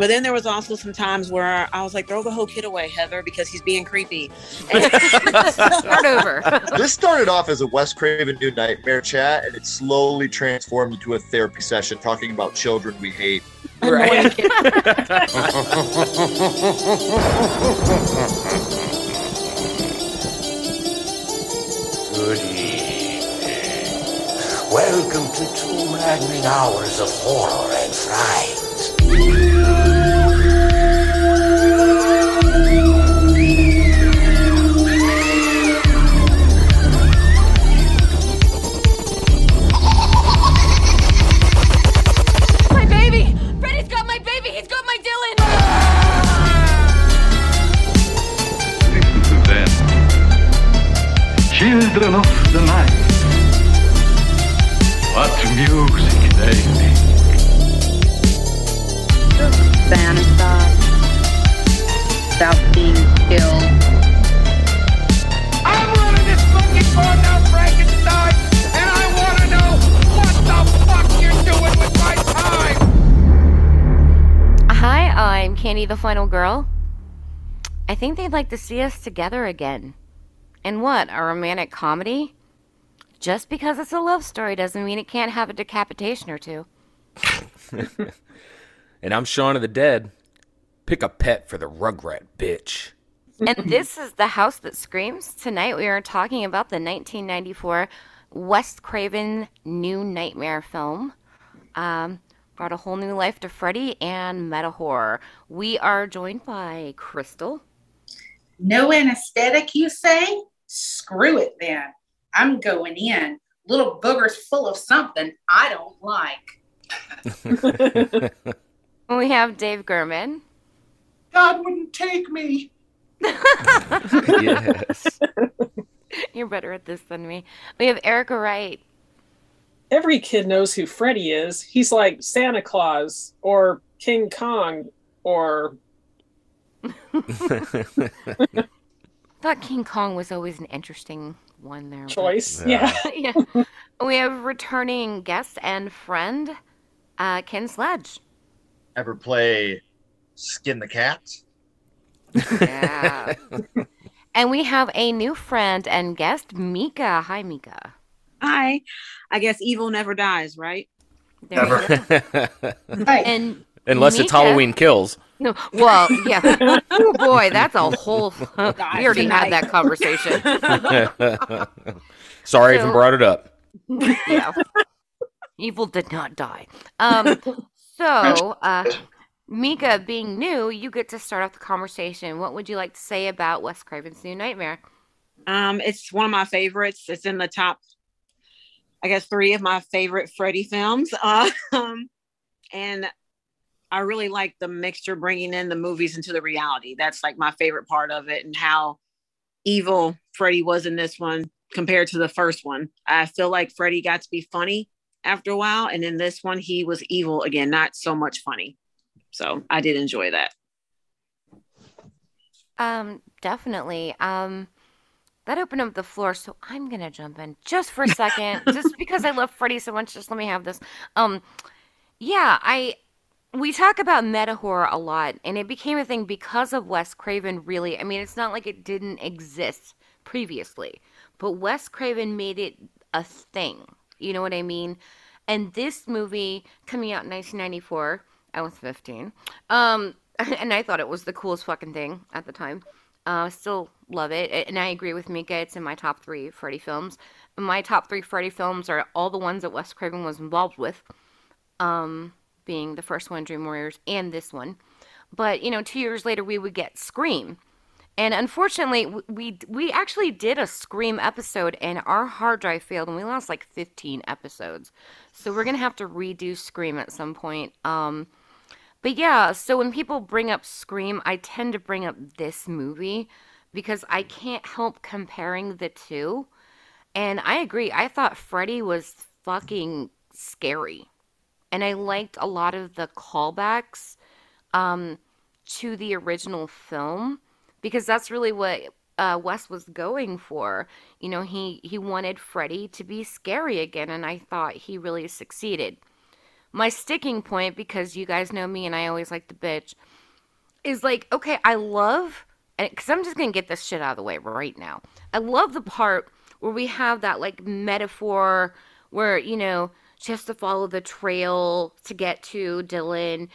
But then there was also some times where I was like, throw the whole kid away, Heather, because he's being creepy. Start over. this started off as a Wes Craven New Nightmare chat, and it slowly transformed into a therapy session talking about children we hate. Right. Good evening. Welcome to two maddening hours of horror and fright. Children of the night. What music they being killed. I'm. Hi, I'm Candy the Final Girl. I think they'd like to see us together again. And what, a romantic comedy? Just because it's a love story doesn't mean it can't have a decapitation or two. And I'm Shawn of the Dead. Pick a pet for the Rugrat, bitch. and this is The House That Screams. Tonight we are talking about the 1994 Wes Craven New Nightmare film. Um, brought a whole new life to Freddy and meta horror. We are joined by Crystal. No anesthetic, you say? Screw it then. I'm going in. Little boogers full of something I don't like. We have Dave Gherman. God wouldn't take me. yes. You're better at this than me. We have Erica Wright. Every kid knows who Freddy is. He's like Santa Claus or King Kong or thought King Kong was always an interesting one there. but- choice. Yeah. yeah. We have returning guest and friend, uh, Ken Sledge. Ever play Skin the Cat? Yeah. and we have a new friend and guest, Mika. Hi, Mika. Hi. I guess evil never dies, right? There we go. Right. And Unless it's Halloween Kills. No, well, yeah. oh boy, that's a whole. we already had that conversation. Sorry I even brought it up. yeah. Evil did not die. Um, so, uh, Mika, being new, you get to start off the conversation. What would you like to say about Wes Craven's New Nightmare? Um, it's one of my favorites. It's in the top, I guess, three of my favorite Freddy films. Um, and I really like the mixture bringing in the movies into the reality. That's like my favorite part of it, and how evil Freddy was in this one compared to the first one. I feel like Freddy got to be funny after a while, and in this one, he was evil again, not so much funny. So I did enjoy that. Um, definitely. Um, that opened up the floor, so I'm gonna jump in just for a second, just because I love Freddy so much. Just let me have this. Um, yeah, I we talk about meta horror a lot, and it became a thing because of Wes Craven. Really, I mean, it's not like it didn't exist previously, but Wes Craven made it a thing. You know what I mean? And this movie coming out in 1994, I was 15. Um, and I thought it was the coolest fucking thing at the time. Uh, still love it, and I agree with Mika. It's in my top three Freddy films. My top three Freddy films are all the ones that Wes Craven was involved with, um, being the first one, Dream Warriors, and this one. But you know, two years later, we would get Scream, and unfortunately, we we actually did a Scream episode, and our hard drive failed, and we lost like 15 episodes. So we're gonna have to redo Scream at some point. Um, but yeah, so when people bring up Scream, I tend to bring up this movie because I can't help comparing the two. And I agree. I thought Freddy was fucking scary. And I liked a lot of the callbacks um, to the original film because that's really what uh, Wes was going for. You know, he, he wanted Freddy to be scary again, and I thought he really succeeded. my sticking point because you guys know me and I always like the bitch is like okay, I love because I'm just gonna get this shit out of the way right now. I love the part where we have that like metaphor where you know she has to follow the trail to get to Dylan,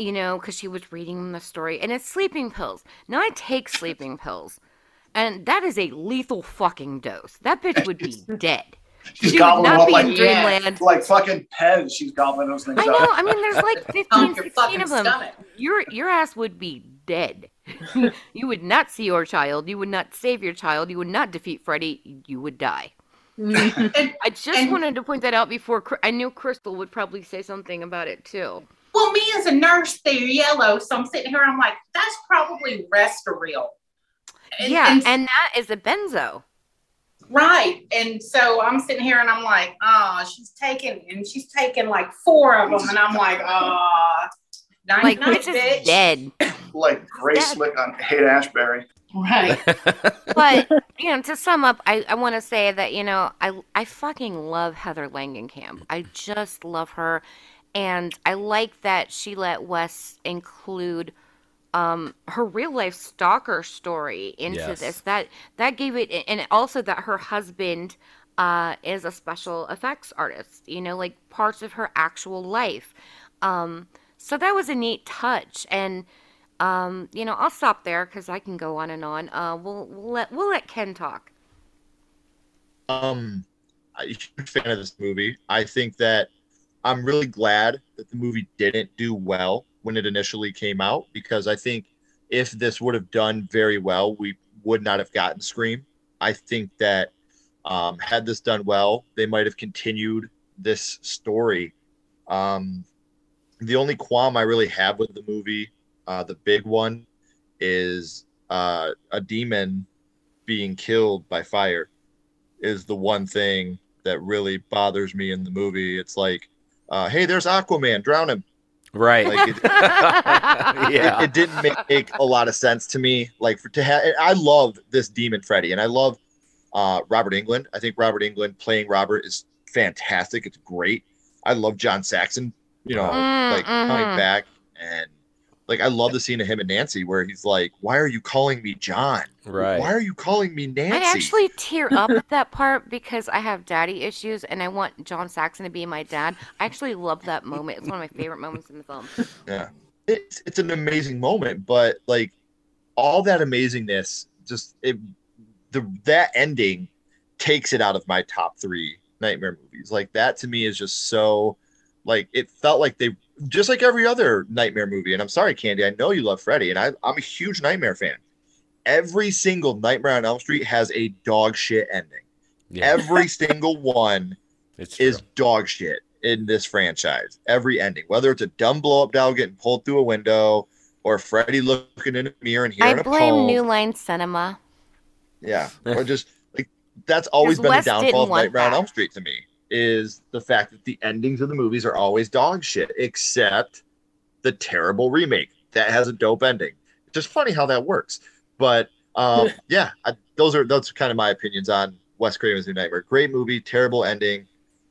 you know, because she was reading the story, and it's sleeping pills. Now I take sleeping pills, and that is a lethal fucking dose. That bitch would be dead. She's she gobbling up like, dreamland. like fucking Pez. She's gobbling those things I up. know. I mean, there's like 15, 16 of them. stomach. Your your ass would be dead. you would not see your child. You would not save your child. You would not defeat Freddy. You would die. And, I just And- wanted to point that out before I knew Crystal would probably say something about it too. Well, me as a nurse, they're yellow, so I'm sitting here. I'm like, that's probably Restoril. And- yeah, and- and that is a benzo. Right. And so I'm sitting here and I'm like, oh, she's taking, and she's taking like four of them. And I'm like, oh, night Like night, bitch is dead. Like Grace Dead. Slick on Haight Ashbury. Right. But you know, to sum up, I, I want to say that you know I I fucking love Heather Langenkamp. I just love her, and I like that she let Wes include um her real life stalker story into Yes. this. That that gave it, and also that her husband uh is a special effects artist. You know, like parts of her actual life. Um, so that was a neat touch, and um, you know, I'll stop there because I can go on and on. Uh, we'll, we'll let we'll let Ken talk. Um, I'm a huge fan of this movie. I think that I'm really glad that the movie didn't do well when it initially came out because I think if this would have done very well, we would not have gotten Scream. I think that um, had this done well, they might have continued this story. Um, the only qualm I really have with the movie, uh, the big one, is uh, a demon being killed by fire is the one thing that really bothers me in the movie. It's like, uh, hey, there's Aquaman, drown him. Right. Like it, yeah. it, it didn't make, make a lot of sense to me. Like for to have, I love this demon Freddy, and I love uh, Robert Englund. I think Robert Englund playing Robert is fantastic. It's great. I love John Saxon. You know, Mm, like mhm. coming back and like I love the scene of him and Nancy where he's like, "Why are you calling me John? Right. Why are you calling me Nancy?" I actually tear up at that part because I have daddy issues and I want John Saxon to be my dad. I actually love that moment. It's one of my favorite moments in the film. Yeah. It's it's an amazing moment, but like all that amazingness just it the that ending takes it out of my top 3 nightmare movies. Like that to me is just so like it felt like they just like every other nightmare movie. And I'm sorry, Candy, I know you love Freddy, and I, I'm a huge nightmare fan. Every single Nightmare on Elm Street has a dog shit ending. Yeah. Every single one It's true. is dog shit in this franchise. Every ending, whether it's a dumb blow up doll getting pulled through a window or Freddy looking in a mirror and I hearing a blame poem. New Line Cinema. yeah, or just like that's always been Wes the downfall of want Nightmare on. Elm Street to me is the fact that the endings of the movies are always dog shit, except the terrible remake that has a dope ending. It's just funny how that works, but um, yeah, I, those are those are kind of my opinions on Wes Craven's New Nightmare. Great movie, terrible ending.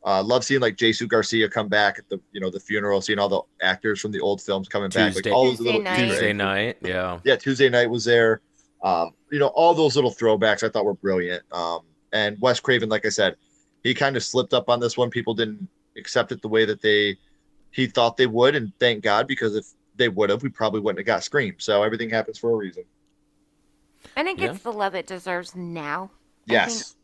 Uh, love seeing like Jsu Garcia come back at the you know the funeral, seeing all the actors from the old films coming back. Tuesday- Like all those little night. Tuesday night. Yeah. yeah, Tuesday night was there. Um, you know, all those little throwbacks I thought were brilliant. Um, and Wes Craven, like I said, he kind of slipped up on this one. People didn't accept it the way that they he thought they would, and thank God because if they would have, we probably wouldn't have got Scream. So everything happens for a reason. And it Yeah. gets the love it deserves now. Yes.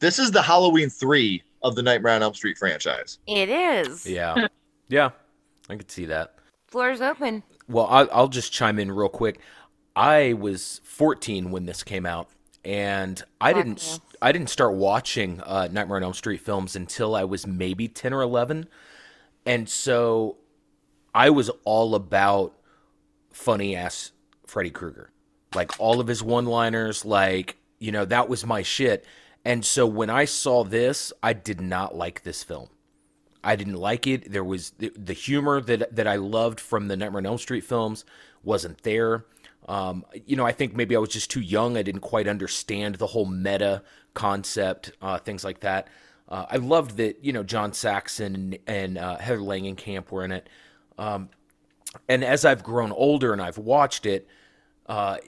This is the Halloween three of the Nightmare on Elm Street franchise. It is. Yeah. Yeah. I could see that. Floor's open. Well, I, I'll just chime in real quick. I was 14 when this came out, and I didn't. I didn't start watching uh, Nightmare on Elm Street films until I was maybe 10 or 11, and so I was all about funny ass Freddy Krueger, like all of his one-liners. Like you know, that was my shit. And so when I saw this, I did not like this film. I didn't like it. There was the, the humor that that I loved from the Nightmare on Elm Street films wasn't there. Um, you know, I think maybe I was just too young. I didn't quite understand the whole meta concept, uh, things like that. Uh, I loved that you know John Saxon and, and uh, Heather Langenkamp were in it. Um, and as I've grown older and I've watched it, uh,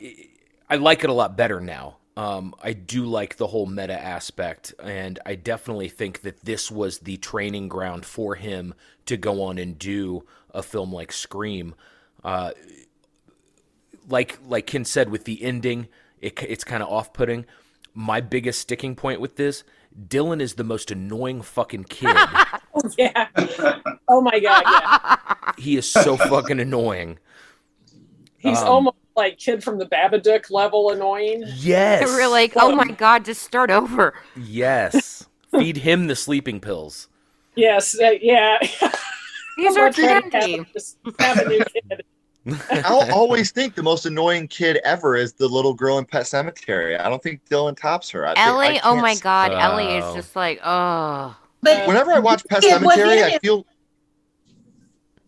I like it a lot better now. Um, I do like the whole meta aspect, and I definitely think that this was the training ground for him to go on and do a film like Scream. Like like Ken said, with the ending, it, it's kind of off putting. My biggest sticking point with this, Dylan is the most annoying fucking kid. Oh, yeah. Oh my god, yeah. he is so fucking annoying. He's Um, almost like kid from the Babadook level annoying. Yes. We're like, oh my god, just start over. Yes. Feed him the sleeping pills. Yes, uh, yeah. These I'm are not trying to trendy. have- just have a new kid. I'll always think the most annoying kid ever is the little girl in Pet Sematary. I don't think Dylan tops her. I think- I Ellie, oh my s- god, Ellie is Oh. just like, oh. But Whenever I watch Pet This kid was Cemetery, I feel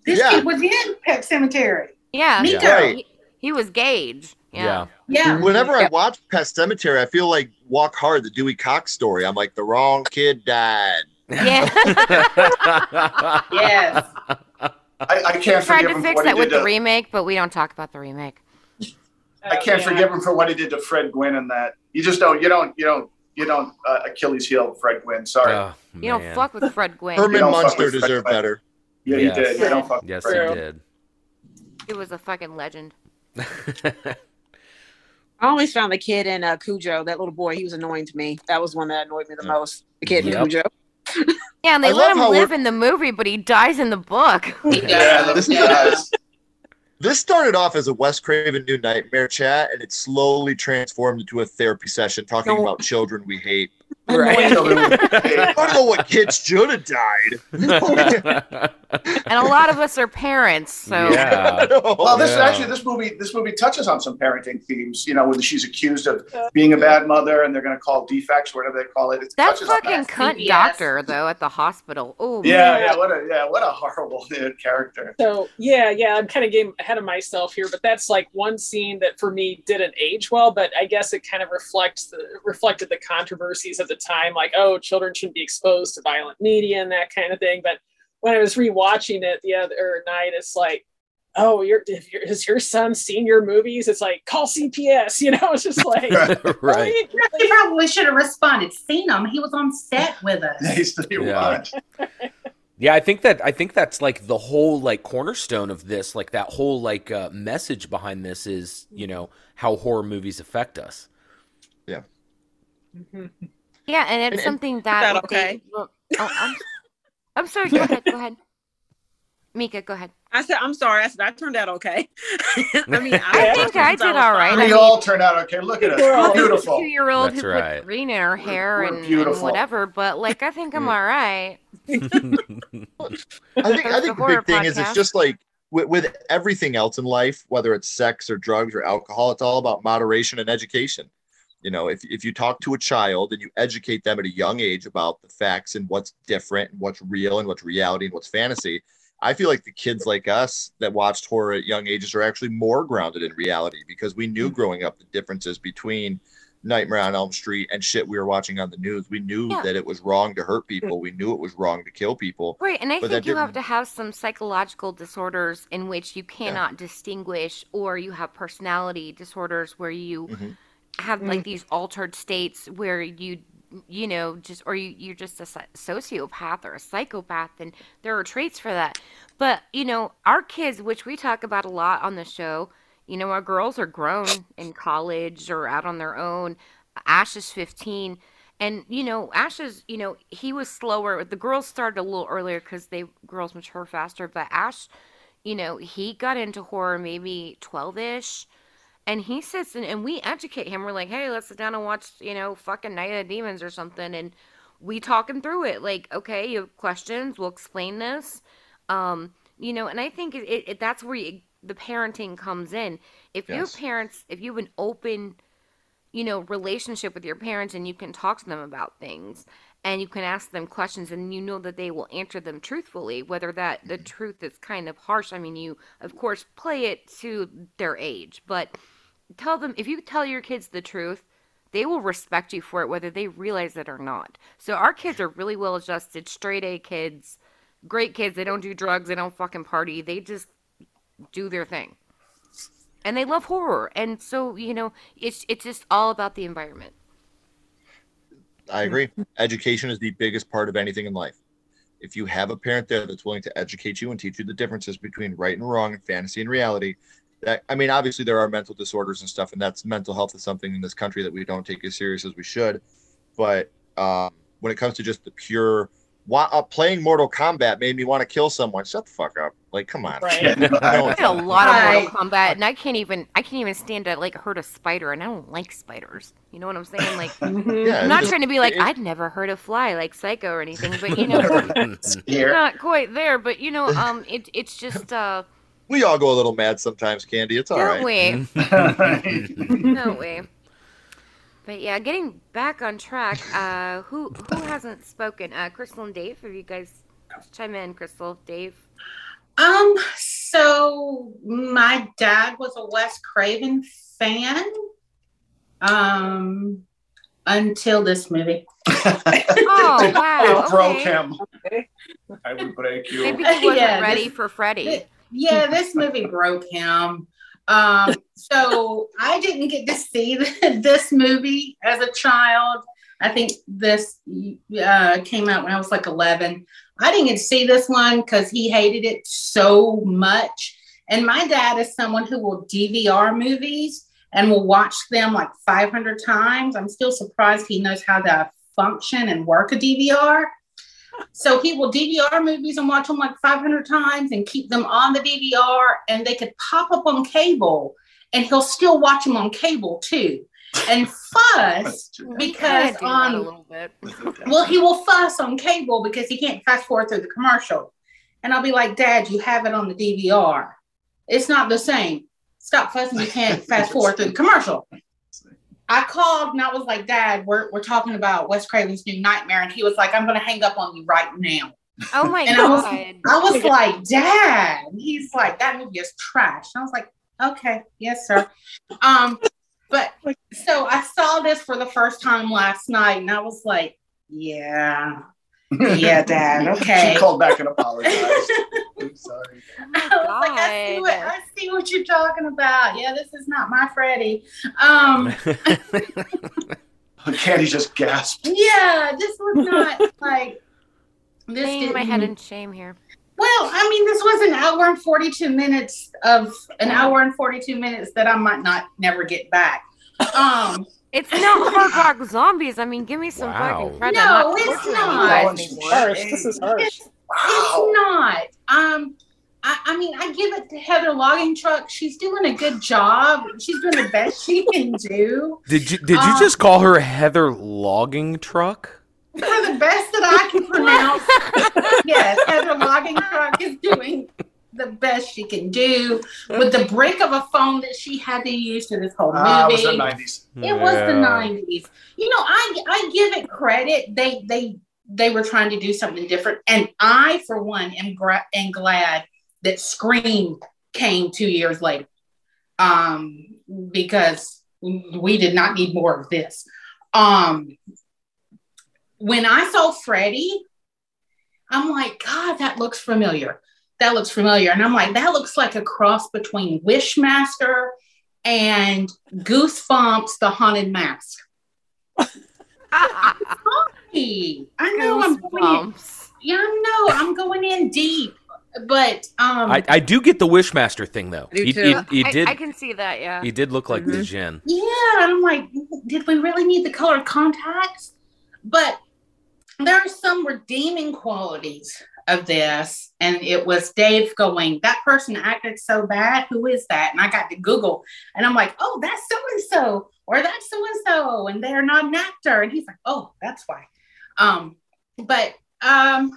this Yeah. kid was in Pet Sematary. Yeah, Me Yeah. too. Right. he, he was Gage. Yeah. Yeah. whenever I watch Pet Sematary, I feel like Walk Hard, the Dewey Cox story. I'm like, the wrong kid died. Yeah. Yes. I, I can't tried forgive to him for fix what he that with the to. remake, but we don't talk about the remake. I can't Uh, yeah. forgive him for what he did to Fred Gwynne and that. You just don't. You don't. You don't. You don't uh, Achilles heel Fred Gwynne. Sorry. Oh, You don't fuck with Fred Gwynne. Herman don't Munster with Fred deserved better. yeah, yes. you did. You don't fuck. Yes, with he Fred. True. did. He was a fucking legend. I always found the kid in uh, Cujo, that little boy, he was annoying to me. That was one that annoyed me the most. The kid Yep. in Cujo. Yeah, and they I let him live we're- in the movie, but he dies in the book. Yeah, This- this guys. This started off as a Wes Craven New Nightmare chat, and it slowly transformed into a therapy session talking No. about children we hate. Right. I don't know what kids should have died. and a lot of us are parents, so yeah. Well, this Yeah. actually this movie this movie touches on some parenting themes. You know, when she's accused of being a bad mother, and they're going to call defects, whatever they call it. It that fucking that. cunt CPS. doctor though at the hospital. Oh Yeah, yeah, what a yeah, what a horrible character. So yeah, yeah, I'm kind of getting ahead of myself here, but that's like one scene that for me didn't age well, but I guess it kind of reflects the reflected the controversies at the time, like oh, children shouldn't be exposed to violent media and that kind of thing. But when I was rewatching it the other night, it's like, oh, you're, if you're has your son seen your movies? It's like call CPS, you know? It's just like right. He probably should have responded. Seen him. He was on set with us. He's the Yeah. Yeah, I think that I think that's like the whole like cornerstone of this, like that whole like uh, message behind this is, you know, how horror movies affect us. Yeah, and it's And- and- something that that okay? they- well, oh, I'm, I'm sorry. Go ahead. Go ahead. Mika, go ahead. I said, I'm sorry. I said, I turned out okay. I mean, I think I did all right. We I mean- all turned out okay. Look at us. We're beautiful. Two year old That's who right. put green in her hair we're and, and beautiful. whatever, but like I think I'm all right. I think I think the horror big thing is it's just like with, with everything else in life, whether it's sex or drugs or alcohol, it's all about moderation and education. You know, if if you talk to a child and you educate them at a young age about the facts and what's different and what's real and what's reality and what's fantasy, I feel like the kids like us that watched horror at young ages are actually more grounded in reality because we knew growing up the differences between Nightmare on Elm Street and shit we were watching on the news. We knew Yeah. that it was wrong to hurt people. We knew it was wrong to kill people. Right, and I think you have to have some psychological disorders in which you cannot distinguish, or you have personality disorders where you Mhm. Have like mm. these altered states where you, you know, just or you you're just a sociopath or a psychopath, and there are traits for that. But you know, our kids, which we talk about a lot on the show, you know, our girls are grown in college or out on their own. Ash is 15 and you know ash is you know he was slower the girls started a little earlier because they girls mature faster but ash you know he got into horror maybe 12ish and he sits and, and we educate him. We're like hey let's sit down and watch you know fucking night of the demons or something. And we talk him through it. Like okay you have questions? We'll explain this. Um you know and i think it, it, it- that's where you, the parenting comes in. If Yes. parents if you have an open you know relationship with your parents and you can talk to them about things and you can ask them questions and you know that they will answer them truthfully whether that the truth is kind of harsh i mean you of course play it to their age but tell them if you tell your kids the truth they will respect you for it whether they realize it or not. So our kids are really well adjusted, straight A kids, great kids. They don't do drugs, they don't fucking party. They just do their thing. And they love horror. And so, you know, it's it's just all about the environment. I agree. Education is the biggest part of anything in life. If you have a parent there that's willing to educate you and teach you the differences between right and wrong and fantasy and reality, that I mean, obviously there are mental disorders and stuff, and that's mental health is something in this country that we don't take as serious as we should. But um, when it comes to just the pure wa- uh, playing Mortal Kombat made me want to kill someone. Shut the fuck up! Like, come on. Right. No, I played a lot of Mortal Kombat, and I can't even I can't even stand to like hurt a spider, and I don't like spiders. You know what I'm saying? Like, Mhm. Yeah, I'm not it's- trying to be like I'd never hurt a fly like Psycho or anything, but you know, not quite there. But you know, um, it it's just uh, we all go a little mad sometimes, Candy. It's all don't right. we? Don't we? But yeah, getting back on track. Uh, who who hasn't spoken? Uh, Crystal and Dave. Have you guys chime in? Crystal, Dave. Um, so my dad was a Wes Craven fan. Um, until this movie. Oh wow. It broke okay. him. Okay. I would break you. Maybe he wasn't Yeah, ready this- for Freddy. Yeah, this movie broke him. Um, so I didn't get to see this movie as a child. I think this uh, came out when I was like 11. I didn't get to see this one because he hated it so much. And my dad is someone who will DVR movies and will watch them like 500 times. I'm still surprised he knows how to function and work a DVR. So he will DVR movies and watch them like 500 times and keep them on the DVR, and they could pop up on cable, and he'll still watch them on cable too, and fuss because Kinda do that a on little bit. well, he will fuss on cable because he can't fast forward through the commercial, and I'll be like, Dad, you have it on the DVR. It's not the same. Stop fussing. You can't fast forward through the commercial. I called and I was like, Dad, we're, we're talking about Wes Craven's new nightmare. And he was like, I'm going to hang up on you right now. Oh my And I was- god. I was like, Dad. And he's like, that movie is trash. And I was like, okay, yes, sir. Um, but so I saw this for the first time last night and I was like, yeah, yeah, Dad, okay. She called back and apologized. I'm sorry. I was like, I see, what, I see what you're talking about. Yeah, this is not my Freddy. Um, Candy just gasped. yeah, this was not like this. Hanging my head in shame here. Well, I mean, this was an hour and 42 minutes of an hour and 42 minutes that I might not never get back. Um, It's not hard rock zombies. I mean, give me some Wow. fucking credit. No, not it's not. You guys Harsh. This is harsh. it's, it's not. Um, I, I mean, I give it to Heather Logging Truck. She's doing a good job. She's doing the best she can do. Did you did you Um, just call her Heather Logging Truck? For the best that I can pronounce, yes, Heather Logging Truck is doing the best she can do with the brick of a phone that she had to use to this whole movie. Ah, it was the 90s. It was the nineties. You know, I I give it credit. They they they were trying to do something different, and I, for one, am gra- am glad that Scream came two years later, um, because we did not need more of this. Um, when I saw Freddy, I'm like, God, that looks familiar. That looks familiar, and I'm like, that looks like a cross between Wishmaster and Goosebumps, the haunted mask. Hey, I know I'm going in, yeah, I know I'm going in deep, but um, I, I do get the Wishmaster thing though. I do He, too. he, he I, did I can see that. Yeah. he did look like the Mhm. Djinn. yeah, I'm like, did we really need the colored contacts? But there are some redeeming qualities of this, and it was Dave going, that person acted so bad. Who is that? And I got to Google, and I'm like, oh, that's so and so, or that's so and so, and they're not an actor. And he's like, oh, that's why. Um, but um,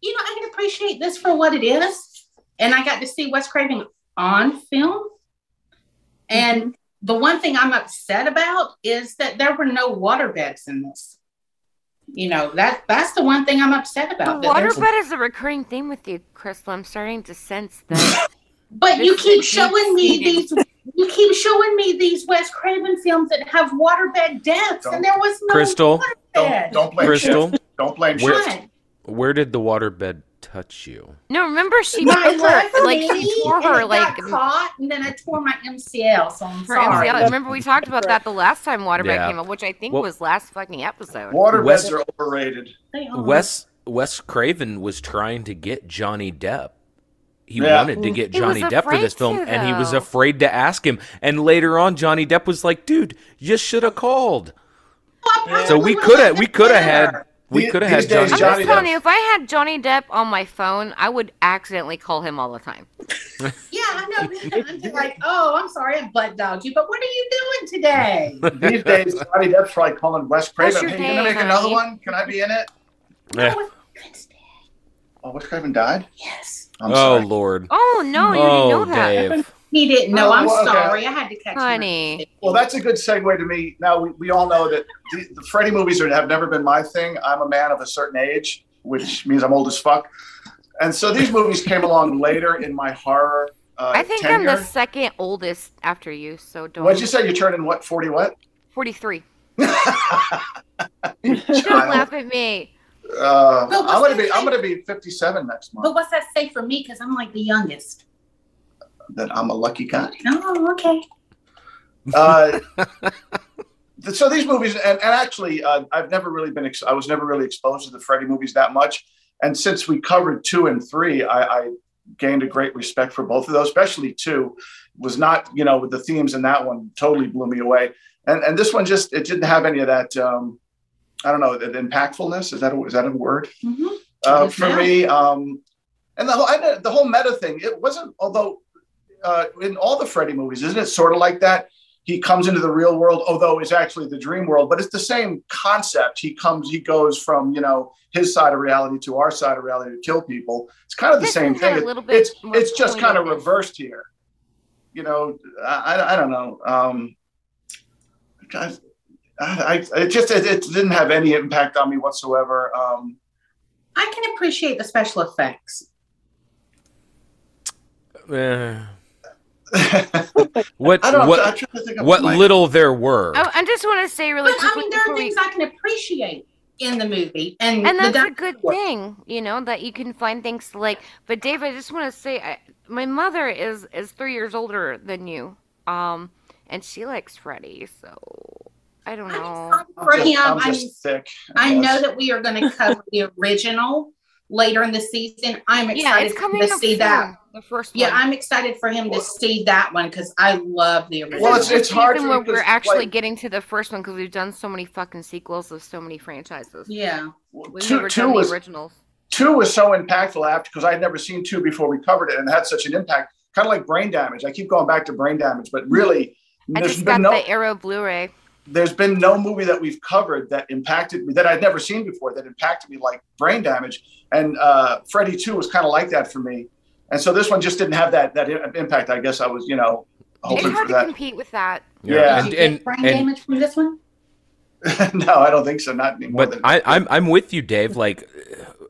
you know, I can appreciate this for what it is, and I got to see Wes Craven on film. And the one thing I'm upset about is that there were no water beds in this. You know, that that's the one thing I'm upset about. that waterbed is a recurring theme with you, Crystal. I'm starting to sense that. But you keep showing me these You keep showing me these Wes Craven films that have waterbed deaths, and there was no Crystal? waterbed. Don't blame Crystal? Shift. Don't blame Where- Shift. Where did the waterbed touch you? No, remember she My tore left her like knee, she tore her like got caught, and then I tore my MCL. So I'm her sorry. MCL. Remember we talked about that the last time Waterbed Yeah. came up, which I think Well- was last fucking episode. Waterbeds Wes- are overrated. They are. Wes Wes Craven was trying to get Johnny Depp. He Yeah. wanted to get Johnny Depp for this film, to, and he was afraid to ask him. And later on, Johnny Depp was like, "Dude, you should have called." Well, So we could have we could have had better. We could have had Johnny days, I'm just telling you, if I had Johnny Depp on my phone, I would accidentally call him all the time. Yeah, I know. I'm just like, oh, I'm sorry, I butt dogged you, but what are you doing today? These days, Johnny Depp's probably calling Wes What's Craven. your Hey, you gonna name, make another one? Can I be in it? Yeah. No, Oh, Wes Craven died. yes. I'm Oh sorry. Lord. Oh no, you oh, didn't know oh, that. Dave. He didn't know. Oh, I'm okay. sorry. I had to catch him. Honey. Well, that's a good segue to me. Now we, we all know that the, the Freddy movies are, have never been my thing. I'm a man of a certain age, which means I'm old as fuck. And so these movies came along later in my horror uh, I think tenure. I'm the second oldest after you, so don't. What'd you say? You're turning what? Forty what? 43. Don't laugh at me. Uh, I'm gonna that be I'm gonna be 57 next month. But what's that say for me? Because I'm like the youngest. That I'm a lucky guy. Oh, okay. Uh, so these movies, and, and actually, uh, I've never really been. Ex- I was never really exposed to the Freddy movies that much. And since we covered two and three, I, I gained a great respect for both of those, especially two. Was not, you know, with the themes in that one totally blew me away. And and this one just it didn't have any of that. Um, I don't know, the impactfulness. Is that a, is that a word? hmm uh, for ma'am. me. Um, and the whole I, the whole meta thing, it wasn't. Although uh, in all the Freddy movies, isn't it sort of like that? He comes into the real world, although it's actually the dream world, but it's the same concept. He comes, he goes from you know his side of reality to our side of reality to kill people. It's kind of the This same thing. a little bit it's it's just kind of reversed here. You know, I, I, I don't know. Um, I, I, it just it, it didn't have any impact on me whatsoever. Um, I can appreciate the special effects. Eh. what I don't know. what I'm to think what little there were. I, I just want to say really But I mean, there are before we- things I can appreciate in the movie, and and the that's a di- good thing, you know, that you can find things to like. But Dave, I just want to say, I, my mother is is three years older than you, um, and she likes Freddy, so I don't know. I'm For just, him, I'm I'm- just thick. I know that we are going to cover the original later in the season. I'm Yeah, excited it's for him coming to up see soon, that. the first one. Yeah. I'm excited for him to see that one because I love the original. Well, it's- it's hard season for we're actually like- getting to the first one because we've done so many fucking sequels of so many franchises. yeah. We've two, never two done was the originals. two was so impactful after because I'd never seen two before we covered it and it had such an impact. Kind of like brain damage. I keep going back to brain damage, but really, I there's just got no the Arrow Blu-ray. there's been no movie that we've covered that impacted me that I'd never seen before that impacted me like brain damage. And uh, Freddy Two was kind of like that for me. And so this one just didn't have that that impact. I guess I was you know It's hoping for hard to that. compete with that. Yeah. and, Did you get and, brain and damage from this one? no, I don't think so. Not anymore. but than- I, I'm I'm with you, Dave. Like,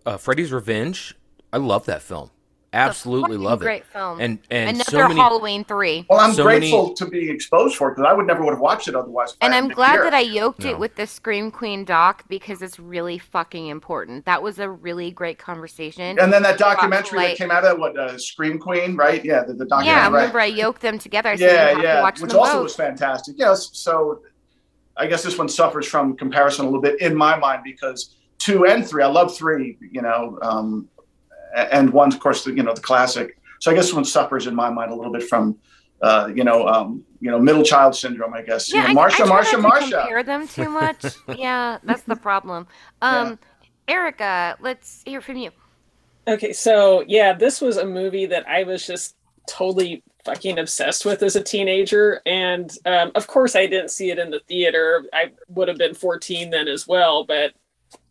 uh, Freddy's Revenge. I love that film. Absolutely Fucking love it. Great film. And and Another so many. Halloween three. well, I'm so grateful many- to be exposed for it because I would never would have watched it otherwise. And I'm glad here. that I yoked No. it with the Scream Queen doc because it's really fucking important. That was a really great conversation. And then that documentary Like- that came out of what uh, Scream Queen, right? Yeah, the, the documentary. yeah, I right. remember I yoked them together. I said you yeah, to yeah, watch which also both. was fantastic. Yes, so I guess this one suffers from comparison a little bit in my mind because two and three, I love three, you know, um, a- and one, of course the you know the classic. So I guess one suffers in my mind a little bit from, uh, you know, um, you know, middle child syndrome. I guess. Yeah, you know, I, I Marsha, try Marsha, not Marsha. compare them too much. yeah, that's the problem. Um, Erica, let's hear from you. Okay, so yeah, this was a movie that I was just totally fucking obsessed with as a teenager. And um, of course, I didn't see it in the theater. I would have been 14 then as well. But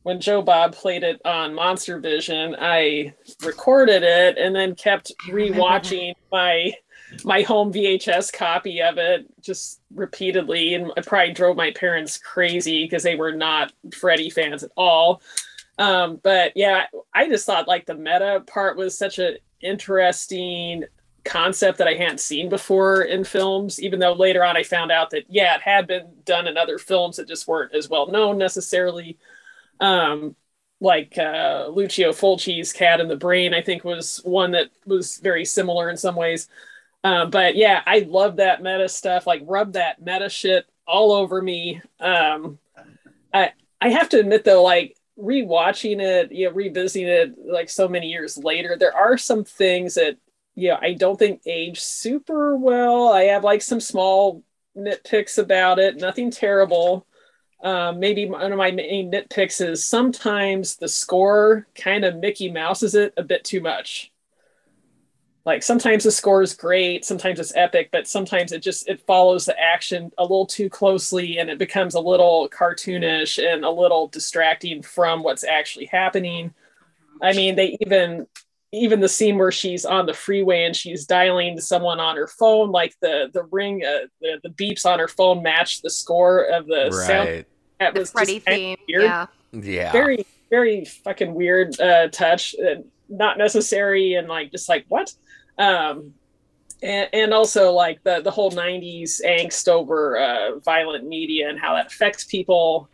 when Joe Bob played it on Monster Vision, I recorded it and then kept rewatching my my home VHS copy of it just repeatedly, and I probably drove my parents crazy because they were not Freddy fans at all. Um, but yeah, I just thought like the meta part was such an interesting concept that I hadn't seen before in films, even though later on I found out that, yeah, it had been done in other films that just weren't as well known necessarily. Um, like uh, Lucio Fulci's Cat in the Brain, I think was one that was very similar in some ways. Um, but yeah, I love that meta stuff. Like rub that meta shit all over me. Um, I I have to admit though, like rewatching it, you know, revisiting it like so many years later, there are some things that you know I don't think age super well. I have like some small nitpicks about it, nothing terrible. Um, maybe one of my main nitpicks is sometimes the score kind of Mickey Mouses it a bit too much. Like sometimes the score is great sometimes it's epic but sometimes it just it follows the action a little too closely and it becomes a little cartoonish and a little distracting from what's actually happening. I mean they even even the scene where she's on the freeway and she's dialing someone on her phone like the the ring uh, the, the beeps on her phone match the score of the Right. sound that The was Freddy just theme. weird Yeah. Yeah. very very fucking weird uh touch uh, not necessary and like just like what um and, and also like the the whole 90s angst over uh violent media and how that affects people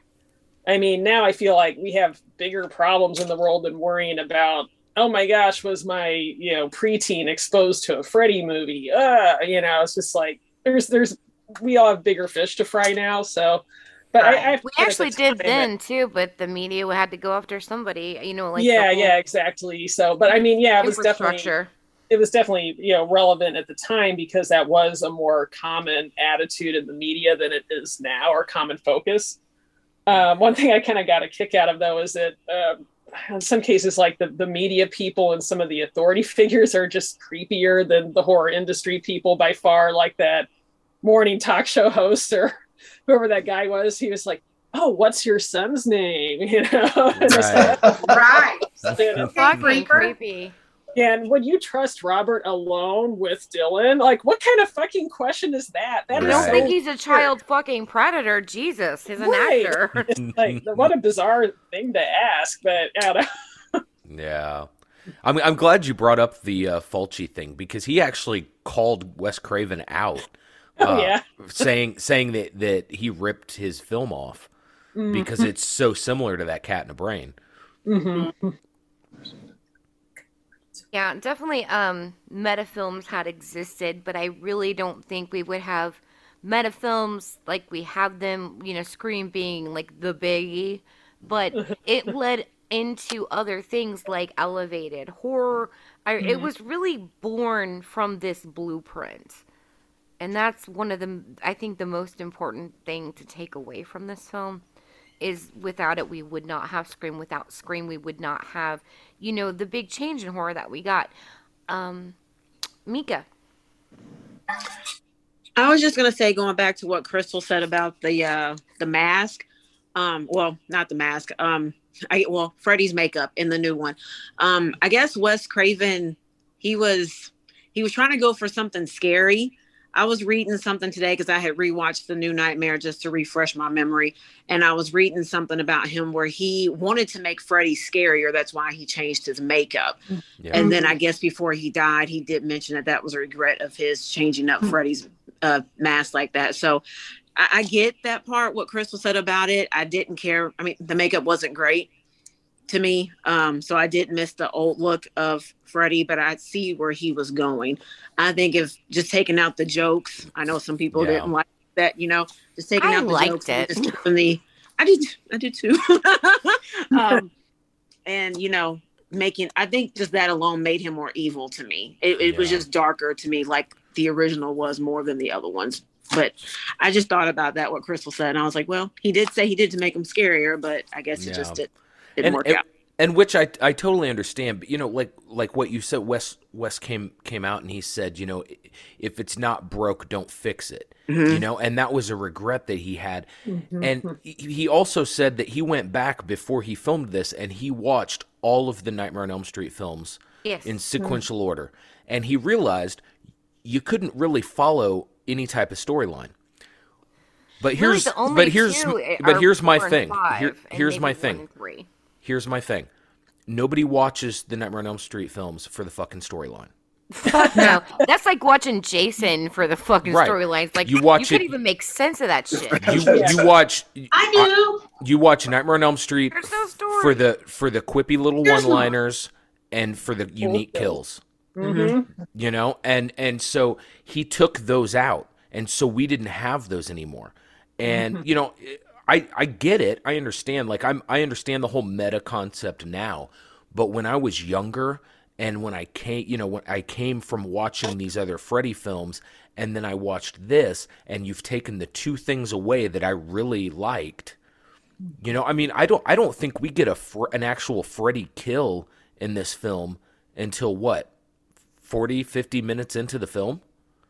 i mean now i feel like we have bigger problems in the world than worrying about oh my gosh was my you know preteen exposed to a freddy movie uh you know it's just like there's there's we all have bigger fish to fry now so but I, I We actually did time that- then too, but the media had to go after somebody. You know, like yeah whole yeah exactly. So but i mean yeah it was definitely it was definitely you know relevant at the time because that was a more common attitude in the media than it is now or common focus. Um, one thing i kind of got a kick out of though is that um, in some cases like the, the media people and some of the authority figures are just creepier than the horror industry people by far like that morning talk show host or whoever that guy was he was like oh what's your son's name you know And Right. like, Right. you know, Fucking creepy. and would you trust Robert alone with Dylan? Like, what kind of fucking question is that? That I is don't Right. think so he's a child fucking predator. Jesus, he's an Right. actor. like what a bizarre thing to ask, but I don't know. Yeah. I'm, I'm glad you brought up the uh, Fulci thing because he actually called Wes Craven out. Oh, uh, yeah. saying saying that, that he ripped his film off Mm-hmm. because it's so similar to that cat in the brain. Mhm. Yeah, definitely. Um, metafilms had existed, but I really don't think we would have metafilms like we have them. You know, Scream being like the biggie, but it led into other things like elevated horror. I, It Mhm. was really born from this blueprint, and that's one of the I think the most important thing to take away from this film is without it we would not have scream without scream we would not have you know the big change in horror that we got um mika I was just gonna say, going back to what Crystal said about the uh the mask. Um, well, not the mask. Um, I well, Freddy's makeup in the new one. Um, I guess Wes Craven, he was he was trying to go for something scary. I was reading something today because I had rewatched the new Nightmare just to refresh my memory, and I was reading something about him where he wanted to make Freddy scarier. That's why he changed his makeup. Yeah. And then I guess before he died, he did mention that that was a regret of his changing up Freddy's uh, mask like that. So I, I get that part, what Crystal said about it. I didn't care. I mean, the makeup wasn't great to me. Um, so I did miss the old look of Freddy, but I see where he was going. I think if just taking out the jokes, I know some people Yeah. didn't like that, you know, just taking I out the liked jokes and it. just keeping the I did I did too. um, and you know, making I think just that alone made him more evil to me. It, it was just darker to me, like the original was more than the other ones. But I just thought about that what Crystal said, and I was like, well, he did say he did to make him scarier, but I guess it Yeah. just did, didn't and, work and, out. and which I I totally understand. But you know, like like what you said, Wes Wes came came out and he said, you know, if it's not broke, don't fix it. Mhm. You know, and that was a regret that he had. Mhm. And he also said that he went back before he filmed this and he watched all of the Nightmare on Elm Street films Yes. in sequential order, and he realized you couldn't really follow any type of storyline. But Really, here's the only but here's but here's my thing. Here, here's my thing. And three. Here's my thing. Nobody watches the Nightmare on Elm Street films for the fucking storyline. Fuck no. That's like watching Jason for the fucking Right. storylines. Like You watch you could it- even make sense of that shit. You you watch I do. you watch Nightmare on Elm Street no for the for the quippy little There's one-liners and for the unique kills. Mm-hmm. you know and and so he took those out and so we didn't have those anymore and you know i i get it i understand like i'm i understand the whole meta concept now but when i was younger and when i came you know when i came from watching these other freddy films and then i watched this and you've taken the two things away that i really liked you know i mean i don't i don't think we get a an actual freddy kill in this film until what 40 50 minutes into the film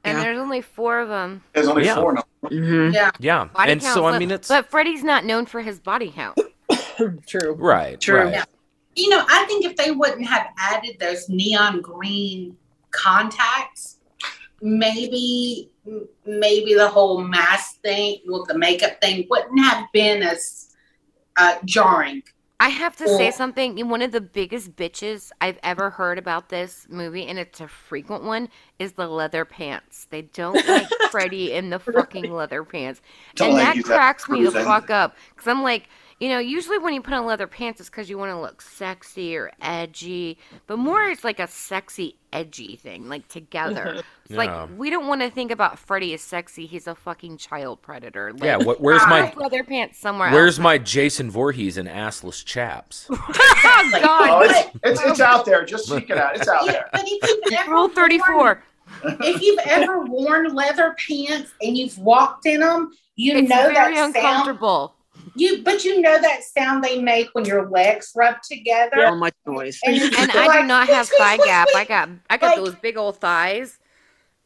and Yeah. there's only four of them. There's only Yeah. four now. Mhm. Yeah. yeah Body and so i mean it's But Freddy's not known for his body count. True. right True. right Yeah. You know, I think if they wouldn't have added those neon green contacts, maybe maybe the whole mask thing with the makeup thing wouldn't have been as uh, jarring. I have to say something. One of the biggest bitches I've ever heard about this movie, and it's a frequent one, is the leather pants. They don't like Freddy in the fucking leather pants. Don't and like that cracks me the fuck up. Because I'm like, you know, usually when you put on leather pants, it's because you want to look sexy or edgy. But more, it's like a sexy, edgy thing, like together. It's Yeah. like, we don't want to think about Freddy as sexy. He's a fucking child predator. Like, yeah what, where's my leather pants somewhere where's else. my jason Voorhees and assless chaps oh, Oh, God. it's, it's it's out there. Just seek it out. It's out there. but if you've ever Rule 34. if you've ever worn leather pants and you've walked in them, you It's know very that sound. Uncomfortable. You but you know that sound they make when your legs rub together. So much noise. And, And I like, do not have thigh gap. I got I got Like- those big old thighs.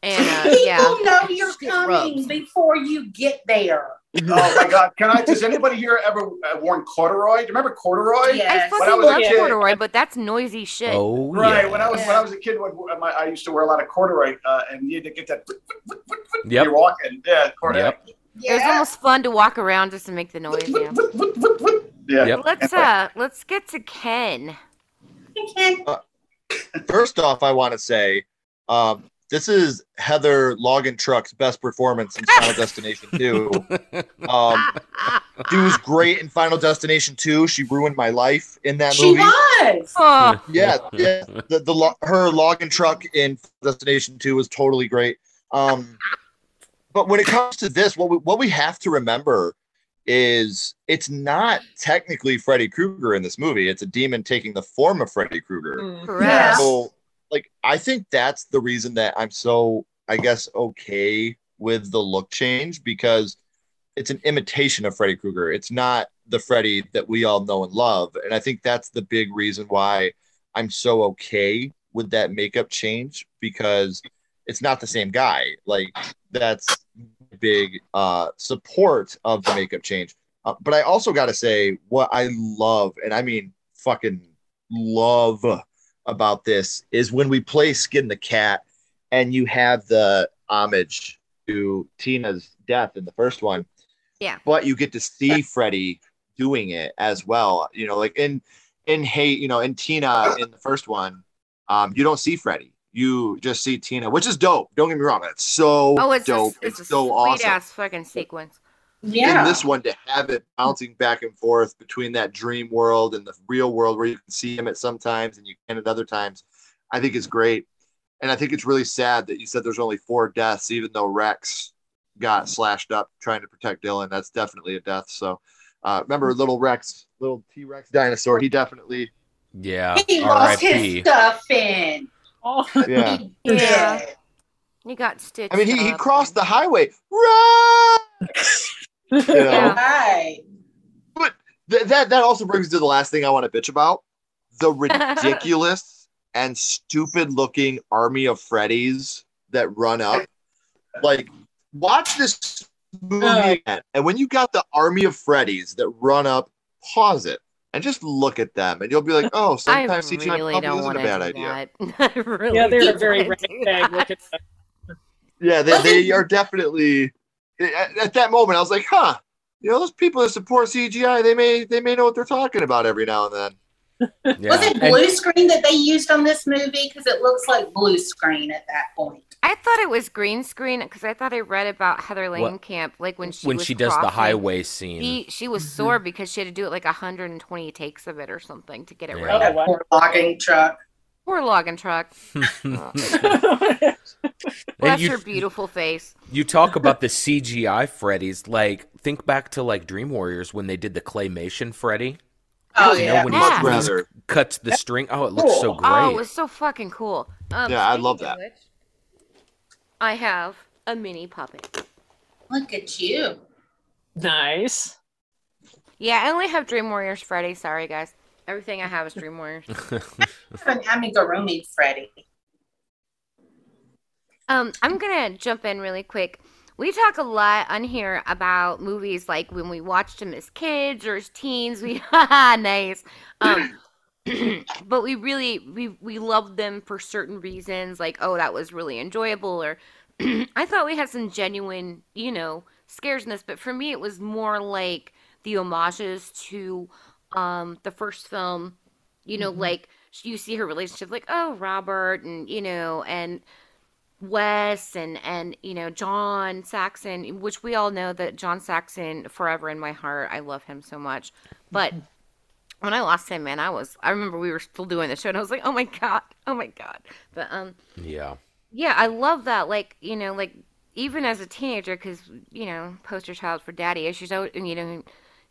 And uh, People yeah. know you're coming rubs. before you get there. Oh my God! Can I? Does anybody here ever uh, worn corduroy? Do you remember corduroy? Yes. I fucking was a love kid- corduroy, but that's noisy shit. oh Right. yeah When I was when I was a kid, when when my, I used to wear a lot of corduroy, uh, and you had to get that. when Yep. You're walking. Yeah. Corduroy. Yep. It was almost fun to walk around just to make the noise. Yeah. Yeah. Yep. Let's uh let's get to Ken. First off, I want to say um, this is Heather Logan Truck's best performance in Final Destination 2. Um, she was great in Final Destination 2. She ruined my life in that She movie. She was. Oh, Yeah, yeah. The, the her Logan Truck in Destination 2 was totally great. Um, but when it comes to this, what we, what we have to remember is it's not technically Freddy Krueger in this movie. It's a demon taking the form of Freddy Krueger. Mm. correct. So, like, I think that's the reason that I'm so, I guess, okay with the look change because it's an imitation of Freddy Krueger. It's not the Freddy that we all know and love. And I think that's the big reason why I'm so okay with that makeup change because it's not the same guy. Like, that's big uh, support of the makeup change. Uh, but I also got to say, what I love, and I mean, fucking love about this is when we play Skin the Cat and you have the homage to Tina's death in the first one. Yeah. But you get to see Freddy doing it as well. You know, like in in hate, you know, in Tina in the first one, um, you don't see Freddy. You just see Tina, which is dope. Don't get me wrong. That's so Oh, it's dope. a, it's, it's a so sweet awesome ass fucking sequence. Yeah. in this one to have it bouncing back and forth between that dream world and the real world where you can see him at sometimes and you can at other times i think is great and i think it's really sad that you said there's only four deaths even though rex got slashed up trying to protect dylan that's definitely a death so uh, remember little rex little t-rex dinosaur he definitely yeah he lost his R.I.P. stuff in. Oh, yeah He. Yeah. You got stitched. i mean he, he up. crossed the highway run you know? Yeah. Right. Th- that that also brings to the last thing I want to bitch about the ridiculous and stupid looking army of Freddies that run up. Like, watch this movie Uh. again, and when you got the army of Freddies that run up, pause it and just look at them, and you'll be like, "Oh, sometimes CGI really probably don't isn't a bad idea." really yeah, they're a very wanna ragtag look at that. Yeah, they, they are definitely. At, at that moment, I was like, "Huh." You know, those people that support CGI, they may they may know what they're talking about every now and then. Yeah. Was it And- blue screen that they used on this movie? Because it looks like blue screen at that point. I thought it was green screen because I thought I read about Heather Langenkamp, like when she when was she does the highway scene. She she was sore because she had to do it like 120 takes of it or something to get it Yeah. right. That poor logging truck. Poor logging truck. And Bless you- her beautiful face. You talk about the CGI Freddy's. Like, think back to like Dream Warriors when they did the claymation Freddy. Oh you yeah. know when Yeah. he, when cuts the string. Oh, it looks so Cool. great. Oh, it was so fucking cool. Um, Yeah, I love that. which, I have a mini puppet. Look at you. nice. Yeah, I only have Dream Warriors Freddy. Sorry, guys. Everything I have is Dream Warriors. I have an amigurumi Freddy. Um, I'm gonna jump in really quick. We talk a lot on here about movies like when we watched them as kids or as teens. We haha nice. Um, but we really we we loved them for certain reasons. Like oh that was really enjoyable or I thought we had some genuine you know scares in this. But for me it was more like the homages to um the first film. You know like you see her relationship like oh Robert and you know and Wes and and you know John Saxon, which we all know that John Saxon forever in my heart. I love him so much. But when I lost him, man, I was I remember we were still doing the show and I was like, "Oh my god. Oh my god." But um yeah. yeah, I love that like, you know, like even as a teenager cuz you know, poster child for daddy issues out and you know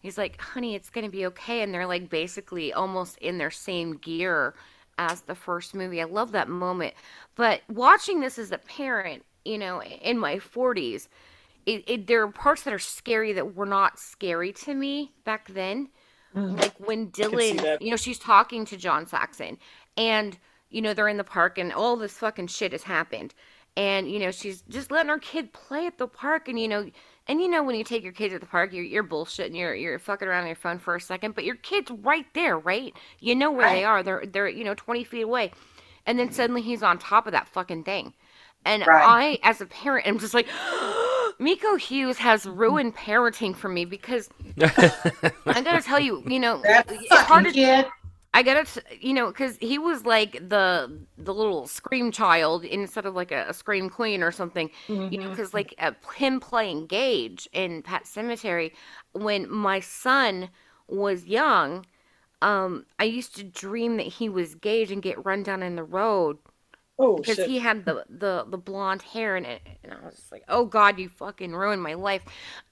he's like, "Honey, it's going to be okay." And they're like basically almost in their same gear as the first movie. I love that moment. But watching this as a parent, you know, in my 40s, it, it there are parts that are scary that were not scary to me back then. Like when Dylan, you know, she's talking to John Saxon and you know, they're in the park and all this fucking shit has happened. And you know, she's just letting her kid play at the park and you know, and you know when you take your kids at the park, you're you're bullshitting, you're you're fucking around on your phone for a second, but your kid's right there, right? You know where they are. They're they're you know 20 feet away. And then suddenly he's on top of that fucking thing. And Right. I, as a parent, am just like, Miko Hughes has ruined parenting for me because I gotta tell you, you know, That it's hard to kid. I gotta, t- you know, because he was like the the little scream child instead of like a, a scream queen or something. You know, because like uh, him playing Gage in Pet Sematary, when my son was young, um, I used to dream that he was Gage and get run down in the road Oh because shit. he had the, the the blonde hair and it, and I was just like, oh God, you fucking ruined my life.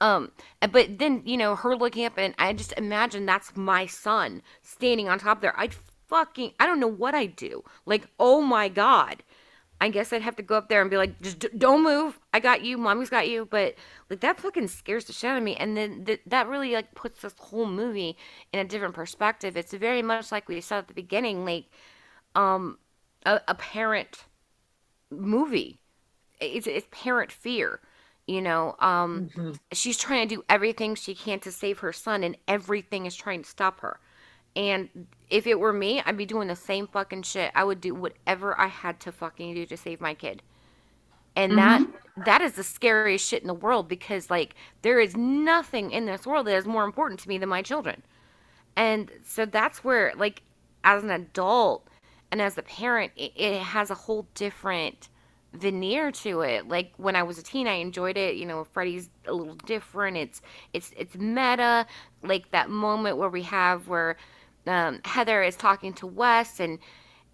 Um, but then you know her looking up and I just imagine that's my son standing on top there. I'd fucking I don't know what I'd do. Like, oh my God. I guess I'd have to go up there and be like, just d- don't move. I got you. Mommy's got you. But like that fucking scares the shit out of me. And then th- that really like puts this whole movie in a different perspective. It's very much like we said at the beginning, like um a, a parent movie. It's it's parent fear. You know, um, she's trying to do everything she can to save her son, and everything is trying to stop her. And if it were me, I'd be doing the same fucking shit. I would do whatever I had to fucking do to save my kid. And that that is the scariest shit in the world because like there is nothing in this world that is more important to me than my children. And so that's where like as an adult and as a parent it, it has a whole different veneer to it. Like when I was a teen I enjoyed it, you know, Freddy's a little different. It's it's it's meta. Like that moment where we have where um, Heather is talking to Wes and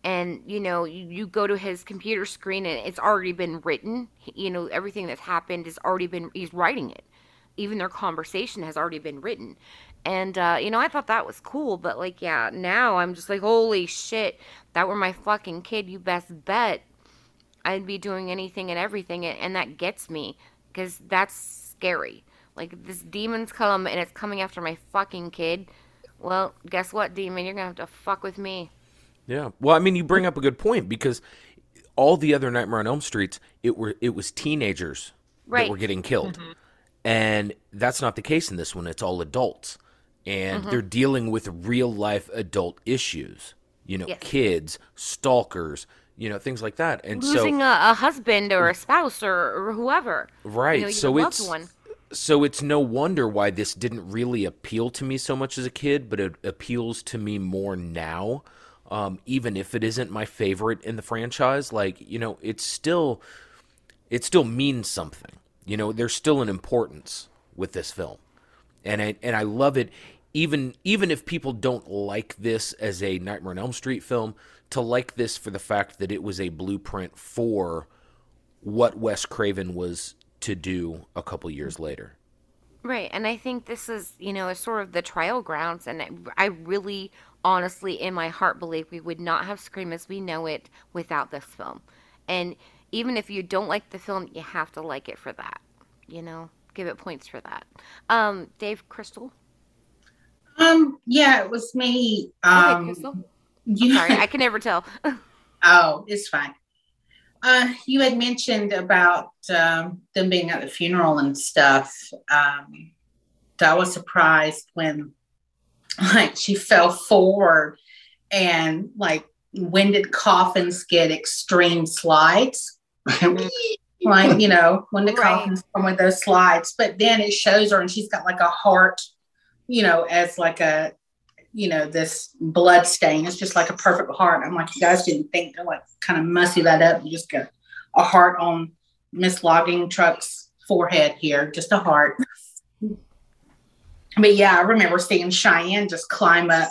and you know you, you go to his computer screen and it's already been written. You know everything that's happened has already been he's writing it. Even their conversation has already been written and uh, you know i thought that was cool but like yeah now i'm just like holy shit that were my fucking kid you best bet i'd be doing anything and everything and, and that gets me because that's scary. Like this demon's come and it's coming after my fucking kid. Well guess what demon? You're gonna have to fuck with me. Yeah. Well, I mean, you bring up a good point because all the other Nightmare on Elm Streets, it were it was teenagers that were getting killed, and that's not the case in this one. It's all adults, and Mm-hmm. they're dealing with real life adult issues. You know, Yes. kids, stalkers, you know, things like that. And losing so, a, a husband or a spouse or, or whoever right. you know, so it's one so it's no wonder why this didn't really appeal to me so much as a kid, but it appeals to me more now. Um, even if it isn't my favorite in the franchise, like you know, it's still it still means something. You know, there's still an importance with this film, and I, and I love it. Even even if people don't like this as a Nightmare on Elm Street film, to like this for the fact that it was a blueprint for what Wes Craven was to do a couple years later. Right, and I think this is, you know, sort of the trial grounds, and I, I really, honestly, in my heart, believe we would not have Scream as we know it without this film. And even if you don't like the film, you have to like it for that. You know, give it points for that. Um, Dave Crystal. Um, yeah, it was me. Okay, Um, Crystal. you- Sorry, I can never tell. Oh, it's fine. Uh, you had mentioned about um, them being at the funeral and stuff. Um, I was surprised when, like, she fell forward, and like, when did coffins get extreme slides? like, you know, when the Right. coffins come with those slides. But then it shows her, and she's got like a heart, you know, as like a you know, this blood stain. It's just like a perfect heart. I'm like, you guys didn't think to like kind of mussy that up. You just got a heart on Miss Logging Truck's forehead here, just a heart. But yeah, I remember seeing Cheyenne just climb up,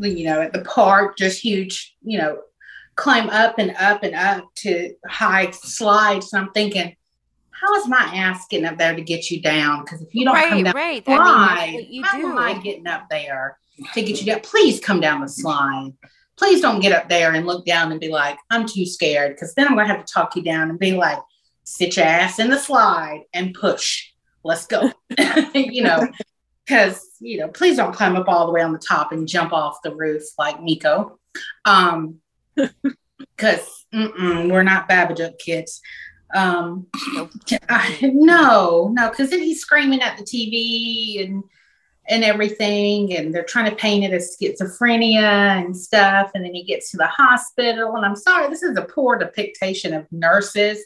you know, at the park, just huge, you know, climb up and up and up to high slides. And I'm thinking, how is my ass getting up there to get you down? Because if you don't come down right. I mean, slide. what you How do. am I getting up there to get you down? Please come down the slide. Please don't get up there and look down and be like, I'm too scared. Because then I'm going to have to talk you down and be like, sit your ass in the slide and push. Let's go. you know, because, you know, please don't climb up all the way on the top and jump off the roof like Miko. Um, because we're not Babadook kids. Um, I, no, no, because then he's screaming at the TV and and everything, and they're trying to paint it as schizophrenia and stuff. And then he gets to the hospital, and I'm sorry, this is a poor depiction of nurses,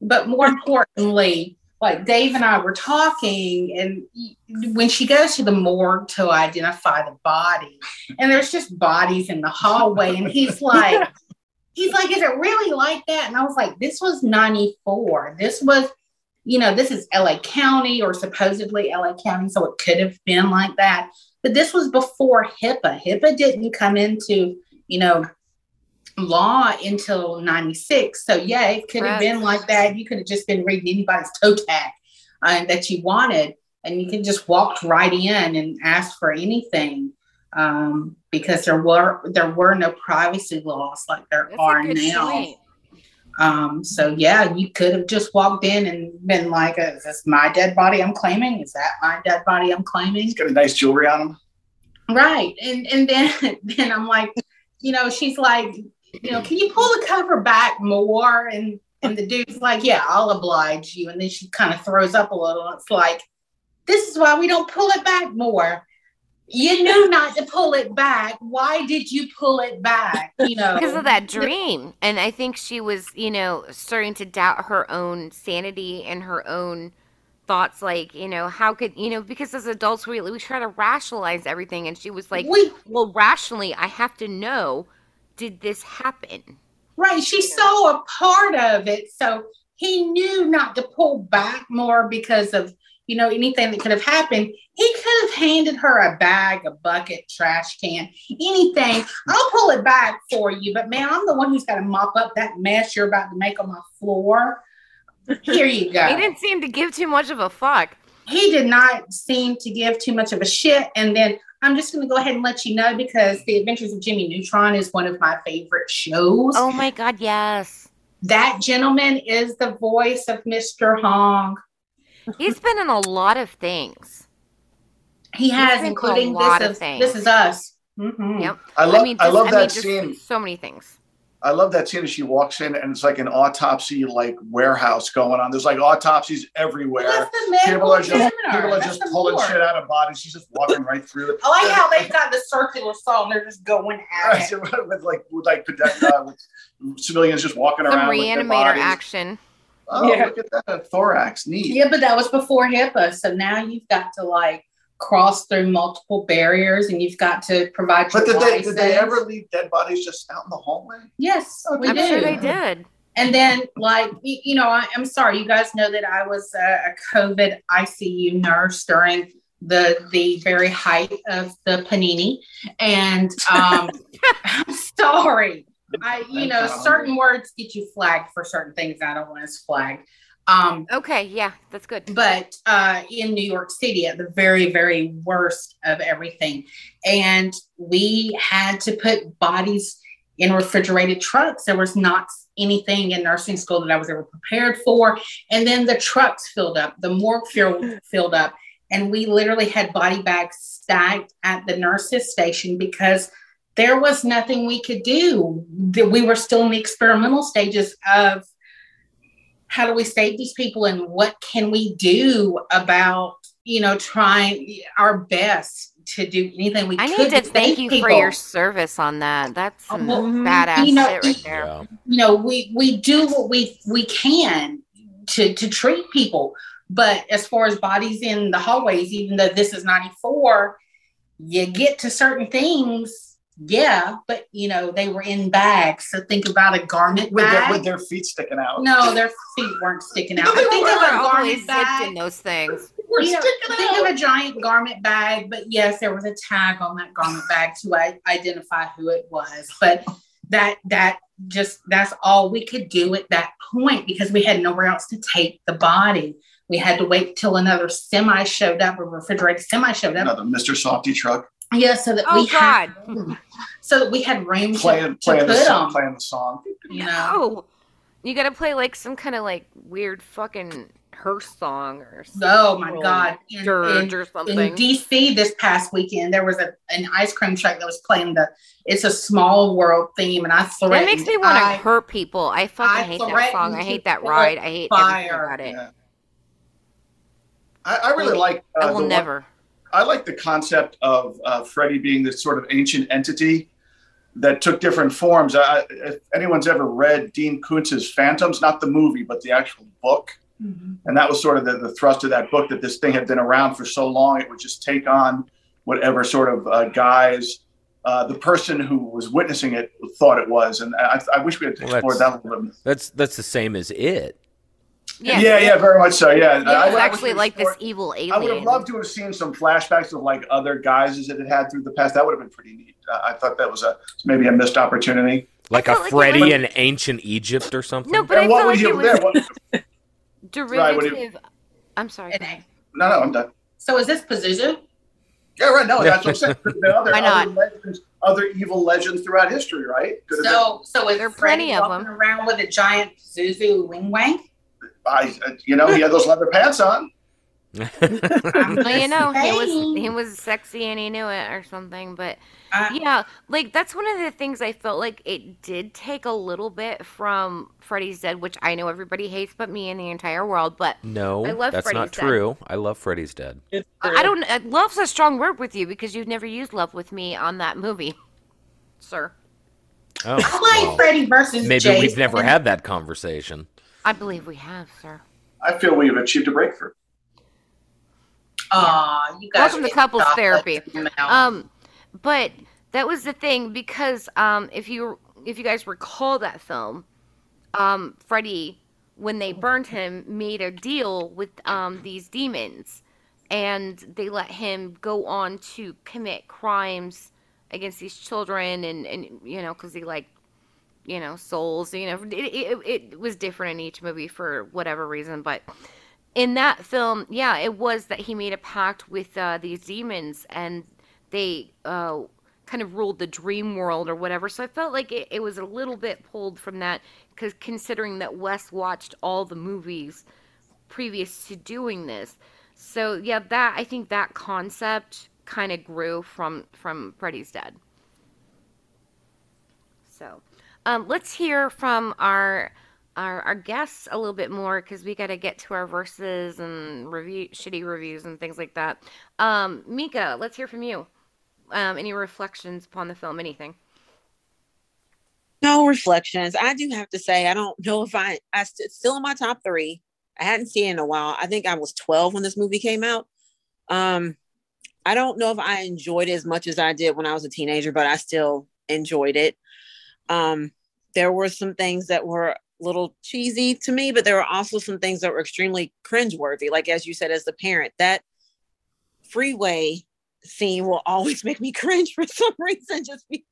but more importantly, like Dave and I were talking, and when she goes to the morgue to identify the body, and there's just bodies in the hallway, and he's like, he's like, is it really like that? And I was like, this was 94. This was, you know, this is LA County or supposedly LA County. So it could have been like that. But this was before HIPAA. HIPAA didn't come into, you know, law until 96. So yeah, it could have been like that. You could have just been reading anybody's toe tag uh, that you wanted. And you could just walk right in and ask for anything um, because there were there were no privacy laws like there That's are now. Um, so yeah, you could have just walked in and been like, "Is this my dead body I'm claiming? Is that my dead body I'm claiming?" He's got a nice jewelry on him. Right. And and then then I'm like, you know, she's like, you know, can you pull the cover back more? And and the dude's like, yeah, I'll oblige you. And then she kind of throws up a little. It's like, this is why we don't pull it back more. You knew not to pull it back. Why did you pull it back? You know, because of that dream and i think she was you know starting to doubt her own sanity and her own thoughts like you know how could you know because as adults we, we try to rationalize everything and she was like We- well rationally i have to know did this happen Right. She saw a part of it. So he knew not to pull back more because of, you know, anything that could have happened. He could have handed her a bag, a bucket, trash can, anything. I'll pull it back for you. But man, I'm the one who's got to mop up that mess you're about to make on my floor. Here you go. he didn't seem to give too much of a fuck he did not seem to give too much of a shit. And then I'm just going to go ahead and let you know because The Adventures of Jimmy Neutron is one of my favorite shows. oh my god yes That gentleman is the voice of Mr. Hong. He's been in a lot of things He has, been a including lot this of is things. this is us. Mhm. yep I love I, just- love that just scene. so many things I love that scene as she walks in and it's like an autopsy like warehouse going on. There's like autopsies everywhere. That's the medical People are just examiner. people are That's just the pulling board. shit out of bodies. She's just walking right through it. I like how they've got the circular saw and they're just going at it. with like with like pedestrian, uh, with civilians just walking some around with their reanimator action Oh, Yeah. look at that thorax. Neat. Yeah, but that was before HIPAA. So now you've got to like cross through multiple barriers and you've got to provide But did they did they ever leave dead bodies just out in the hallway? Yes, we I'm do. sure they did. And then, like, you know, I, I'm sorry, you guys know that I was a, a COVID ICU nurse during the the very height of the panini, and um, I'm sorry. I, you know, certain words get you flagged for certain things. I don't want us flagged. Um, Okay, yeah, that's good. but uh, in New York City at the very, very worst of everything. And we had to put bodies in refrigerated trucks. There was not anything in nursing school that I was ever prepared for. And then the trucks filled up, the morgue filled, filled up. And we literally had body bags stacked at the nurses' station because there was nothing we could do. That We were still in the experimental stages of how do we save these people and what can we do about you know trying our best to do anything we can. I could need to save thank you for your service on that. That's oh, some Well, badass you know, shit right there. Yeah. you know we we do what we we can to to treat people but as far as bodies in the hallways even though this is 94 you get to certain things yeah but you know they were in bags so think about a garment With their, bag with their feet sticking out. no their feet weren't sticking out No, they But think were. of a garment bag in those things. We're you know, sticking think out. of a giant garment bag, but yes, there was a tag on that garment bag to identify who it was. But that that just that's all we could do at that point because we had nowhere else to take the body. We had to wait till another semi showed up, a refrigerated semi showed up. Another Mr. Softee truck Yeah, so that Oh we had so that we had room playing to, to playing the put song, them. playing the song. You know, Oh, you gotta play like some kind of like weird fucking Hearst song or something. oh my god, in- dirge in- or in. DC this past weekend, there was a an ice cream truck that was playing the "It's a Small World" theme, and I threatened. that makes me want to hurt people. I fucking I hate that song. I hate that ride. I hate everything fire. about it. Yeah. I, I really like. I uh, will the one- never. I like the concept of uh, Freddy being this sort of ancient entity that took different forms. I, if anyone's ever read Dean Koontz's Phantoms, not the movie, but the actual book, and that was sort of the, the thrust of that book that this thing had been around for so long, it would just take on whatever sort of uh, guise uh, the person who was witnessing it thought it was. And I, I wish we had Well, explored that's- that a little bit. That's that's the same as it. Yeah, Yeah, yeah, very much so. Yeah, It I- I actually we like this evil alien. I would have loved to have seen some flashbacks of like other guises that it had through the past. That would have been pretty neat. Uh, I thought that was a maybe a missed opportunity. Like a like Freddy was- in ancient Egypt or something. No, but I And what feel would like you it was there? What, Right, you- I'm sorry. No, no, I'm done. So is this Pazuzu? Yeah, right. No, that's what I'm saying. There are other, Why not? other legends, other evil legends throughout history, right? Could have So so is There are Freddy plenty of them. around with a giant Pazuzu wing wang? Been, I, you know, he had those leather pants on. Well, you know, he was he was sexy and he knew it or something. But Uh, yeah, like that's one of the things I felt like it did take a little bit from Freddy's Dead, which I know everybody hates but me and the entire world. But no, I love that's not Freddy's Dead. true. I love Freddy's Dead. It's I don't. Uh, love's a strong word with you because you've never used love with me on that movie, sir. Oh, I like well, Freddy versus maybe Jason. we've never had that conversation. I believe we have, sir. I feel we have achieved a breakthrough. Aw, you guys. Welcome to couples therapy. Um, but that was the thing because um, if you if you guys recall that film, um, Freddy, when they burned him, made a deal with um, these demons, and they let him go on to commit crimes against these children, and and you know because he like you know souls, you know it, it it was different in each movie for whatever reason, but in that film, yeah, it was that he made a pact with uh, these demons and they uh, kind of ruled the dream world or whatever. So I felt like it, it was a little bit pulled from that because considering that Wes watched all the movies previous to doing this. So yeah, that I think that concept kind of grew from from Freddy's Dead. So um, let's hear from our our, our guests a little bit more because we got to get to our verses and review shitty reviews and things like that. Um, Mika, let's hear from you. Um, any reflections upon the film? Anything? No reflections. I do have to say, I don't know if I, I st- still in my top three. I hadn't seen in a while. I think I was 12 when this movie came out. Um, I don't know if I enjoyed it as much as I did when I was a teenager, but I still enjoyed it. Um, there were some things that were a little cheesy to me, but there were also some things that were extremely cringeworthy. Like as you said, as the parent, that freeway scene will always make me cringe for some reason. Just be,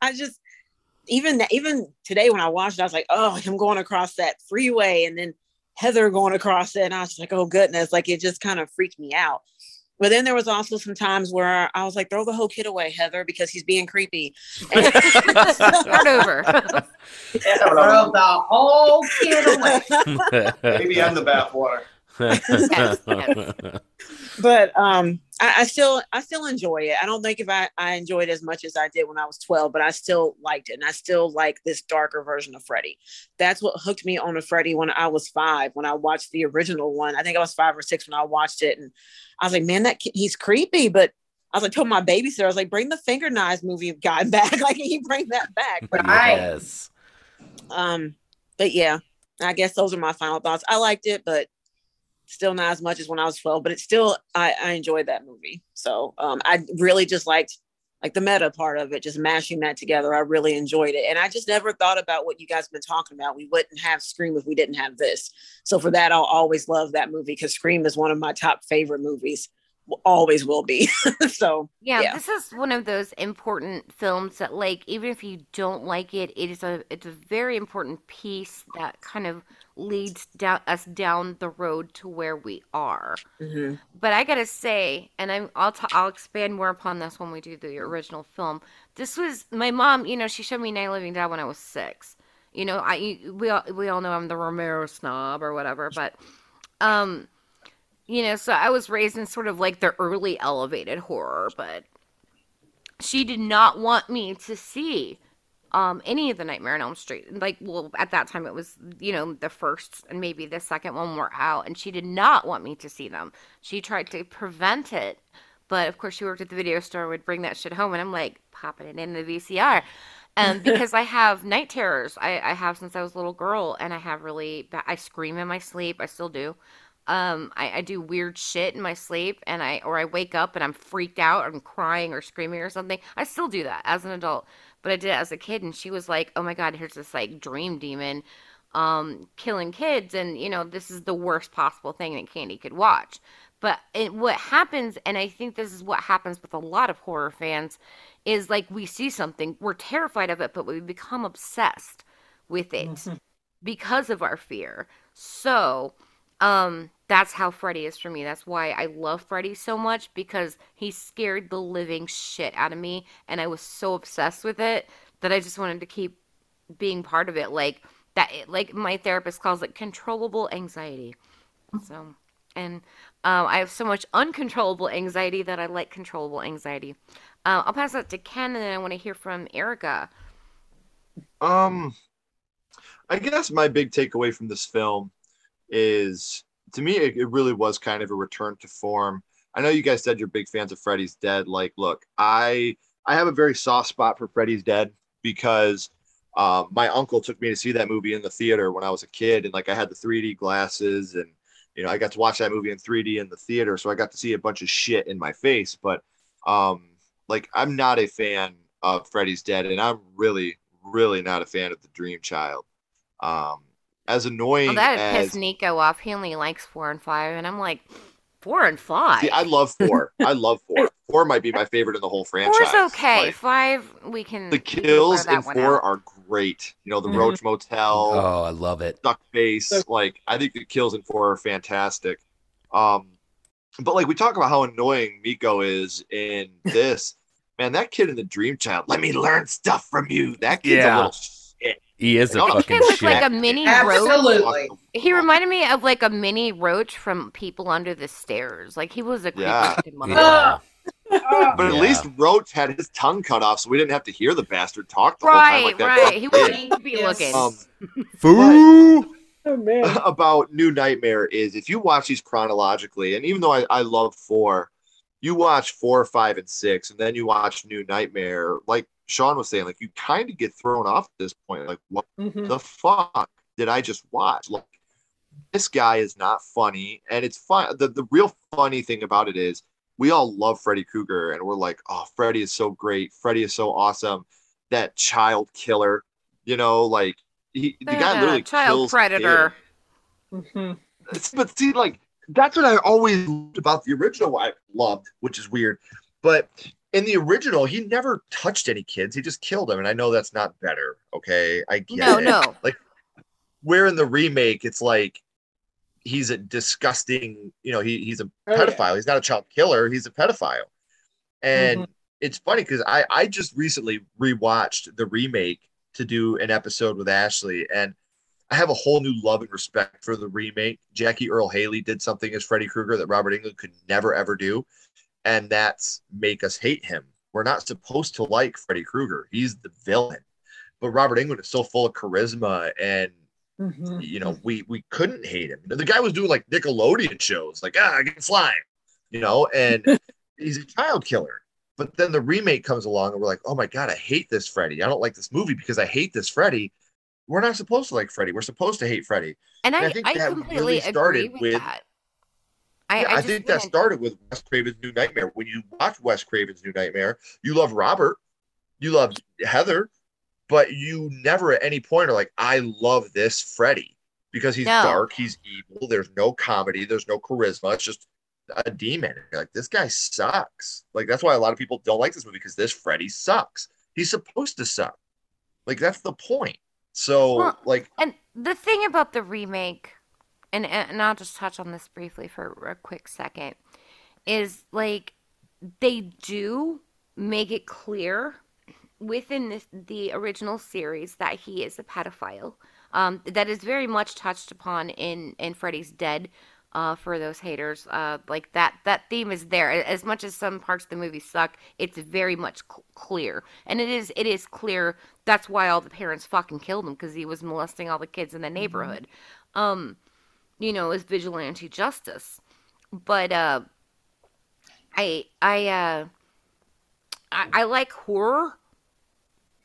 I just even even today when I watched it, I was like, oh, I'm going across that freeway, and then Heather going across it, and I was like, oh goodness, like it just kind of freaked me out. But then there was also some times where I was like, throw the whole kid away, Heather, because he's being creepy. Start over. Throw the whole kid away. Maybe I'm the bathwater. but um I, I still I still enjoy it. I don't think if I, I enjoyed it as much as I did when I was 12, but I still liked it. And I still like this darker version of Freddy. That's what hooked me on a Freddy when I was five, when I watched the original one. I think I was five or six when I watched it. And I was like, man, that kid, he's creepy. But I was like, told my babysitter, I was like, bring the finger knives movie guy back. like, he bring that back? But yes. um, but yeah, I guess those are my final thoughts. I liked it, but still not as much as when I was 12, but it's still I, I enjoyed that movie. So um I really just liked like the meta part of it, just mashing that together. I really enjoyed it. And I just never thought about what you guys have been talking about. We wouldn't have Scream if we didn't have this. So for that, I'll always love that movie because Scream is one of my top favorite movies. Always will be. so Yeah, yeah. this is one of those important films that like even if you don't like it, it is a it's a very important piece that kind of leads down us down the road to where we are. Mhm. But I gotta say, and I'm I'll t- I'll expand more upon this when we do the original film. This was my mom. You know, she showed me Night Living Dead when I was six. You know, I we all we all know I'm the Romero snob or whatever, but um, you know, so I was raised in sort of like the early elevated horror, but she did not want me to see um any of the Nightmare on Elm Street. Like, well, at that time it was, you know, the first and maybe the second one were out, and she did not want me to see them. She tried to prevent it, but of course she worked at the video store, would bring that shit home, and I'm like popping it in the VCR. Um, because I have night terrors. I, I have since I was a little girl, and I have really ba- I scream in my sleep. I still do. Um, I, I do weird shit in my sleep, and I or I wake up and I'm freaked out, I'm crying or screaming or something. I still do that as an adult, but I did it as a kid, and she was like, "Oh my god, here's this like dream demon, um, killing kids, and you know this is the worst possible thing that Candy could watch." But it, what happens, and I think this is what happens with a lot of horror fans, is like we see something, we're terrified of it, but we become obsessed with it because of our fear. So, um, that's how Freddy is for me. That's why I love Freddy so much because he scared the living shit out of me, and I was so obsessed with it that I just wanted to keep being part of it. Like that, like my therapist calls it controllable anxiety. So, and um, I have so much uncontrollable anxiety that I like controllable anxiety. Uh, I'll pass that to Ken, and then I want to hear from Erica. Um, I guess my big takeaway from this film is to me, it, it really was kind of a return to form. I know you guys said you're big fans of Freddy's Dead. Like, look, I I have a very soft spot for Freddy's Dead because uh, my uncle took me to see that movie in the theater when I was a kid, and like I had the 3D glasses, and you know I got to watch that movie in 3D in the theater, so I got to see a bunch of shit in my face. But um, like I'm not a fan of Freddy's Dead, and I'm really, really not a fan of the Dream Child. Um, as annoying Well, that as pissed Nico off. He only likes four and five, and I'm like, four and five. See, I love four. I love four. Four might be my favorite in the whole franchise. Four's okay. Like, Five, we can. the we can kills blur in four out. are great. You know, the Mhm. Roach Motel, Oh, I love it. Duck Face. Like, I think the kills in four are fantastic. Um, but like we talk about how annoying Miko is in this. Man, that kid in the Dream Child. Let me learn stuff from you. That kid's Yeah. a little shit. He is a Like, oh, fucking Kid looked shit. like a mini roach. Absolutely. He reminded me of like a mini roach from People Under the Stairs. Like he was a creepy Yeah. motherfucker. Yeah. But at Yeah. least Roach had his tongue cut off, so we didn't have to hear the bastard talk the whole time Right, like that. right. He was kid. creepy looking. Um, Foo. Oh man. about New Nightmare is if you watch these chronologically, and even though I, I love four, you watch four, five, and six, and then you watch New Nightmare. Like Shawn was saying, like you kind of get thrown off at this point. Like, what Mhm. the fuck did I just watch? Like, this guy is not funny, and it's fun. The the real funny thing about it is we all love Freddy Krueger, and we're like, oh, Freddy is so great. Freddy is so awesome. That child killer, you know, like he, the guy literally child kills predator. Mhm. But see, like that's what I always loved about the original. I loved, which is weird, but in the original, he never touched any kids. He just killed them, and I know that's not better. Okay, I get No, it. no. Like where in the remake, it's like he's a disgusting. You know, he he's a Oh, yeah. pedophile. He's not a child killer. He's a pedophile, and Mhm. it's funny because I I just recently rewatched the remake to do an episode with Ashley, and I have a whole new love and respect for the remake. Jackie Earle Haley did something as Freddy Krueger that Robert Englund could never ever do, and that's make us hate him. We're not supposed to like Freddy Krueger. He's the villain, but Robert Englund is so full of charisma and Mhm. you know, we we couldn't hate him. The guy was doing like Nickelodeon shows, like ah, I get slime, you know, and he's a child killer. But then the remake comes along, and we're like, oh my god, I hate this Freddy. I don't like this movie because I hate this Freddy. We're not supposed to like Freddy. We're supposed to hate Freddy. And And I, I think I that completely really agree started with, with- that. I, Yeah, I, I, think that started with Wes Craven's New Nightmare. When you watch Wes Craven's New Nightmare, you love Robert, you love Heather, but you never at any point are like, I love this Freddy because he's No. dark, he's evil. There's no comedy, there's no charisma. It's just a demon. You're like, this guy sucks. Like that's why a lot of people don't like this movie because this Freddy sucks. He's supposed to suck. Like that's the point. So Well, like And the thing about the remake, and and I'll just touch on this briefly for a quick second, is like they do make it clear within this, the original series that he is a pedophile. Um, that is very much touched upon in in Freddy's Dead. Uh, for those haters, uh, like that that theme is there. As much as some parts of the movie suck, it's very much c- clear, and it is it is clear. That's why all the parents fucking killed him because he was molesting all the kids in the neighborhood. Um, you know, as vigilante justice. But uh, I I uh, I, I like horror,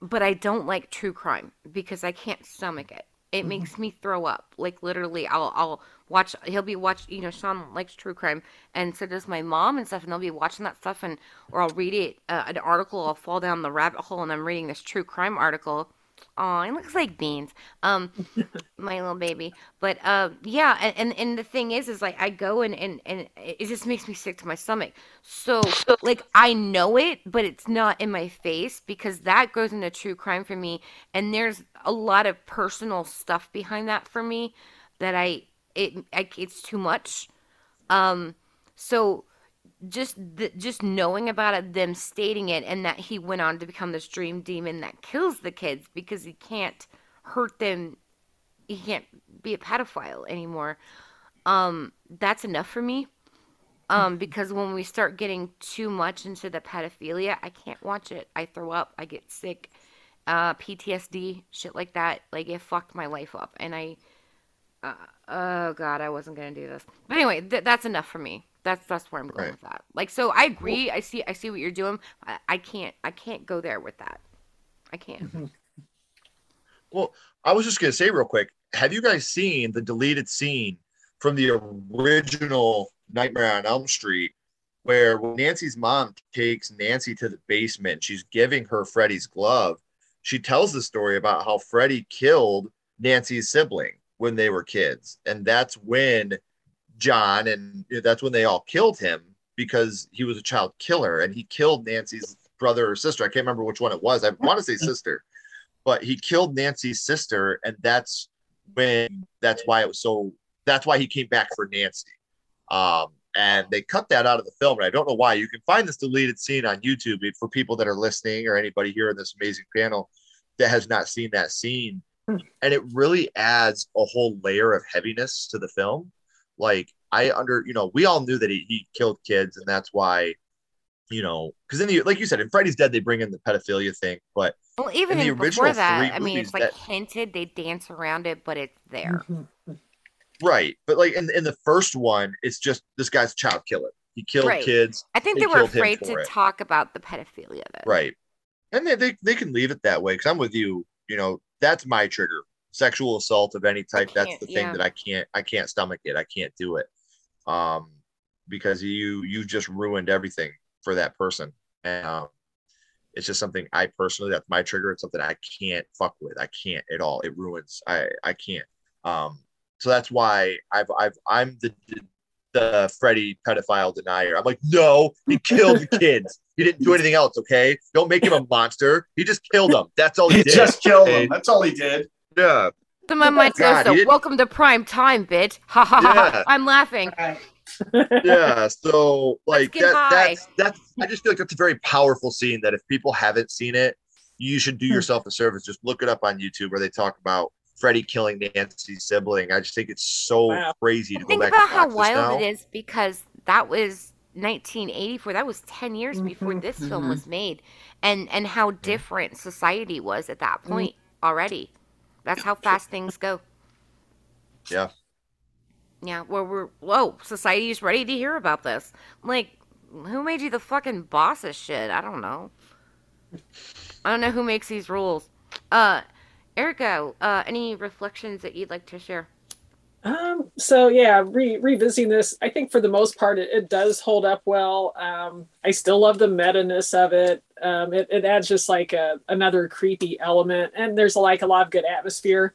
but I don't like true crime because I can't stomach it. It makes me throw up. Like literally, I'll I'll watch. He'll be watch. You know, Shawn likes true crime, and so does my mom and stuff. And they'll be watching that stuff, and or I'll read it uh, an article. I'll fall down the rabbit hole, and I'm reading this true crime article. Oh, it looks like beans. Um, my little baby. But uh, yeah, and, and and the thing is, is like I go and and and it just makes me sick to my stomach. So like I know it, but it's not in my face because that goes into true crime for me, and there's a lot of personal stuff behind that for me that I it I, it's too much. Um, so just just knowing about it, them stating it, and that he went on to become this dream demon that kills the kids because he can't hurt them, he can't be a pedophile anymore. Um, that's enough for me. Um, because when we start getting too much into the pedophilia, I can't watch it. I throw up. I get sick. Uh, PTSD, shit like that. Like it fucked my life up, and I. Uh, oh god, I wasn't gonna do this. But anyway, th- that's enough for me. That's that's where I'm going Right. with that. Like, so I agree. I see. I see what you're doing. I, I can't. I can't go there with that. I can't. Mm-hmm. Well, I was just gonna say real quick. Have you guys seen the deleted scene from the original Nightmare on Elm Street, where Nancy's mom takes Nancy to the basement, she's giving her Freddy's glove. She tells the story about how Freddy killed Nancy's sibling when they were kids, and that's when John and that's when they all killed him because he was a child killer and he killed Nancy's brother or sister. I can't remember which one it was. I want to say sister but he killed Nancy's sister, and that's when that's why it was so. That's why he came back for Nancy, um, and they cut that out of the film. And I don't know why. You can find this deleted scene on YouTube for people that are listening or anybody here in this amazing panel that has not seen that scene, and it really adds a whole layer of heaviness to the film. Like I under, you know, we all knew that he, he killed kids, and that's why. You know, because in the like you said, in Freddy's Dead, they bring in the pedophilia thing, but Well, even in the original that, I mean, it's like that- hinted. They dance around it, but it's there. Mm-hmm. Right. But like in, in the first one, it's just this guy's a child killer. He killed Right. kids. I think They they were afraid to it. talk about the pedophilia. Then. Right. and they, they they can leave it that way because I'm with you. You know, that's my trigger. Sexual assault of any type. That's the thing yeah. that I can't I can't stomach it. I can't do it. Um, because you you just ruined everything for that person, and um, it's just something I personally that's my trigger. It's something I can't fuck with. I can't at all. It ruins. I I can't. Um, so that's why I've I've I'm the the Freddy pedophile denier. I'm like, no, he killed the kids. He didn't do anything else. Okay, don't make him a monster. He just killed them. That's all he, He did. just killed okay? him. That's all he did. Yeah. Some of oh my God, goes, so welcome to prime time, bitch. Ha ha ha. Yeah. ha. I'm laughing. yeah so like get that high. that's that's i just feel like that's a very powerful scene that if people haven't seen it you should do hmm. yourself a service just look it up on youtube where they talk about freddy killing nancy's sibling i just think it's so Wow. crazy to go Think back about and how wild now. it is because that was 1984. That was 10 years mm-hmm. before this film mhm. was made, and and how different society was at that mm-hmm. point already. That's how fast things go. yeah Yeah, where we're whoa, society's ready to hear about this. Like, who made you the fucking boss of shit? I don't know. I don't know who makes these rules. Uh, Erica, uh, any reflections that you'd like to share? Um, so yeah, re- revisiting this, I think for the most part it, it does hold up well. Um, I still love the meta-ness of it. Um, it, it adds just like a, another creepy element, and there's like a lot of good atmosphere.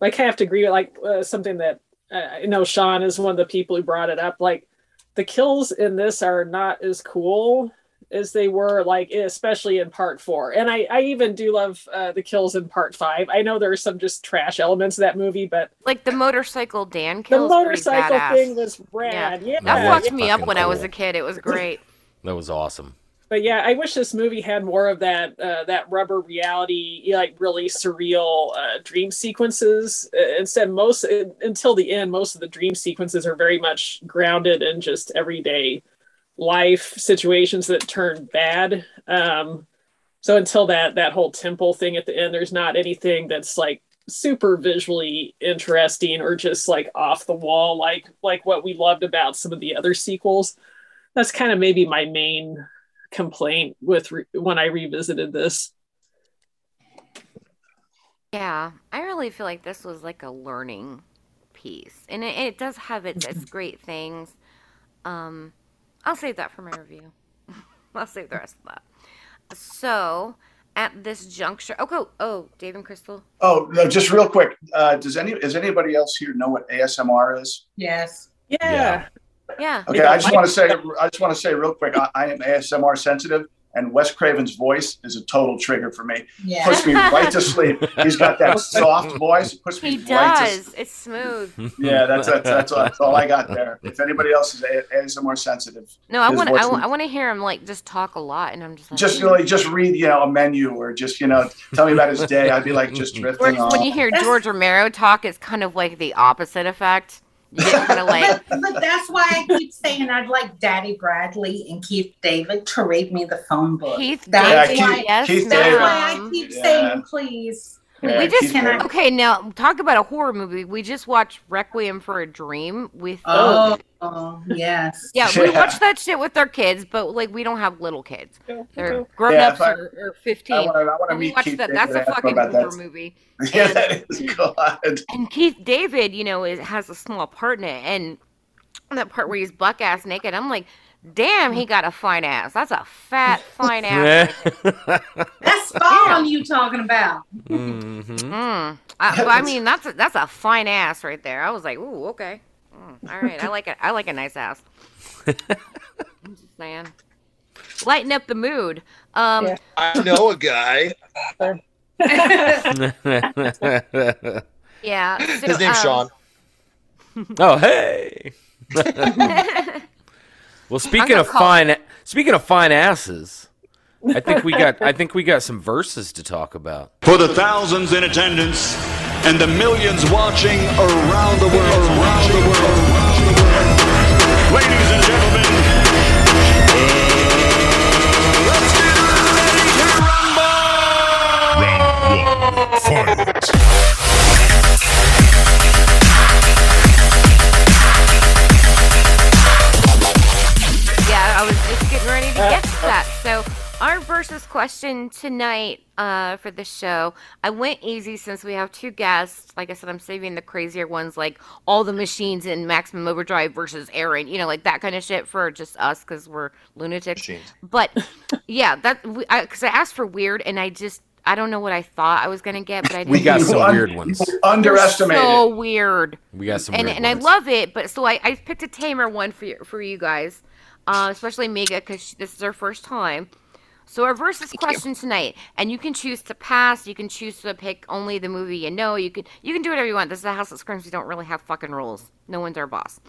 Like I have to agree with like uh, something that uh, I know Shawn is one of the people who brought it up. Like the kills in this are not as cool as they were like especially in part four and i i even do love uh, the kills in part five i know there are some just trash elements of that movie but Like the motorcycle Dan the kills. pretty motorcycle thing was rad. Yeah, That Yeah, fucked it's me up fucking when I was a kid. It was great. That was awesome. But yeah, I wish this movie had more of that uh, that rubber reality, like really surreal uh, dream sequences. Uh, instead, most until the end, most of the dream sequences are very much grounded in just everyday life situations that turn bad. Um, so until that that whole temple thing at the end, there's not anything that's like super visually interesting or just like off the wall like like what we loved about some of the other sequels that's kind of maybe my main complaint with re- when I revisited this. Yeah, I really feel like this was like a learning piece, and it, it does have its its great things. Um, I'll save that for my review. I'll save the rest of that. So, at this juncture, oh, go, oh, Dave and Crystal. Oh no, just real quick. Uh, does any does anybody else here know what ASMR is? Yes. Yeah. Yeah. Okay, I just want to say I just want to say real quick. I, I am ASMR sensitive, and Wes Craven's voice is a total trigger for me. Yeah. Puts me right to sleep. He's got that soft voice. It puts me He right to does. It's smooth. Yeah, that's that's, that's, all, that's all I got there. If anybody else is ASMR sensitive, No, I want voice I, want to hear him like just talk a lot, and I'm just like, just mm. you know, just read you know a menu or just you know tell me about his day. I'd be like just drifting Whereas off. when you hear George Romero talk, it's kind of like the opposite effect. You get kind of like, But, but that's why I keep saying I'd like Daddy Bradley and Keith David to read me the phone book. Keith That's David, why, yes, Keith that's David. why I keep Yeah. saying please. Yeah, we just Keith Can okay now talk about a horror movie. We just watched Requiem for a Dream with. Oh, oh, yes. yeah, we Yeah. watched that shit with our kids, but like we don't have little kids. They're grown Yeah, ups if I- or, or I fifteen. want to I want to meet Keith that. David. That's a and ask him fucking horror that. movie. Yeah, that is God. And Keith David, you know, is, has a small part in it, and that part where he's buck ass naked, I'm like, damn, he got a fine ass. That's a fat fine ass. That's Spawn you talking about. hmm Mm. I, but I mean, that's a, that's a fine ass right there. I was like, ooh, okay, Mm, all right. I like it. I like a nice ass. I'm just saying, lighten up the mood. Um, Yeah. I know a guy. yeah. so, His name's um, Shawn. oh hey. Well, speaking of call- fine, speaking of fine asses, I think we got I think we got some verses to talk about. For the thousands in attendance and the millions watching around the world, around the world, around the world. Ladies and gentlemen, uh, get to that. So, So, our versus question tonight uh, for the show, I went easy since we have two guests. Like I said, I'm saving the crazier ones, like all the machines in Maximum Overdrive versus Aaron, you know, like that kind of shit for just us because we're lunatics. Machines. But yeah, that because I, asked for weird, and I just I don't know what I thought I was gonna get, but I didn't. We got some un- weird ones. Underestimated. so weird We got some and weird and I ones. love it. But so I, I picked a tamer one for you, for you guys, uh, especially Mika because this is her first time. So our versus question tonight, and you can choose to pass. You can choose to pick only the movie you know. You can you can do whatever you want. This is a house that screams. We don't really have fucking rules. No one's our boss.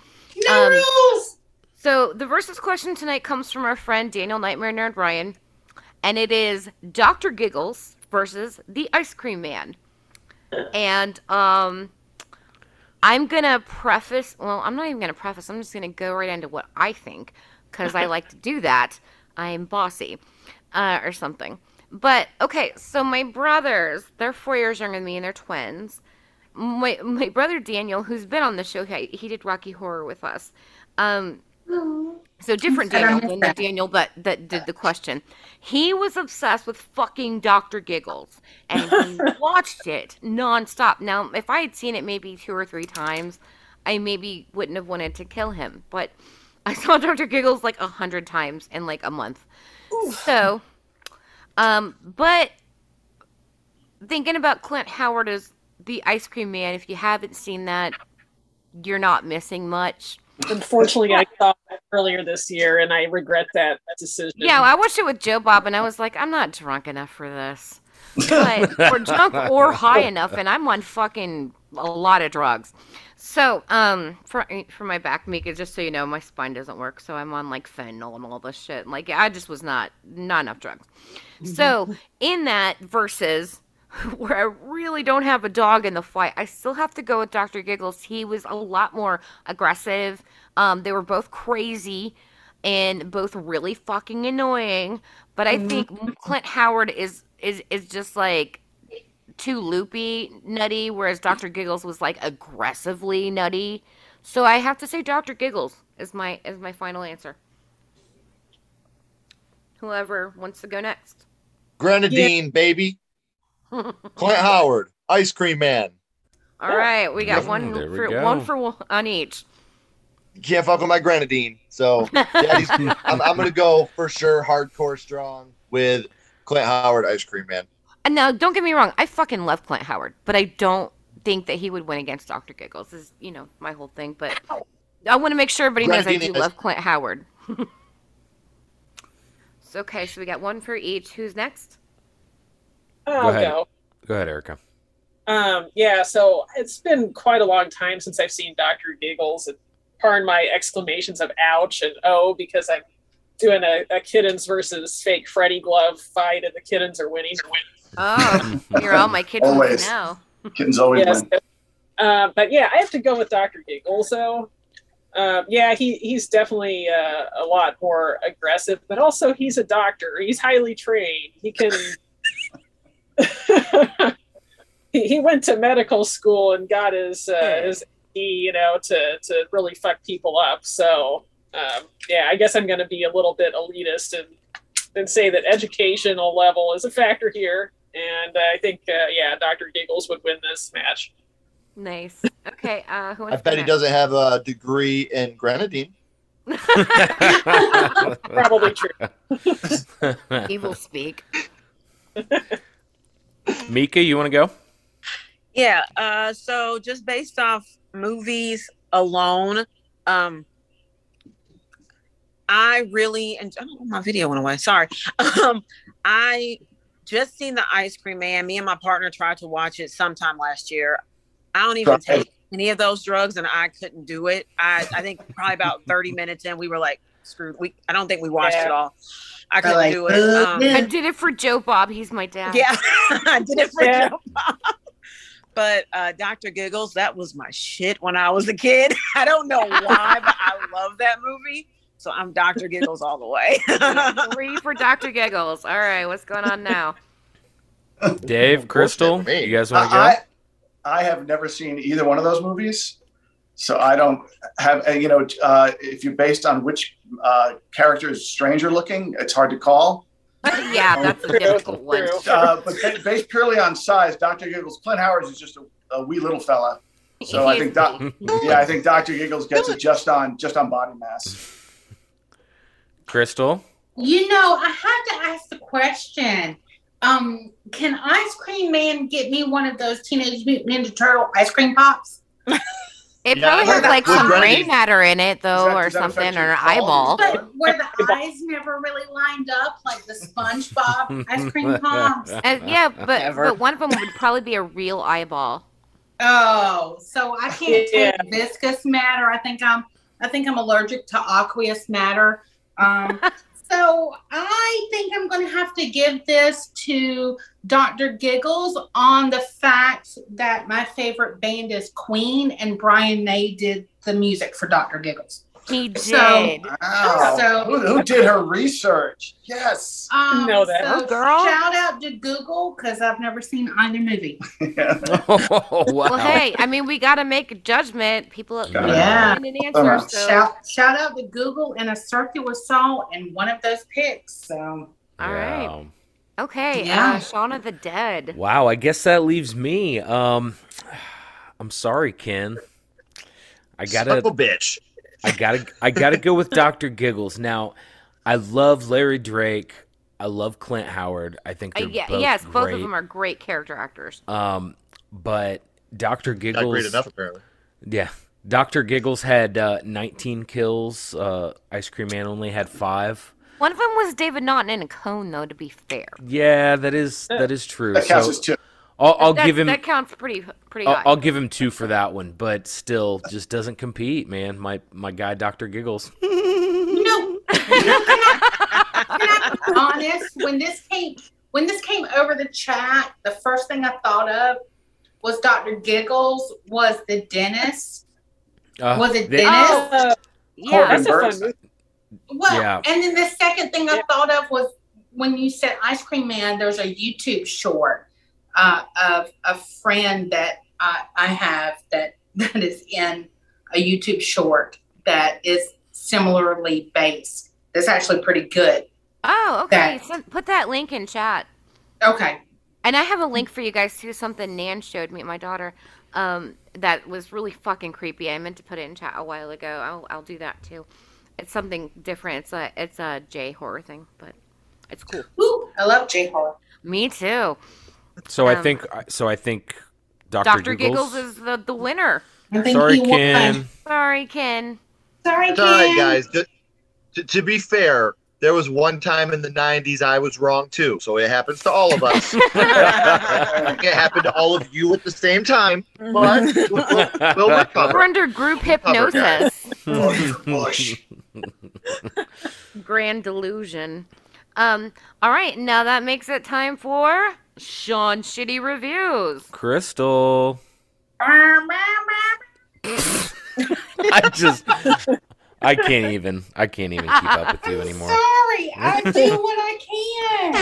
No Um, rules. So the versus question tonight comes from our friend Daniel Nightmare Nerd Ryan, and it is Doctor Giggles versus the Ice Cream Man. And um, I'm gonna preface. Well, I'm not even gonna preface. I'm just gonna go right into what I think because I like to do that. I'm bossy, uh, or something. But okay, so my brothers, they're four years younger than me, and they're twins. My my brother Daniel, who's been on the show, he, he did Rocky Horror with us. Um, so different Daniel than the that. Daniel that that did the question. He was obsessed with fucking Doctor Giggles, and he watched it nonstop. Now, if I had seen it maybe two or three times, I maybe wouldn't have wanted to kill him. But I saw Doctor Giggles like a hundred times in like a month. So, um, but thinking about Clint Howard as the Ice Cream Man, if you haven't seen that, you're not missing much. Unfortunately, I saw that earlier this year, and I regret that decision. Yeah, I watched it with Joe Bob, and I was like, I'm not drunk enough for this. But, or drunk or high enough, and I'm on fucking a lot of drugs. So, um, for for my back, Mika, just so you know, my spine doesn't work, so I'm on like fentanyl and all this shit. Like, I just was not not enough drugs. So, in that versus where I really don't have a dog in the fight, I still have to go with Dr. Giggles. He was a lot more aggressive. Um, they were both crazy and both really fucking annoying. But I think Clint Howard is is is just like too loopy, nutty, whereas Dr. Giggles was like aggressively nutty. So I have to say Dr. Giggles is my is my final answer. Whoever wants to go next. Grenadine, baby. Clint Howard, Ice Cream Man. All right, we got one there we for go. one for one on each. You can't fuck with my grenadine. So I'm, I'm gonna go for sure hardcore strong with Clint Howard, Ice Cream Man. And now, don't get me wrong, I fucking love Clint Howard, but I don't think that he would win against Dr. Giggles. This is, you know, my whole thing. But I want to make sure everybody knows I do is- love Clint Howard. so, okay, so we got one for each. Who's next? I'll Go ahead. go. Go ahead, Erica. Um, yeah, so it's been quite a long time since I've seen Dr. Giggles. And pardon my exclamations of ouch and oh, because I'm doing a, a kittens versus fake Freddy glove fight, and the kittens are winning. Oh, you're all my kids Always. now. Kittens always Yes. win. Uh, but yeah, I have to go with Dr. Giggles, though. Uh, yeah, he, he's definitely uh, a lot more aggressive, but also he's a doctor. He's highly trained. He can. he, he went to medical school and got his uh, his E, you know to to really fuck people up. So um, yeah, I guess I'm going to be a little bit elitist and and say that educational level is a factor here. And I think uh, yeah, Dr. Giggles would win this match. Nice. Okay, uh, who I wants to bet go he next? doesn't have a degree in grenadine. Probably true. Evil speak. Mika, you want to go? Yeah. Uh, so just based off movies alone, um, I really and oh, my video went away. Sorry. Um, I just seen the Ice Cream Man. Me and my partner tried to watch it sometime last year. I don't even take any of those drugs, and I couldn't do it. I I think probably about thirty minutes in, we were like screwed. We I don't think we watched Yeah. it all. I couldn't like, do it. Um. I did it for Joe Bob. He's my dad. yeah, I did it for Yeah. Joe Bob. But uh, Dr. Giggles, that was my shit when I was a kid. I don't know why, but I love that movie. So I'm Dr. Giggles all the way. Three for Dr. Giggles. All right, what's going on now? Dave, Crystal, for you guys want to go? I, I have never seen either one of those movies, so I don't have. and, You know, uh, if you're based on which uh, character is stranger looking, it's hard to call. yeah, that's a difficult one. Uh, but based purely on size, Dr. Giggles, Clint Howard is just a, a wee little fella. So I think, is doc, yeah, I think Dr. Giggles gets it just on just on body mass. Crystal. You know, I have to ask the question. Um, can Ice Cream Man get me one of those Teenage Mutant Ninja Turtle ice cream pops? It Yeah, probably I has like some was brain matter in it though, that- or does that affect something, or an quality? eyeball. But where the eyes never really lined up, like the SpongeBob ice cream pops. And yeah, but Ever. but one of them would probably be a real eyeball. Oh, so I can't Yeah. take viscous matter. I think I'm I think I'm allergic to aqueous matter. Um, so I think I'm going to have to give this to Dr. Giggles on the fact that my favorite band is Queen and Brian May did the music for Dr. Giggles. He did. So- Wow. So- who, who did her research? Yes. Um, Know that. so Oh, girl. Shout out to Google because I've never seen either movie. Oh, wow. well, hey, I mean, we got to make a judgment. People Yeah. Yeah. find an answer. Uh, So, Shout shout out to Google and a circular saw and one of those picks. So all right, Wow. okay. Yeah. Uh, Shawn of the Dead. Wow, I guess that leaves me. Um, I'm sorry, Ken. I gotta, of a bitch. I gotta, I gotta go with Doctor Giggles. Now, I love Larry Drake. I love Clint Howard. I think Uh, they're yeah, both yes, both of them are great character actors. Um, but Doctor Not Giggles, great enough, apparently. yeah, Doctor Giggles had uh, 19 kills. Uh, Ice Cream Man only had five. One of them was David Naughton in a cone, though. To be fair, Yeah, that is that is true. That counts So as two. I'll, I'll give him. that counts pretty pretty I'll, high. I'll give him two for that one, but still, just doesn't compete, man. My my guy, Doctor Giggles. you know, can I be honest? When this came when this came over the chat, the first thing I thought of was Dr. Giggles was the dentist. Uh, Was it they- Dennis? Uh, yeah, that's a fun Well, Yeah. and then the second thing I Yeah. thought of was when you said ice cream man. There's a YouTube short uh, of a friend that I, I have that that is in a YouTube short that is similarly based. That's actually pretty good. Oh, okay. That- Send, put that link in chat. Okay. And I have a link for you guys too. Something Nan showed me, my daughter, um, that was really fucking creepy. I meant to put it in chat a while ago. I'll, I'll do that too. It's something different. It's a it's a J horror thing, but it's cool. Ooh, I love J horror. Me too. So I um, think so. I think Doctor Doctor Giggles. Giggles is the, the winner. I think Sorry, he. Ken. Sorry, Ken. Sorry, It's all right, Ken. guys. To, to, to be fair, there was one time in the 90s I was wrong too. So it happens to all of us. it happened to all of you at the same time. But we'll, we'll, we'll We're under group Cover, guys. hypnosis. Bush. Grand delusion. Um. All right. Now that makes it time for Shawn Shitty reviews. Crystal. Um, I just. I can't even. I can't even keep up with you anymore. Sorry, I do what I can.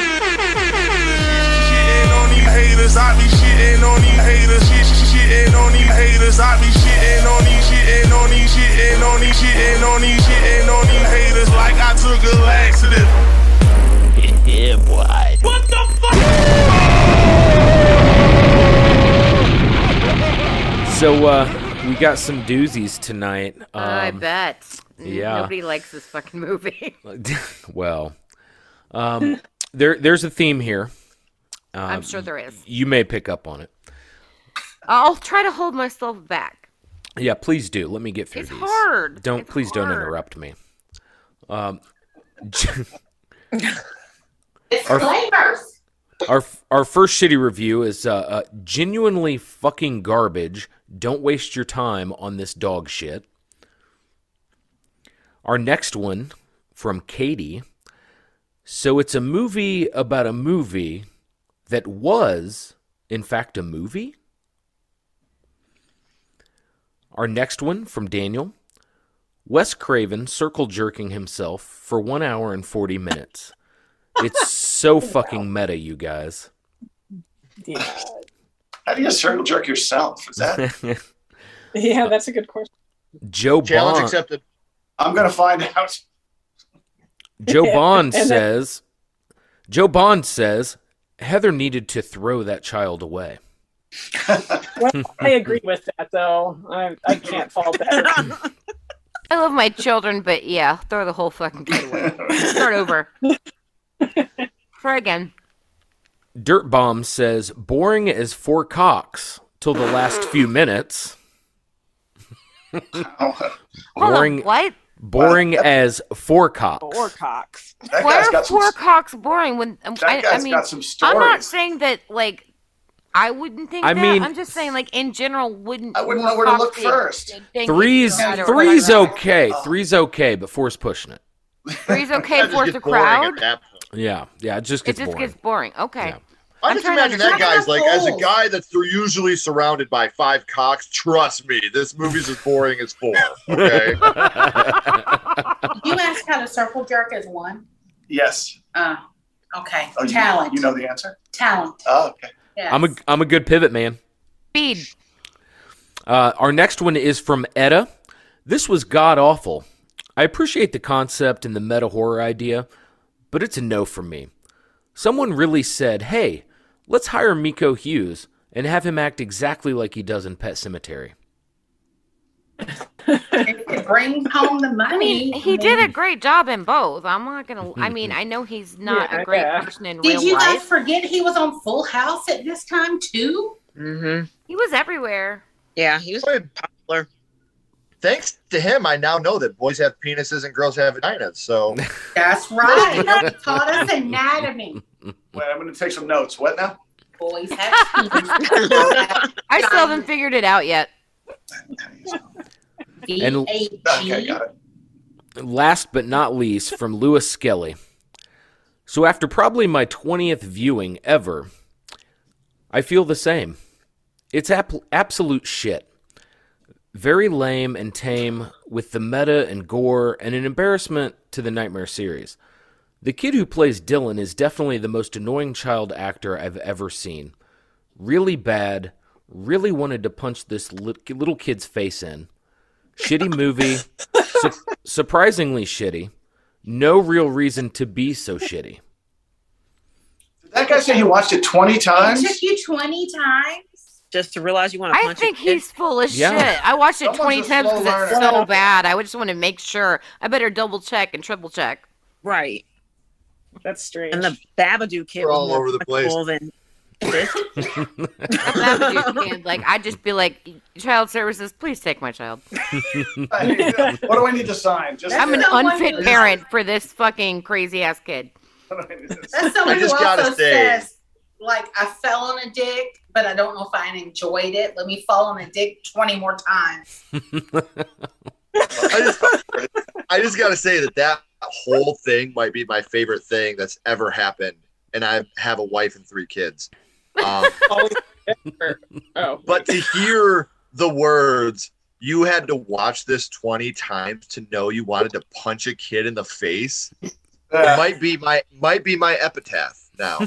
Shitting on these haters, I be shitting on these haters, shit, shit, shitting on these haters, I be shitting on these, shitting on these, shitting on these, shitting on these, shitting on these haters like I took a laxative. Yeah, boy. What the fuck? So uh, we got some doozies tonight. I Um, bet. Yeah. Nobody likes this fucking movie. well, um, there there's a theme here. I'm Um, sure there is. You may pick up on it. I'll try to hold myself back. Yeah, please do. Let me get through this. It's these. hard. Don't It's please don't interrupt me. Um, Disclaimers. our our first shitty review is uh, uh, genuinely fucking garbage. Don't waste your time on this dog shit. Our next one from Katie. So it's a movie about a movie that was, in fact, a movie. Our next one from Daniel. Wes Craven circle jerking himself for one hour and 40 minutes. It's so fucking meta, you guys. Yeah. How do you circle jerk yourself? Is that? yeah, that's a good question. Joe Challenge Bond. accepted. I'm gonna find out. Joe Bond And then- says. Joe Bond says Heather needed to throw that child away. Well, I agree with that though. I, I can't fault that. I love my children, but yeah, throw the whole fucking kid away. Start over. Try again. Dirt Bomb says boring as four cocks till the last few minutes. Boring, on, what? boring as four cocks. Four cocks. That Why are got some. four cocks boring? When um, That I, I mean, got some I'm not saying that like I wouldn't think I that. mean- I'm just saying like in general, wouldn't I wouldn't know where to look be first. Three's three's okay. Three's okay, but four's pushing it. Three's okay four's just for gets the boring at crowd. That point. Yeah, yeah, it just gets boring. It just boring. gets boring. Okay. Yeah. I I'm just trying imagine that guy's like, as a guy that's usually surrounded by five cocks, trust me, this movie's as boring as four. Okay. You asked how to circle jerk as one. Yes. Uh, okay. Oh, you, Talent. You know the answer. Talent. Oh, okay. Yes. I'm a I'm a good pivot man. Speed. Uh, our next one is from Etta. This was god awful. I appreciate the concept and the meta horror idea, but it's a no from me. Someone really said, "Hey, let's hire Miko Hughes and have him act exactly like he does in Pet Sematary." It could bring home the money. I mean, he did a great job in both. I'm not gonna. I mean, I know he's not Yeah, a great yeah. person in Did real you guys forget he was on Full House at this time too? Mm-hmm. He was everywhere. Yeah, he was very popular. Thanks to him, I now know that boys have penises and girls have vaginas. So That's right. he taught us anatomy. Wait, I'm going to take some notes. What now? Boys have penises. I still haven't figured it out yet. And- Okay, got it. Last but not least, from Lewis Skelly. So, after probably my 20th viewing ever, I feel the same. It's ap- absolute shit. Very lame and tame, with the meta and gore, and an embarrassment to the Nightmare series. The kid who plays Dylan is definitely the most annoying child actor I've ever seen. Really bad, really wanted to punch this little kid's face in. Shitty movie, su- surprisingly shitty. No real reason to be so shitty. Did that guy say he watched it 20 times? It times? took you 20 times? Just to realize you want to I punch think a kid. he's full of Yeah. shit. I watched it Someone's 20 times because it's so bad. I just want to make sure. I better double check and triple check. right. That's strange. And the Babadook kid We're was all more over the place. punchable Than this. That kid. Like I'd just be like, child services, please take my child. I what do I need to sign? Just I'm an unfit parent for this fucking crazy ass kid. That's someone I just who gotta also say- says, like, I fell on a dick, but I don't know if I enjoyed it. Let me fall on a dick 20 more times. I just, I just got to say that that whole thing might be my favorite thing that's ever happened. And I have a wife and three kids. Um, oh, oh, but to hear the words, you had to watch this 20 times to know you wanted to punch a kid in the face. It might be my might be my epitaph now.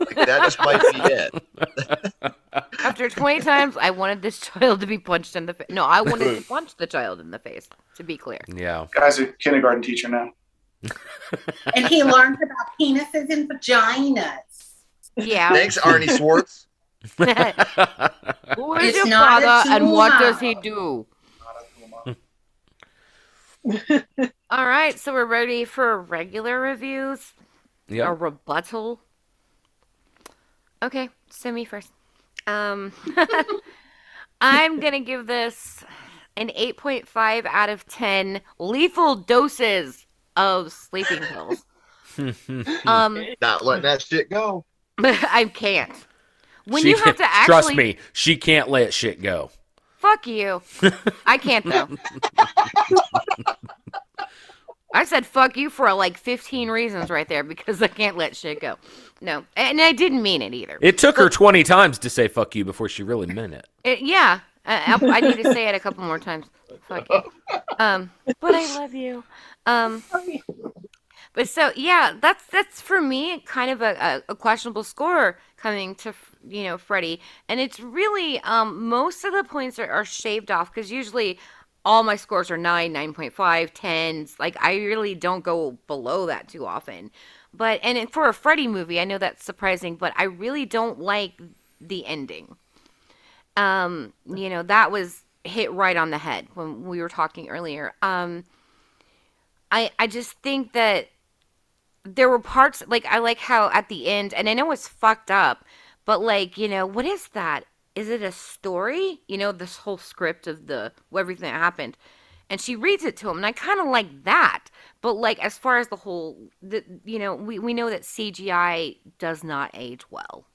Like, that just might be it. After 20 times, I wanted this child to be punched in the face. No, I wanted to punch the child in the face. To be clear. Yeah. Guy's a kindergarten teacher now. And he learned about penises and vaginas. Yeah. Thanks, Arnie Swartz. Who is It's your not father and what does he do? All right, so we're ready for regular reviews. Yeah. A rebuttal. Okay, send me first. Um, I'm gonna give this an 8.5 out of 10 lethal doses of sleeping pills. Um, Not letting that shit go. I can't. When She you have to actually trust me, she can't let shit go. Fuck you. I can't though. I said fuck you for like 15 reasons right there because I can't let shit go. No, and I didn't mean it either. It took her 20 times to say fuck you before she really meant it. It- yeah, I, I, I need to say it a couple more times. Fuck you. Um, but I love you. Um, but so yeah, that's that's for me kind of a, a, a questionable score coming to you know Freddy, and it's really um most of the points are, are shaved off because usually all my scores are 9 9.5 10s like i really don't go below that too often But and for a Freddy movie, I know that's surprising, but I really don't like the ending. Um, you know, that was hit right on the head when we were talking earlier. Um, I I just think that there were parts like I like how at the end, and I know it's fucked up, but like you know, what is that? Is it a story? You know, this whole script of the everything that happened, and she reads it to him, and I kind of like that. But like as far as the whole, the you know, we we know that CGI does not age well.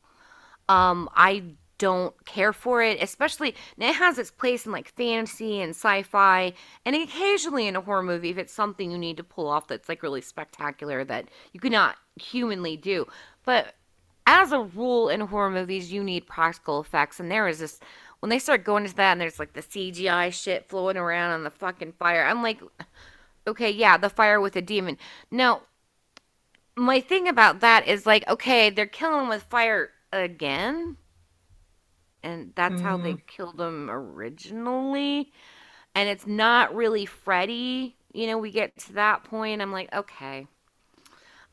Um, I don't care for it, especially it has its place in like fantasy and sci-fi, and occasionally in a horror movie if it's something you need to pull off that's like really spectacular that you could not humanly do. But as a rule in horror movies, you need practical effects, and there is this when they start going into that, and there's like the CGI shit flowing around on the fucking fire. I'm like, okay, yeah, the fire with a demon. Now, my thing about that is like, okay, they're killing with fire again, and that's how they mm-hmm. killed him originally, and it's not really Freddy. You know, we get to that point, I'm like, okay.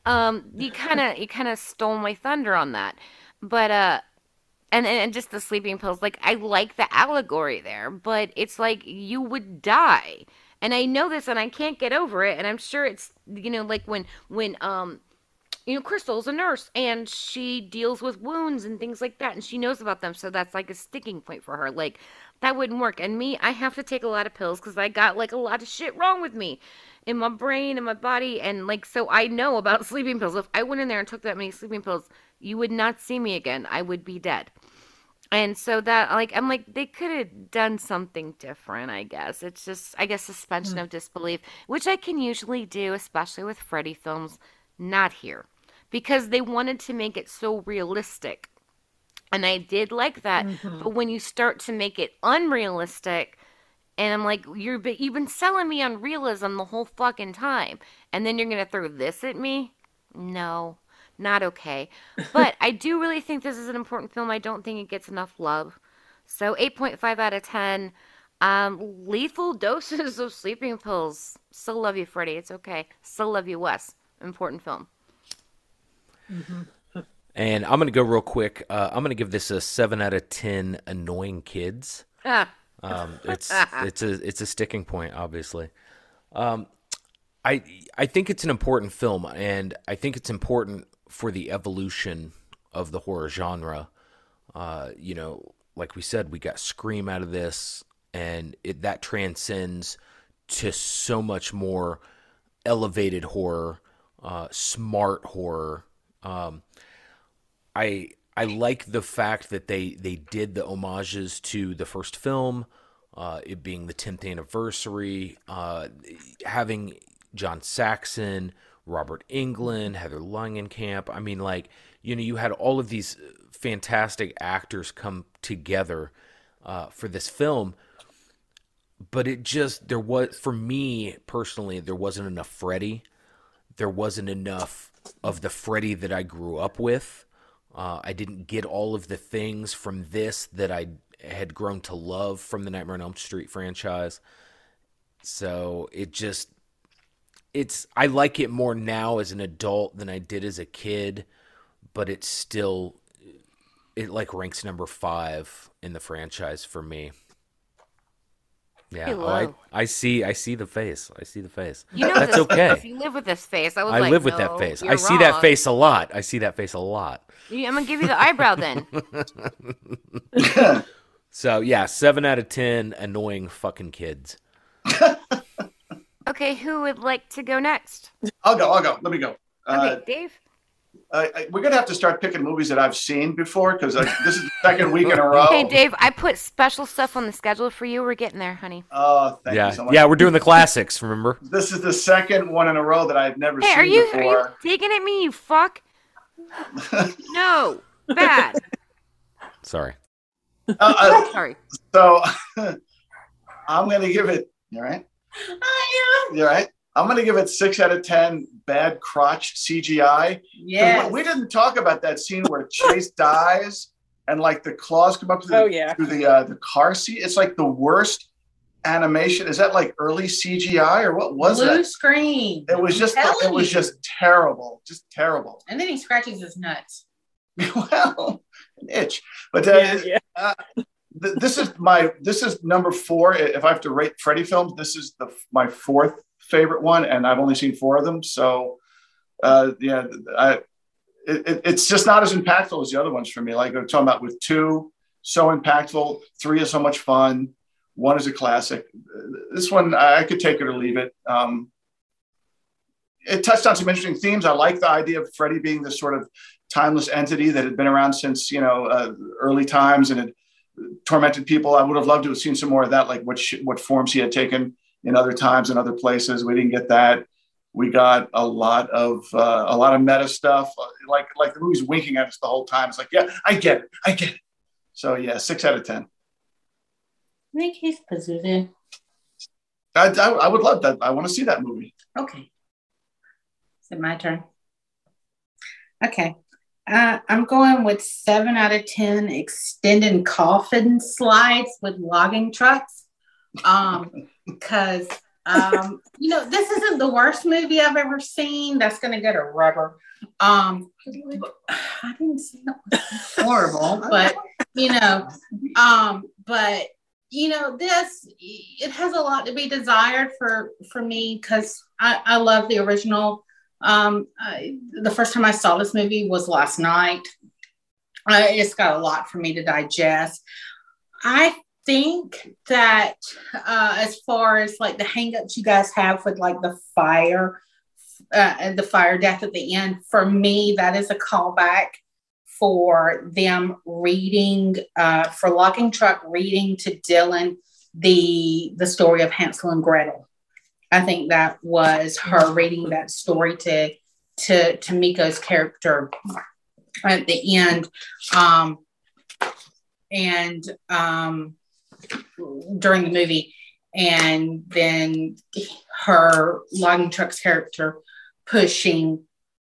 Um, you kind of you kind of stole my thunder on that, but uh, and and just the sleeping pills. Like I like the allegory there, but it's like you would die, and I know this, and I can't get over it. And I'm sure it's you know like when when um you know, Crystal's a nurse and she deals with wounds and things like that, and she knows about them, so that's like a sticking point for her. Like, that wouldn't work. And me, I have to take a lot of pills because I got like a lot of shit wrong with me in my brain and my body, and like, so I know about sleeping pills. If I went in there and took that many sleeping pills, you would not see me again. I would be dead. And so that, like, I'm like, they could have done something different, I guess. It's just, I guess, suspension hmm. of disbelief, which I can usually do, especially with Freddy films, not here because they wanted to make it so realistic. And I did like that. But when you start to make it unrealistic, and I'm like, you're but you've been selling me on realism the whole fucking time, and then you're gonna throw this at me? No, not okay. But I do really think this is an important film. I don't think it gets enough love. So 8.5 out of 10. Um, lethal doses of sleeping pills. Still love you, Freddy. It's okay. Still love you, Wes. Important film. And I'm gonna go real quick. Uh, I'm gonna give this a seven out of ten. Annoying kids. Ah. Um, it's it's a it's a sticking point, obviously. Um, I I think it's an important film, and I think it's important for the evolution of the horror genre. Uh, you know, like we said, we got Scream out of this, and it that transcends to so much more elevated horror, uh, smart horror. Um, I I like the fact that they they did the homages to the first film, uh, it being the 10th anniversary, uh, having John Saxon, Robert Englund, Heather Langenkamp. I mean, like you know, you had all of these fantastic actors come together uh, for this film. But it just there was for me personally there wasn't enough Freddy. There wasn't enough of the Freddy that I grew up with. Uh, I didn't get all of the things from this that I had grown to love from the Nightmare on Elm Street franchise. So it just, it's, I like it more now as an adult than I did as a kid, but it's still, it like ranks number five in the franchise for me. Yeah, Hey, oh, I. I see. I see the face. I see the face. You know That's okay. face. You live with this face. I was I like, live with "No, that face. I you're see that face a lot. I see that face a lot. You- I'm gonna give you the eyebrow then. So yeah, seven out of ten. Annoying fucking kids. Okay, who would like to go next? I'll go. I'll go. Let me go. Okay, Uh, Dave. I, I, we're gonna have to start picking movies that I've seen before because this is the second week in a row. Hey, Dave. I put special stuff on the schedule for you. We're getting there, honey. Oh, thank yeah, you so much. yeah, we're doing the classics. Remember? This is the second one in a row that I've never Hey, seen are you are before. you digging at me? You fuck. no, bad. Sorry. Uh, uh, Sorry. So I'm gonna give it. You all right? I am. You all right? I'm gonna give it six out of ten. Bad crotch CGI. Yes. We, we didn't talk about that scene where Chase dies and like the claws come up through, Oh, the, yeah. through the uh, the car seat. It's like the worst animation. Is that like early CGI or what was it? Blue that? screen. It was just it was just terrible, just terrible. And then he scratches his nuts. well, an itch. But uh, uh, th- this is my this is number four. If I have to rate Freddy films, this is the my fourth favorite one, and I've only seen four of them. So, uh, yeah, I, it, it- it's just not as impactful as the other ones for me. Like I'm talking about with two, so impactful. Three is so much fun. One is a classic. This one I could take it or leave it. Um, it touched on some interesting themes. I like the idea of Freddy being this sort of timeless entity that had been around since you know uh, early times and had tormented people. I would have loved to have seen some more of that, like what sh- what forms he had taken in other times and other places. We didn't get that. We got a lot of uh, a lot of meta stuff, uh, like like the movie's winking at us the whole time. It's like, yeah, I get it, I get it. So yeah, six out of ten. I think he's positive. I, I, I would love that. I want to see that movie. Okay. Is it my turn? Okay. Uh, I'm going with seven out of 10 extended coffin slides with logging trucks. Um, because, um, you know, this isn't the worst movie I've ever seen. That's going to get a rubber. Um, I didn't it was horrible, but, you know, um, but, you know, this, it has a lot to be desired for, for me because I, I love the original um, I, the first time I saw this movie was last night. Uh, it's got a lot for me to digest. I think that uh, as far as like the hangups you guys have with like the fire, uh, and the fire death at the end, for me that is a callback for them reading uh, for Locking Truck reading to Dylan the the story of Hansel and Gretel. I think that was her reading that story to to to Miko's character at the end, um, and um, during the movie, and then her logging truck's character pushing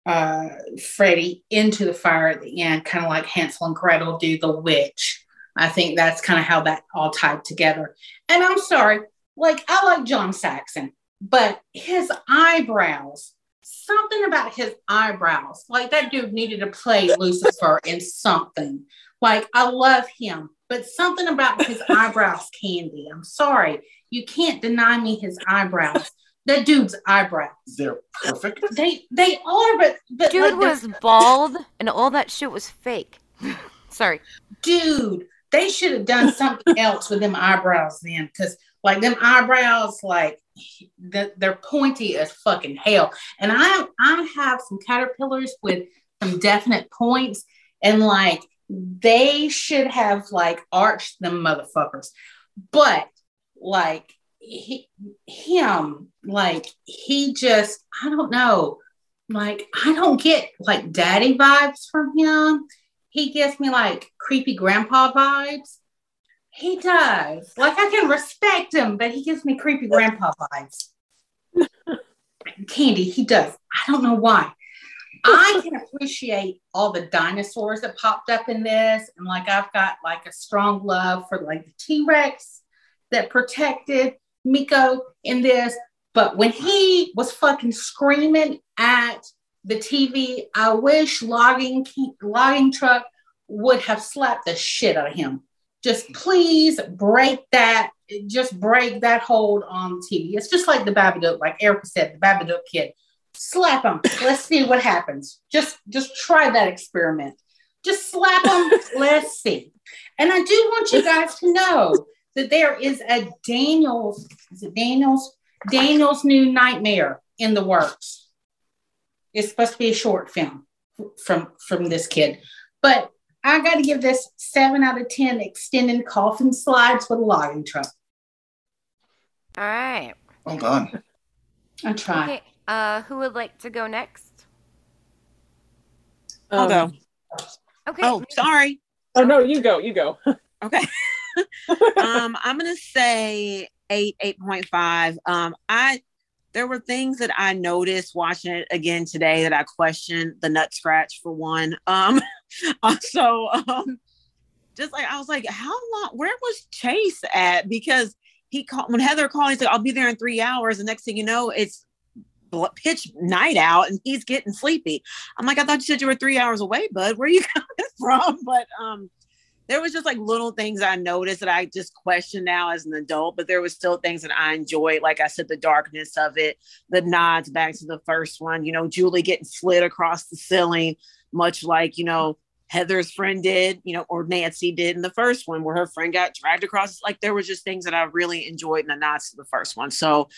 uh, Freddy into the fire at the end, kind of like Hansel and Gretel do the witch. I think that's kind of how that all tied together. And I'm sorry, like I like John Saxon, but his eyebrows, something about his eyebrows, like that dude needed to play Lucifer in something. Like I love him, but something about his eyebrows, Candy. I'm sorry, you can't deny me his eyebrows. That dude's eyebrows. They're perfect. They they are, but but Dude like, was bald and all that shit was fake. Sorry. dude, they should have done something else with them eyebrows then, because like them eyebrows, like they're pointy as fucking hell. And I I have some caterpillars with some definite points, and like they should have like arched them motherfuckers, but like he, him, like he just I don't know, like I don't get like daddy vibes from him he gives me like creepy grandpa vibes. He does. Like I can respect him, but he gives me creepy grandpa vibes. Candy, he does. I don't know why. I can appreciate all the dinosaurs that popped up in this. And like I've got like a strong love for like the T-Rex that protected Miko in this. But when he was fucking screaming at the TV, I wish logging logging truck would have slapped the shit out of him. Just please break that, just break that hold on TV. It's just like the Babadook, like Erica said, the Babadook kid. Slap them. Let's see what happens. Just just try that experiment. Just slap them. Let's see. And I do want you guys to know that there is a Daniel's, is it Daniel's? Daniel's new nightmare in the works. It's supposed to be a short film from from this kid. But I got to give this seven out of ten extended coffin slides with a logging truck. All right. Well done. I tried. Okay. Uh, who would like to go next? I'll go. Okay. Oh, sorry. Oh no, you go, you go. Okay. um, I'm gonna say eight, eight point five. Um, I there were things that I noticed watching it again today that I questioned the nut scratch for one. Um, also, um, just like I was like, how long? Where was Chase at? Because he called when Heather called. He's like, "I'll be there in three hours." The next thing you know, it's bl- pitch night out, and he's getting sleepy. I'm like, "I thought you said you were three hours away, bud. Where are you coming from?" But um, there was just like little things I noticed that I just question now as an adult, but there was still things that I enjoyed. Like I said, the darkness of it, the nods back to the first one, you know, Julie getting slid across the ceiling, much like, you know, Heather's friend did, you know, or Nancy did in the first one where her friend got dragged across. Like there was just things that I really enjoyed in the nods to the first one. So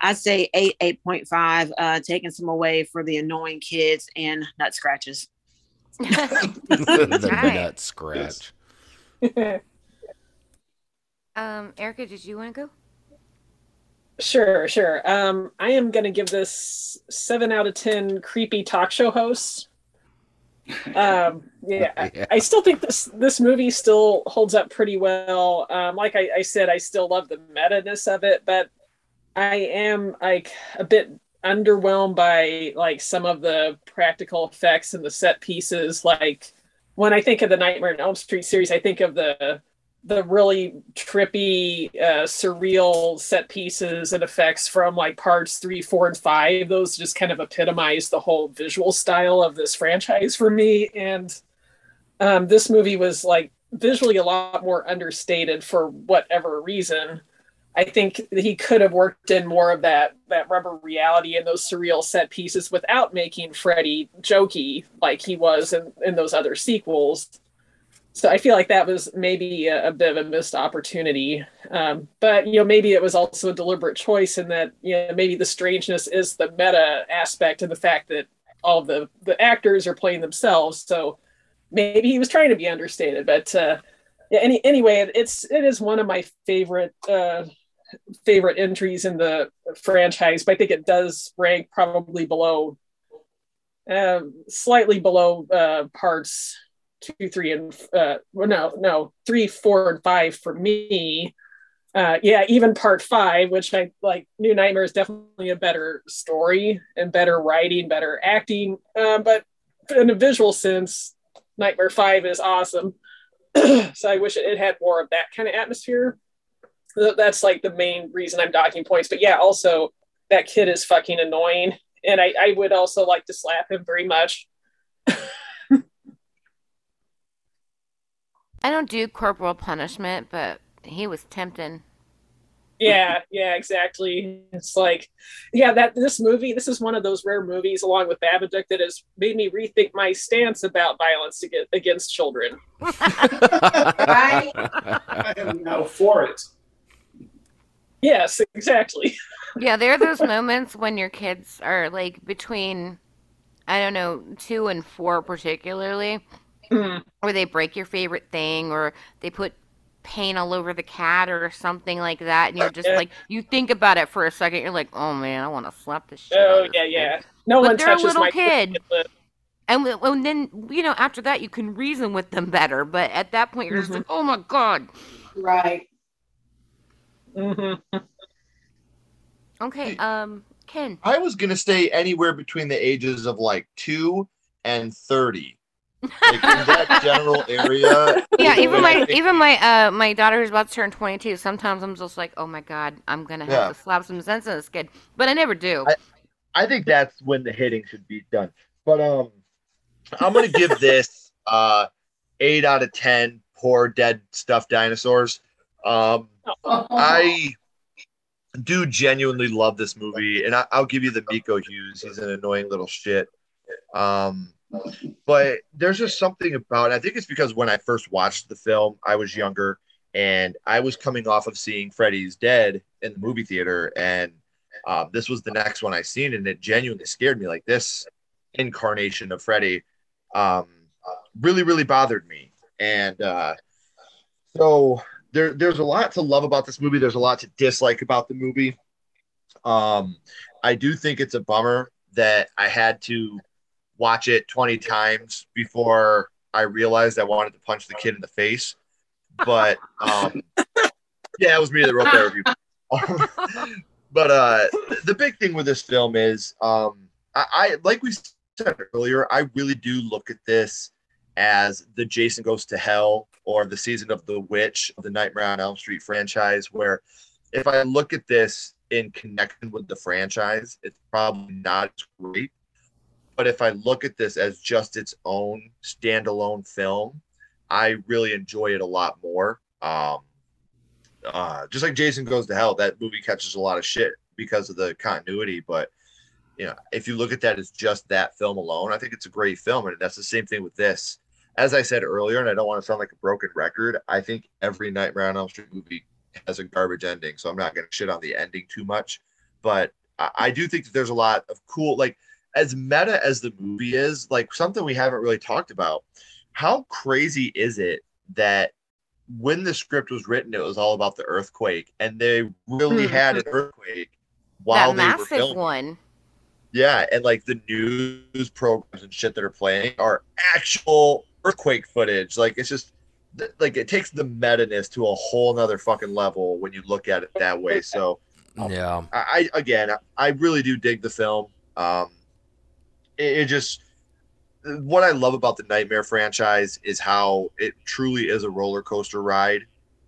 I'd say eight, 8.5, uh, taking some away for the annoying kids and nut scratches. the Right. nut scratch. Um, Erica, did you want to go? Sure, sure. Um, I am going to give this seven out of ten creepy talk show hosts. Um, yeah, I, I still think this this movie still holds up pretty well. Um, like I, I said, I still love the meta ness of it, but I am like a bit underwhelmed by like some of the practical effects and the set pieces. Like when I think of the Nightmare on Elm Street series, I think of the the really trippy, uh, surreal set pieces and effects from like parts three, four, and five. Those just kind of epitomize the whole visual style of this franchise for me. And um, this movie was like visually a lot more understated for whatever reason. I think he could have worked in more of that that rubber reality and those surreal set pieces without making Freddy jokey like he was in, in those other sequels. So I feel like that was maybe a, a bit of a missed opportunity. Um, but you know, maybe it was also a deliberate choice in that you know maybe the strangeness is the meta aspect and the fact that all the the actors are playing themselves. So maybe he was trying to be understated. But uh, yeah, any anyway, it, it's it is one of my favorite uh, favorite entries in the franchise. But I think it does rank probably below, uh, slightly below uh, parts two, three, and uh, well, no, no, three, four, and five for me. Uh, yeah, even part five, which I like, New Nightmare is definitely a better story and better writing, better acting. Uh, but in a visual sense, Nightmare Five is awesome. so I wish it had more of that kind of atmosphere. That's like the main reason I'm docking points. But yeah, also that kid is fucking annoying, and I, I would also like to slap him very much. I don't do corporal punishment, but he was tempting. Yeah, yeah, exactly. It's like, yeah, that this movie, this is one of those rare movies, along with Babadook, that has made me rethink my stance about violence ag- against children. I am now for it. Yes, exactly. Yeah, there are those moments when your kids are like between, I don't know, two and four, particularly, Mm. where they break your favorite thing or they put paint all over the cat or something like that. And you're just Yeah. like, you think about it for a second. You're like, oh man, I want to slap this shit. out Oh of this yeah, kid." yeah. No But one they're a little my kid. And, and then, you know, after that, you can reason with them better. But at that point, you're just like, oh my God. Right. Mm-hmm. Okay, um, Ken. I was gonna stay anywhere between the ages of like two and thirty, like in that general area. Yeah, even my think- even my uh my daughter who's about to turn 22. Sometimes I'm just like, oh my god, I'm gonna have Yeah. to slap some sense in this kid, but I never do. I think that's when the hitting should be done. But um, I'm gonna give this uh eight out of ten. Poor dead stuffed dinosaurs. Um, I do genuinely love this movie, and I, I'll give you the Miko Hughes. He's an annoying little shit. Um, but there's just something about. I think it's because when I first watched the film, I was younger, and I was coming off of seeing Freddy's Dead in the movie theater, and um, this was the next one I seen, and it genuinely scared me. Like this incarnation of Freddy, um, really, really bothered me, and uh, so there, there's a lot to love about this movie. There's a lot to dislike about the movie. Um, I do think it's a bummer that I had to watch it 20 times before I realized I wanted to punch the kid in the face. But um, yeah, it was me that wrote that review. but uh, the big thing with this film is, um, I, I like we said earlier, I really do look at this as the Jason Goes to Hell or the season of the Witch of the Nightmare on Elm Street franchise, where if I look at this in connection with the franchise, it's probably not as great. But if I look at this as just its own standalone film, I really enjoy it a lot more. Um, uh, just like Jason Goes to Hell, that movie catches a lot of shit because of the continuity. But you know, if you look at that as just that film alone, I think it's a great film, and that's the same thing with this. As I said earlier, and I don't want to sound like a broken record, I think every Nightmare on Elm Street movie has a garbage ending, so I'm not going to shit on the ending too much. But I, I do think that there's a lot of cool, like as meta as the movie is, like something we haven't really talked about. How crazy is it that when the script was written, it was all about the earthquake, and they really had an earthquake while that they were filming. one. Yeah, and like the news programs and shit that are playing are actual earthquake footage. Like it's just like it takes the meta ness to a whole nother fucking level when you look at it that way. So Yeah. I, I again, I really do dig the film. Um, it, just what I love about the Nightmare franchise is how it truly is a roller coaster ride.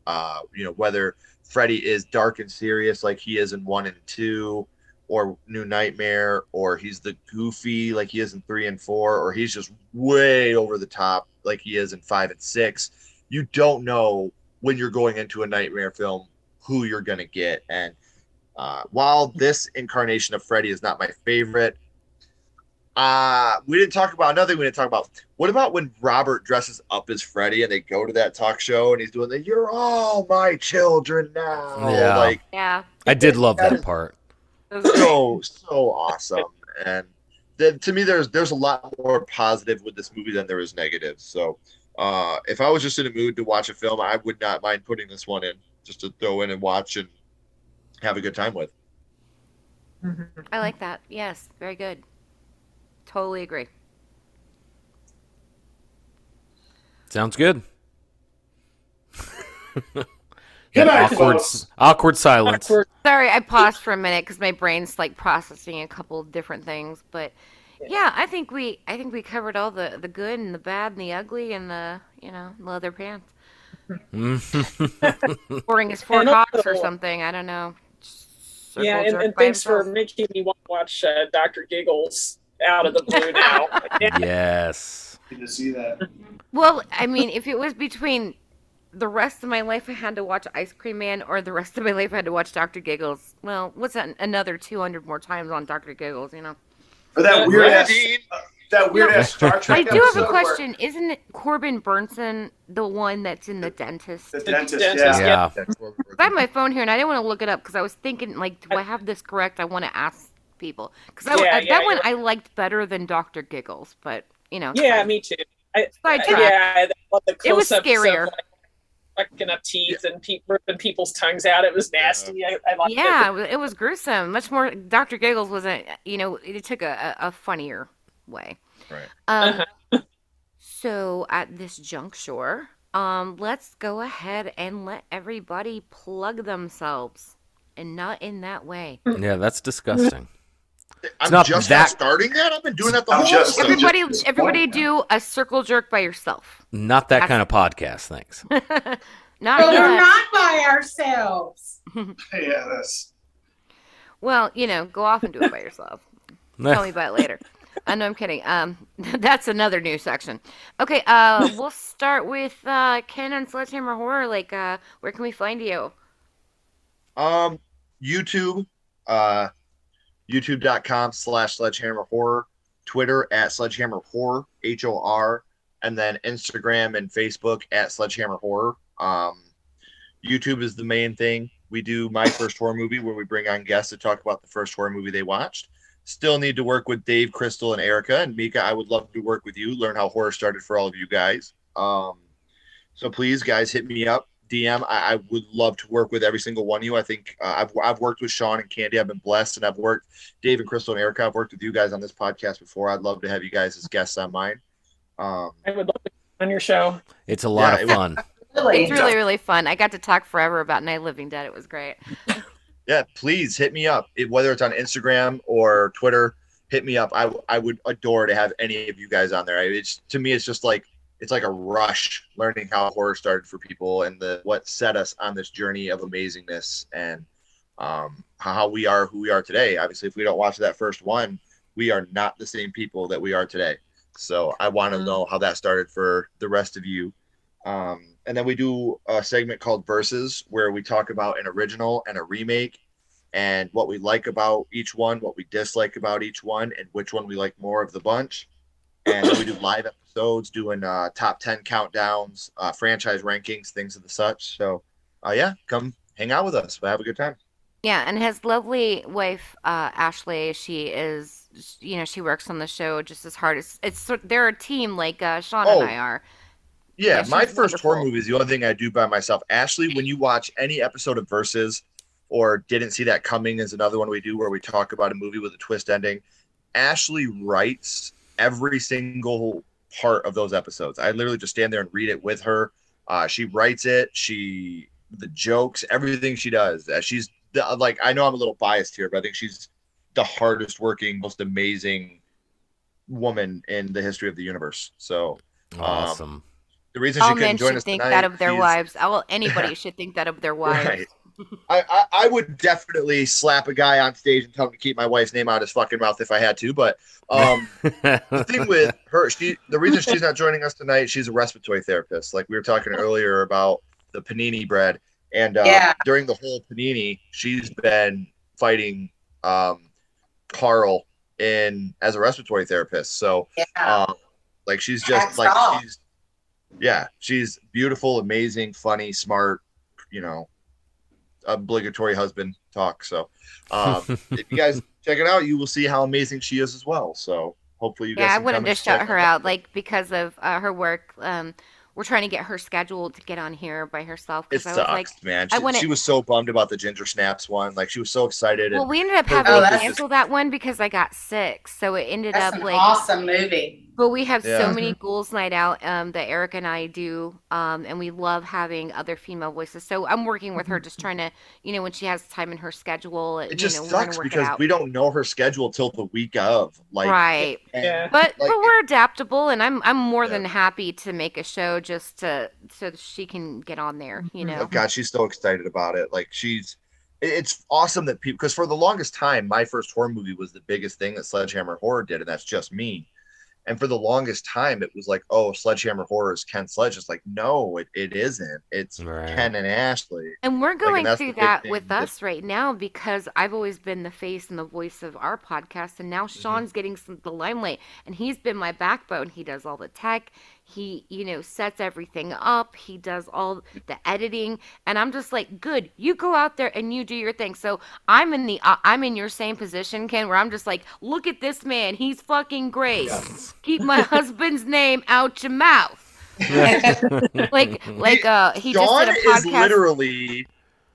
Uh, you know, whether Freddy is dark and serious like he is in one and two, or New Nightmare, or he's the goofy like he is in three and four, or he's just way over the top like he is in five and six. You don't know when you're going into a Nightmare film who you're gonna get, and uh, while this incarnation of Freddy is not my favorite, uh, we didn't talk about another thing we didn't talk about. What about when Robert dresses up as Freddy and they go to that talk show and he's doing the "You're all my children now"? Yeah. Like Yeah. I did love That that is- part. so so awesome. And then to me, there's there's a lot more positive with this movie than there is negative. So uh, if I was just in a mood to watch a film, I would not mind putting this one in just to throw in and watch and have a good time with. I like that. Yes, very good. Totally agree. Sounds good. Good night, awkward, folks. awkward silence. Sorry, I paused for a minute because my brain's like processing a couple of different things. But yeah, I think we I think we covered all the the good and the bad and the ugly and the you know leather pants. Pouring his four And cocks or something. I don't know. Circle yeah, and, and by thanks for making me want to watch uh, Doctor Giggles out of the blue now. Yes. Need to see that. Well, I mean, if it was between the rest of my life I had to watch Ice Cream Man or the rest of my life I had to watch Dr. Giggles, well, what's that? Another 200 more times on Dr. Giggles, you know? Or that Uh, weird yeah, ass, that weird ass Star Trek. I do have a question. Isn't it Corbin Bernsen the one that's in the dentist? The The dentist, dentist, yeah. Yeah. I have my phone here and I didn't want to look it up because I was thinking, like, do I have this correct? I want to ask people because Yeah, that yeah, one I liked better than Doctor Giggles, but you know, Yeah, me too. I, I, Sidetrack. yeah, the It was scarier. Of, like, fucking up teeth and pe- ripping people's tongues out. It was nasty. I, I liked yeah, it. it was, gruesome. Much more. Doctor Giggles wasn't. You know, it took a, a, a funnier way. Right. Um, Uh-huh. so at this juncture, um, let's go ahead and let everybody plug themselves, and not in that way. Yeah, that's disgusting. I'm not just that- not starting that. I've been doing that the whole just- episode. Everybody, just everybody, do a circle jerk by yourself. Not that That's- kind of podcast, thanks. not But we're not by ourselves. Yeah, that's. Well, you know, go off and do it by yourself. Tell me about it later. I know I'm kidding. Um, that's another new section. Okay, uh, we'll start with uh, Ken and Sledgehammer Horror. Like, uh, where can we find you? Um, YouTube, uh, youtube.com slash sledgehammer horror, Twitter at sledgehammer horror, H O R, and then Instagram and Facebook at sledgehammer horror. Um, YouTube is the main thing. We do my first horror movie where we bring on guests to talk about the first horror movie they watched. Still need to work with Dave, Crystal, and Erica. And Mika, I would love to work with you, learn how horror started for all of you guys. Um, so please, guys, hit me up. DM. I, I would love to work with every single one of you. I think uh, I've, I've worked with Shawn and Candy. I've been blessed, and I've worked Dave and Crystal and Erica. I've worked with you guys on this podcast before. I'd love to have you guys as guests on mine. Um, I would love to be on your show. It's a lot Yeah, of fun. Really? It's really, really fun. I got to talk forever about Night Living Dead. It was great. yeah, please hit me up. It, whether it's on Instagram or Twitter, hit me up. I, I would adore to have any of you guys on there. I, it's to me, it's just like it's like a rush learning how horror started for people and the what set us on this journey of amazingness. And um, how we are who we are today. Obviously, if we don't watch that first one, we are not the same people that we are today. So I want to Mhm. know how that started for the rest of you. Um, and then we do a segment called Verses where we talk about an original and a remake and what we like about each one, what we dislike about each one, and which one we like more of the bunch. And we do live episodes, doing uh, top 10 countdowns, uh, franchise rankings, things of the such. So, uh, yeah, come hang out with us. We'll have a good time. Yeah, and his lovely wife, uh, Ashley, she is, you know, she works on the show just as hard as it's. They're a team like uh, Shawn Oh, and I are. Yeah, Yeah, my first horror movie is the only thing I do by myself. Ashley, when you watch any episode of Versus or didn't see that coming is another one we do where we talk about a movie with a twist ending. Ashley writes every single part of those episodes. I literally just stand there and read it with her. Uh, she writes it. She the jokes, everything she does. Uh, she's the, like I know I'm a little biased here, but I think she's the hardest working, most amazing woman in the history of the universe. So um, Awesome. the reason All she couldn't men join should us think tonight, that of their she's- wives. Well, anybody should think that of their wives. Right. I, I, I would definitely slap a guy on stage and tell him to keep my wife's name out of his fucking mouth if I had to. But um, the thing with her, she the reason she's not joining us tonight, she's a respiratory therapist. Like we were talking earlier about the panini bread, and uh, Yeah. during the whole panini, she's been fighting um, Carl in as a respiratory therapist. So Yeah. um, like she's just Hats like off. she's yeah, she's beautiful, amazing, funny, smart, you know, obligatory husband talk. So um, if you guys check it out, you will see how amazing she is as well. So hopefully you guys. Yeah, I can wanted come to shout her out, like because of uh, her work. Um, we're trying to get her scheduled to get on here by herself. It Because I was sucks, like, man. I She, wanna- she was so bummed about the ginger snaps one. Like she was so excited. well, and we ended up having to book is that's- just- cancel that one because I got sick. So it ended That's up an like awesome movie. But we have Yeah. so many ghouls night out um, that Eric and I do, um, and we love having other female voices. So I'm working with her, just trying to, you know, when she has time in her schedule, it you just know, sucks because we don't know her schedule till the week of. Like right. and, Yeah. But like, but we're adaptable, and I'm I'm more Yeah. than happy to make a show just to so that she can get on there. You know. Oh God, she's so excited about it. Like she's, it's awesome that people. Because for the longest time, my first horror movie was the biggest thing that Sledgehammer Horror did, and that's just me. And for the longest time, it was like, oh, Sledgehammer Horror is Ken Sledge. It's like, no, it, it isn't. It's Right. Ken and Ashley. And we're going that's through the that with that- us right now because I've always been the face and the voice of our podcast, and now Mm-hmm. Shawn's getting some the limelight, and he's been my backbone. He does all the tech, he you know sets everything up, he does all the editing, and I'm just like, good, you go out there and you do your thing. So I'm in the uh, I'm in your same position, Ken, where I'm just like, look at this man, he's fucking great. Keep my husband's name out your mouth. like like uh he just did a is literally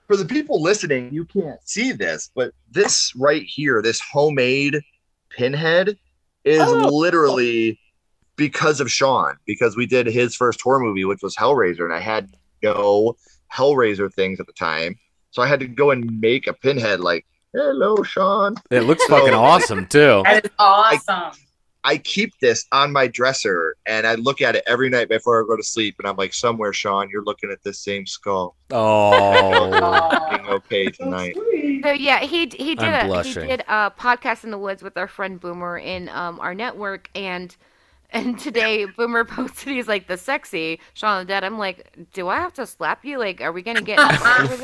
for the people listening. You can't see this, but this right here, this homemade pinhead, is Oh. literally because of Shawn. Because we did his first horror movie, which was Hellraiser, and I had no Hellraiser things at the time, so I had to go and make a pinhead. Like, hello, Shawn. It looks So- fucking awesome too. That is awesome. I keep this on my dresser and I look at it every night before I go to sleep. And I'm like, somewhere, Shawn, you're looking at this same skull. Oh, Being okay tonight. So yeah, he he did I'm a he did a podcast in the woods with our friend Boomer in um our network and and today Boomer posted he's like the sexy Shawn of the Dead. I'm like, do I have to slap you? Like, are we gonna get in a with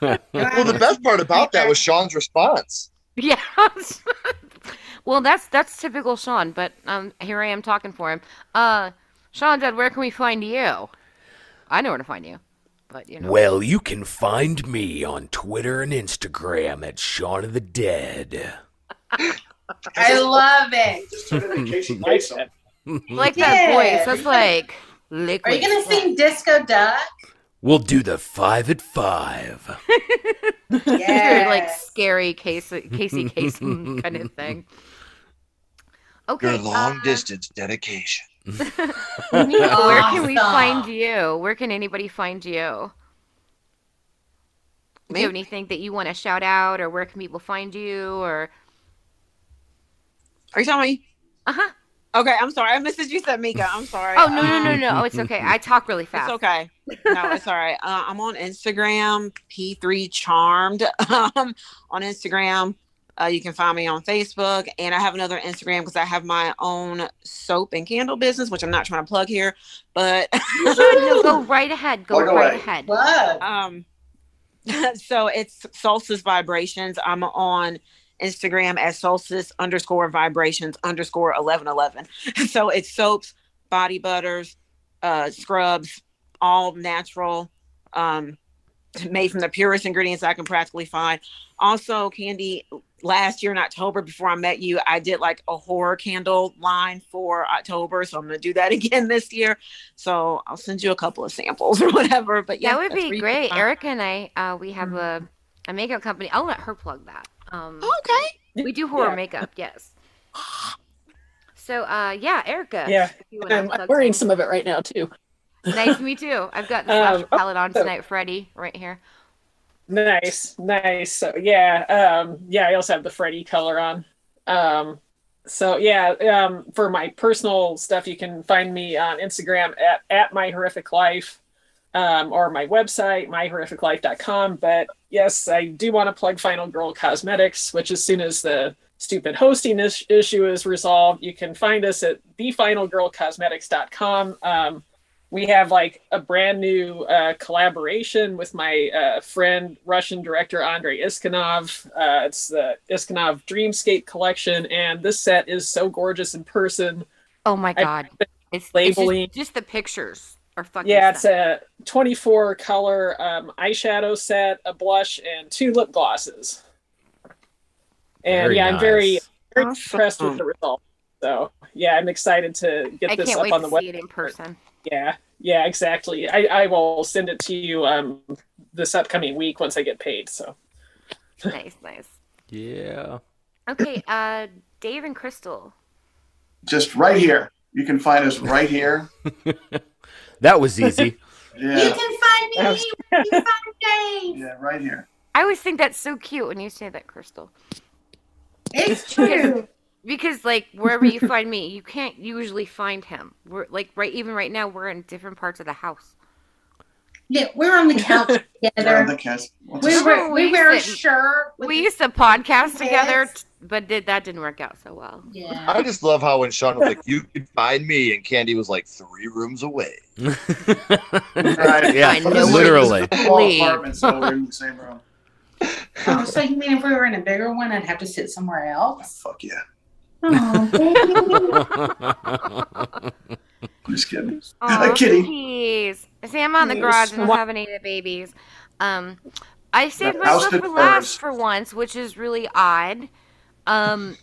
this? Well, the best part about that was Shawn's response. Yeah. well, that's that's typical Shawn, but um here I am talking for him. Uh, Shawn Dead, where can we find you? I know where to find you, but you know. well, you can find me on Twitter and Instagram at Shawn of the Dead. I love it. Just turn it in Casey Like Kasem. that. voice. That's like Are you gonna sweat. sing Disco Duck? We'll do the five at five. Yeah. like scary Casey Casey Kasem kind of thing. Okay. Your uh, distance dedication. Nico, where can we find you? Where can anybody find you? Do you have anything that you want to shout out, or where can people find you, or Are you talking about me? uh huh? Okay, I'm sorry. I missed that you said Mika. I'm sorry. Oh no no no no! Oh, it's okay. I talk really fast. It's okay. No, it's all right. Uh, I'm on Instagram, P3 Charmed. Um, on Instagram, uh, you can find me on Facebook, and I have another Instagram because I have my own soap and candle business, which I'm not trying to plug here, but no, go right ahead. Go Plug right away. ahead. Love. um, so it's Solstice Vibrations. I'm on Instagram as Solstice underscore Vibrations underscore eleven eleven. So it's soaps, body butters, uh, scrubs, all natural, um, made from the purest ingredients I can practically find. Also, Candy, last year in October, before I met you, I did like a horror candle line for October. So I'm going to do that again this year. So I'll send you a couple of samples or whatever. But yeah, that would be great. Erica and I, uh, we have a, a makeup company. I'll let her plug that. Um, Okay. we do horror Yeah. makeup. Yes. So, uh, yeah, Erica. Yeah, if you wanna I'm, I'm wearing some- some of it right now too. Nice, me too. I've got the Um, palette on so- tonight, Freddy, right here. Nice, nice. So yeah, um, yeah. I also have the Freddy color on. Um, so yeah, um, for my personal stuff, you can find me on Instagram at at my horrific life, um, or my website myhorrificlife.com. But yes, I do want to plug Final Girl Cosmetics, which as soon as the stupid hosting is- issue is resolved, you can find us at thefinalgirlcosmetics.com. Um, we have like a brand new uh, collaboration with my uh, friend Russian director Andrei Iskanov. Uh, it's the Iskanov Dreamscape collection, and this set is so gorgeous in person. Oh my god. It's, it's labeling. just, just the pictures are fucking Yeah, it's stunning. a 24 color um, eyeshadow set, a blush, and two lip glosses. And Very yeah, I'm very, very Awesome. impressed with the result. So yeah, I'm excited to get I this can't up wait on to the see website. it in person. Yeah, yeah, exactly. I, I will send it to you um this upcoming week once I get paid. So nice, nice. Yeah. Okay, uh, Dave and Crystal. Just right here. You can find us right here. That was easy. You Yeah. can find me. where You can find Dave. Yeah, right here. I always think that's so cute when you say that, Crystal. It's true. Because like wherever you find me, you can't usually find him. We're like right even right now we're in different parts of the house. Yeah, we're on the couch Right on together. the cast. What's We were, wear, we We wear a used to- shirt. We used to podcast together, but did that didn't work out so well. Yeah. I just love how when Shawn was like, "You can find me," and Candy was like three rooms away. Right. yeah, I know This is- literally. this is a small Leave. apartment, so we're in the same room. Oh, so you mean if we were in a bigger one, I'd have to sit somewhere else? Fuck yeah. Oh, baby. I'm just kidding. Aw, Kitty. Please. See, I'm on the garage and I Wha- haven't eaten babies. Um, I saved That my house stuff did for last for once, which is really odd. Um,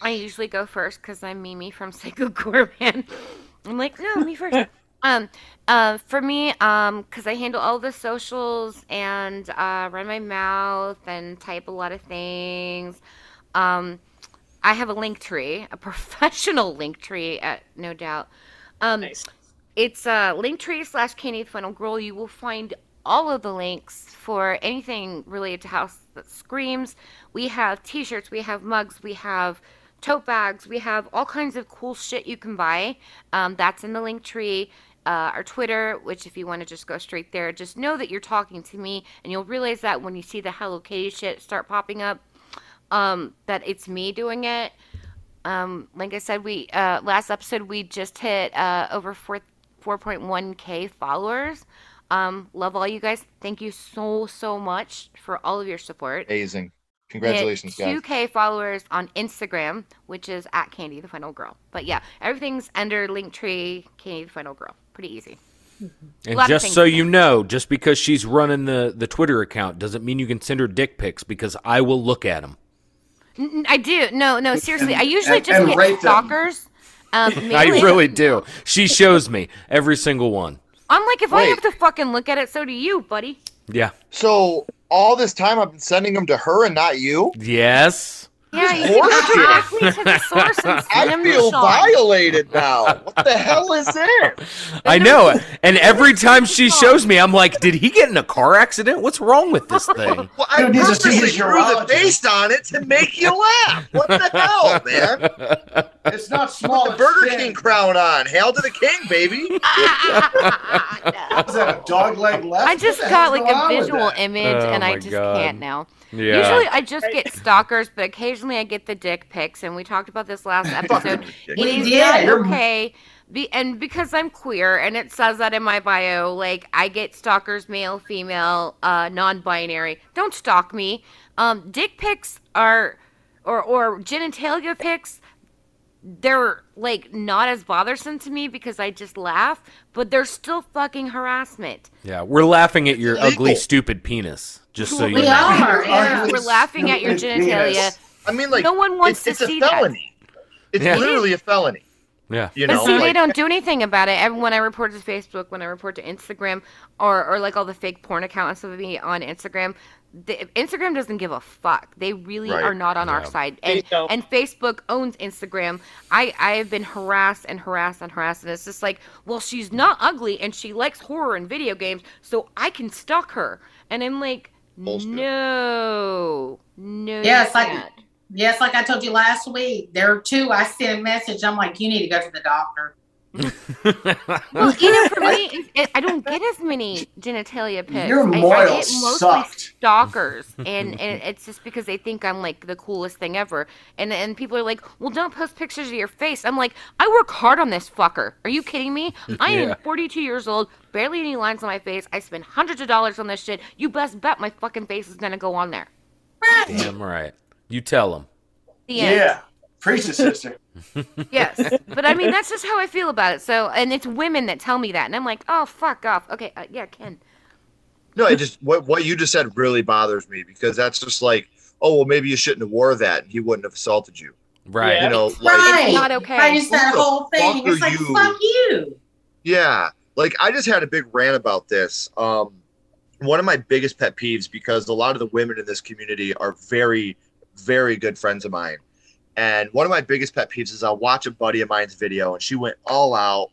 I usually go first because I'm Mimi from Psycho Goreman. I'm like, no, me first. Um, uh, for me, um, because I handle all the socials and uh, run my mouth and type a lot of things. Um, I have a link tree, a professional link tree, uh, no doubt. Um, nice. it's uh, Linktree slash Candy Final Girl. You will find all of the links for anything related to House That Screams. We have t-shirts, we have mugs, we have tote bags, we have all kinds of cool shit you can buy. Um, that's in the Linktree. Uh, our Twitter, which if you want to just go straight there, just know that you're talking to me, and you'll realize that when you see the Hello Kitty shit start popping up, um, that it's me doing it. Um, like I said, we uh, last episode we just hit uh, over four four point one k followers. Um, love all you guys. Thank you so so much for all of your support. Amazing. Congratulations, guys. Two k followers on Instagram, which is at Candy the Final Girl. But yeah, everything's under Linktree Candy the Final Girl. Pretty easy. And just so you know, just because she's running the, the Twitter account doesn't mean you can send her dick pics because I will look at them. N- n- I do. No, no, seriously. I usually and- just and get rate stalkers. Um, I really do. She shows me every single one. I'm like, if I have to fucking look at it, so do you, buddy. Yeah. So all this time I've been sending them to her and not you. Yes. Yeah, This you can horseshit. direct me to the source and I send him feel violated now. What the hell is this? I know. And every time she shows me, I'm like, did he get in a car accident? What's wrong with this thing? Well, I Dude needs to see purposely his drew the urologist. face on it to make you laugh. What the hell, man? It's not small. Put the Burger thin. King crown on. Hail to the king, baby. What was that a dog leg left? I just got like a visual image Oh and I just God. can't now. Yeah. Usually I just get stalkers, but occasionally I get the dick pics, and we talked about this last episode. it We not okay. Be, and because I'm queer, and it says that in my bio, like I get stalkers, male, female, uh, non-binary. Don't stalk me. Um, dick pics are, or or genitalia pics. They're like not as bothersome to me because I just laugh, but they're still fucking harassment. Yeah, we're laughing at your Illegal. ugly, stupid penis. Just so you We know. are. Yeah. We're laughing at your genitalia. penis. I mean, like, No one wants it's, to it's see a that. felony. It's Yeah. literally a felony. Yeah. You But know, see, they don't do anything about it. Every- When I report to Facebook, when I report to Instagram, or, or like all the fake porn accounts of me on Instagram, the, Instagram doesn't give a fuck. They really Right. are not on our side. And and Facebook owns Instagram. I I have been harassed and harassed and harassed, and it's just like, well, she's not ugly and she likes horror and video games, so I can stalk her. And I'm like, Bullshit. no, no, Yeah, like- can't. Yes, like I told you last week, there are two. I sent a message. I'm like, you need to go to the doctor. Well, you know, for me, it, it, I don't get as many genitalia pics. Your I, I get mostly sucked. stalkers, and, and it's just because they think I'm like the coolest thing ever. And and people are like, "Well, don't post pictures of your face." I'm like, I work hard on this fucker. Are you kidding me? I am Yeah. 42 years old, barely any lines on my face. I spend hundreds of dollars on this shit. You best bet my fucking face is gonna go on there. Damn right. You tell them. The. Yeah. Preach it, sister. Yes, but I mean that's just how I feel about it. So, and it's women that tell me that, and I'm like, oh fuck off. Okay, uh, yeah, Ken. no, it just what what you just said really bothers me because that's just like, oh well, maybe you shouldn't have wore that, and he wouldn't have assaulted you. Right. You know, like, Right. not okay. I just that the whole thing. It's like, you? fuck you. Yeah, like I just had a big rant about this. Um, one of my biggest pet peeves because a lot of the women in this community are very, very good friends of mine. And one of my biggest pet peeves is I'll watch a buddy of mine's video and she went all out,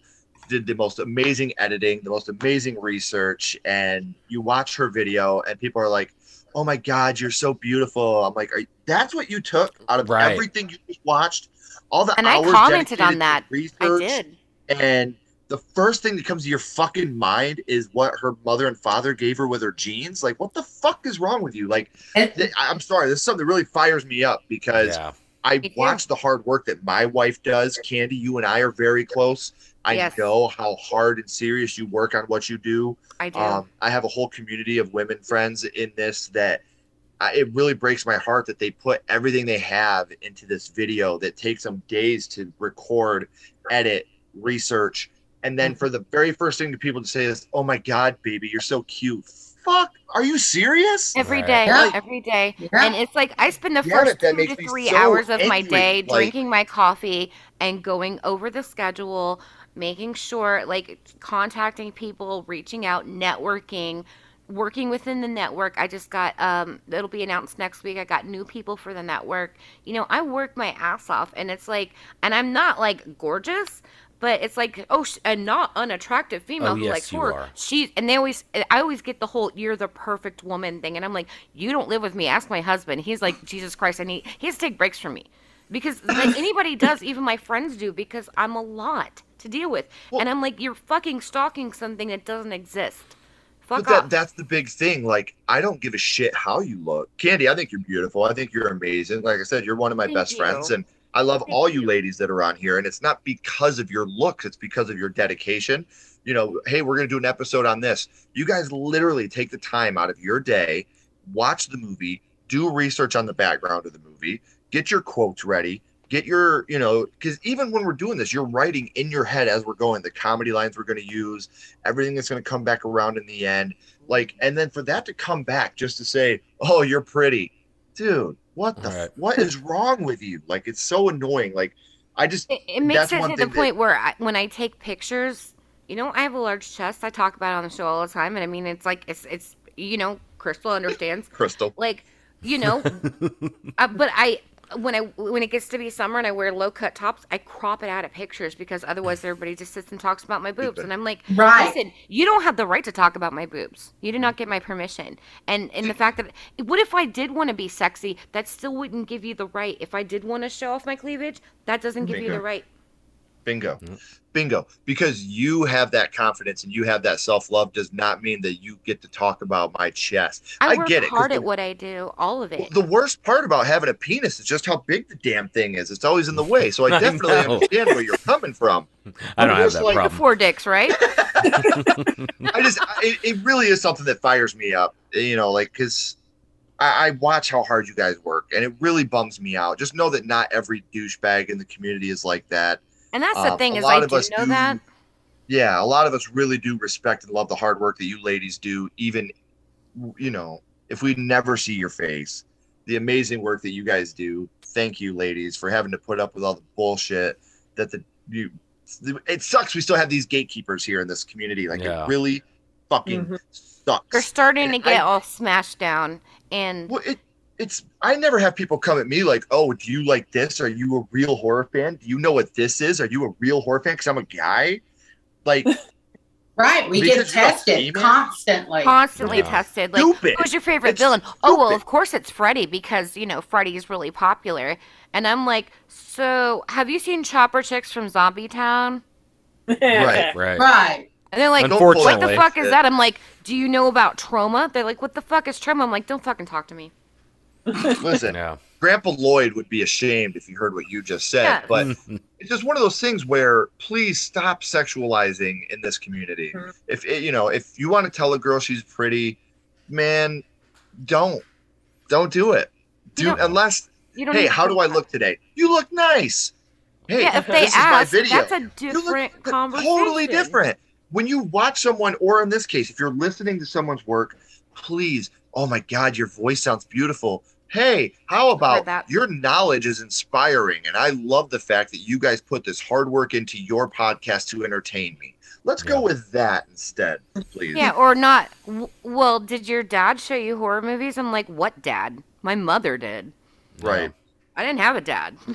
did the most amazing editing, the most amazing research. And you watch her video and people are like, oh my God, you're so beautiful. I'm like, are, that's what you took out of Right. everything you just watched? All the And I hours commented dedicated on to that. I did. and the first thing that comes to your fucking mind is what her mother and father gave her with her genes. Like, what the fuck is wrong with you? Like, th- I'm sorry, this is something that really fires me up because Yeah. I watch the hard work that my wife does. Candy, you and I are very close. I Yes. know how hard and serious you work on what you do. I do. Um, I have a whole community of women friends in this that I, it really breaks my heart that they put everything they have into this video that takes them days to record, edit, research, and then for the very first thing to people to say is, "Oh my god, baby, you're so cute." Fuck, are you serious? Every Right. day, Yeah. every day. Yeah. And it's like I spend the Yeah, first two to three so hours of my day like- drinking my coffee and going over the schedule, making sure, like, contacting people, reaching out, networking, working within the network. I just got, um, it'll be announced next week. I got new people for the network. You know, I work my ass off, and it's like, and I'm not like gorgeous. But it's like, oh, sh- a not unattractive female Oh, who yes, likes horror. She's and they always, I always get the whole "you're the perfect woman" thing, and I'm like, you don't live with me. Ask my husband. He's like, Jesus Christ, I need. He has to take breaks from me because like anybody does, even my friends do, because I'm a lot to deal with, and I'm like, you're fucking stalking something that doesn't exist. Fuck But that, off. that's the big thing. Like, I don't give a shit how you look. Candy, I think you're beautiful. I think you're amazing. Like I said, you're one of my Thank best you. friends. And I love all you ladies that are on here. And it's not because of your looks, it's because of your dedication. You know, hey, we're going to do an episode on this. You guys literally take the time out of your day, watch the movie, do research on the background of the movie, get your quotes ready, get your, you know, because even when we're doing this, you're writing in your head as we're going the comedy lines we're going to use, everything that's going to come back around in the end. Like, and then for that to come back just to say, oh, you're pretty, dude, what the, Right. f- what is wrong with you? Like, it's so annoying. Like, I just, It, it makes that's it to the thing that- point where I, when I take pictures, you know, I have a large chest. I talk about it on the show all the time, and I mean, it's like it's it's you know, Crystal understands. Crystal. Like, you know, uh, but I when I when it gets to be summer and I wear low cut tops, I crop it out of pictures because otherwise everybody just sits and talks about my boobs, and I'm like, Right. listen, you don't have the right to talk about my boobs. You did not get my permission. And and the fact that what if I did want to be sexy, that still wouldn't give you the right. If I did want to show off my cleavage, that doesn't give you Bingo. the right. Bingo. Bingo. Because you have that confidence and you have that self love does not mean that you get to talk about my chest. I, I, work get it. 'cause hard the- at what I do, all of it. the worst part about having a penis is just how big the damn thing is. It's always in the way. So I I definitely know. understand where you're coming from. I don't have Just that like- the problem. four dicks, right? I just, I- it, it really is something that fires me up, you know, like, because I, I watch how hard you guys work and it really bums me out. Just know that not every douchebag in the community is like that. And that's the Um, thing a is lot I of do us know do- that. Yeah, a lot of us really do respect and love the hard work that you ladies do, even, you know, if we never see your face. The amazing work that you guys do. Thank you, ladies, for having to put up with all the bullshit that the you. It sucks. We still have these gatekeepers here in this community. Like Yeah. it really fucking Mhm. sucks. They're starting to get I- all smashed down, and Well, it, it's I never have people come at me like, "Oh, do you like this? Are you a real horror fan? Do you know what this is? Are you a real horror fan?" Because I'm a guy. Like, Right. We get Because you're a tested constantly. constantly Yeah. tested. Like, Stupid. who's your favorite It's villain? Oh well, of course it's Freddy because you know Freddy's really popular. And I'm like, so have you seen Chopper Chicks from Zombie Town? Right. Right. Right. And they're like, Don't what the fuck is that? I'm like, do you know about Troma? They're like, what the fuck is Troma? I'm like, don't fucking talk to me. listen, Yeah. Grandpa Lloyd would be ashamed if he heard what you just said. Yeah. But it's just one of those things where please stop sexualizing in this community. Mhm. If it, you know, if you want to tell a girl she's pretty, man, don't, don't do it. You Do don't- unless, You don't. hey, how do I look today? You look nice. Hey, Yeah, if they this is my ask, video. that's a You look different conversation. totally different. When you watch someone, or in this case, if you're listening to someone's work, please, oh my God, your voice sounds beautiful. Hey, how about that. your knowledge is inspiring? And I love the fact that you guys put this hard work into your podcast to entertain me. Let's go with that instead, please. Yeah, or not. Well, did your dad show you horror movies? I'm like, what dad? My mother did. Right. I didn't have a dad.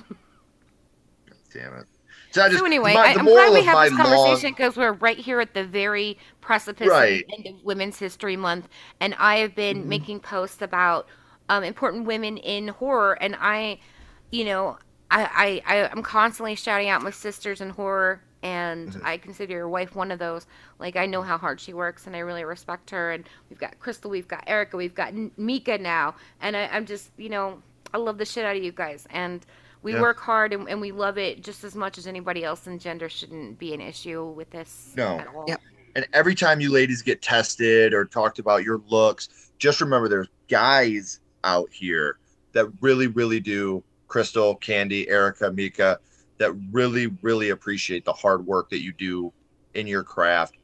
Damn it. So, I just, so anyway, my- I, I'm glad we of have this conversation because we're right here at the very precipice Right. of the end of Women's History Month, and I have been Mm-hmm. making posts about um, important women in horror, and I, you know, I, I, I I'm constantly shouting out my sisters in horror, and Mm-hmm. I consider your wife one of those. Like I know how hard she works, and I really respect her. And we've got Crystal, we've got Erica, we've got N- Mika now, and I, I'm just, you know, I love the shit out of you guys, and we Yeah. work hard and, and we love it just as much as anybody else and gender shouldn't be an issue with this No. at all Yep. And every time you ladies get tested or talked about your looks, just remember there's guys out here that really, really do. Crystal, Candy, Erica, Mika, that really, really appreciate the hard work that you do in your craft,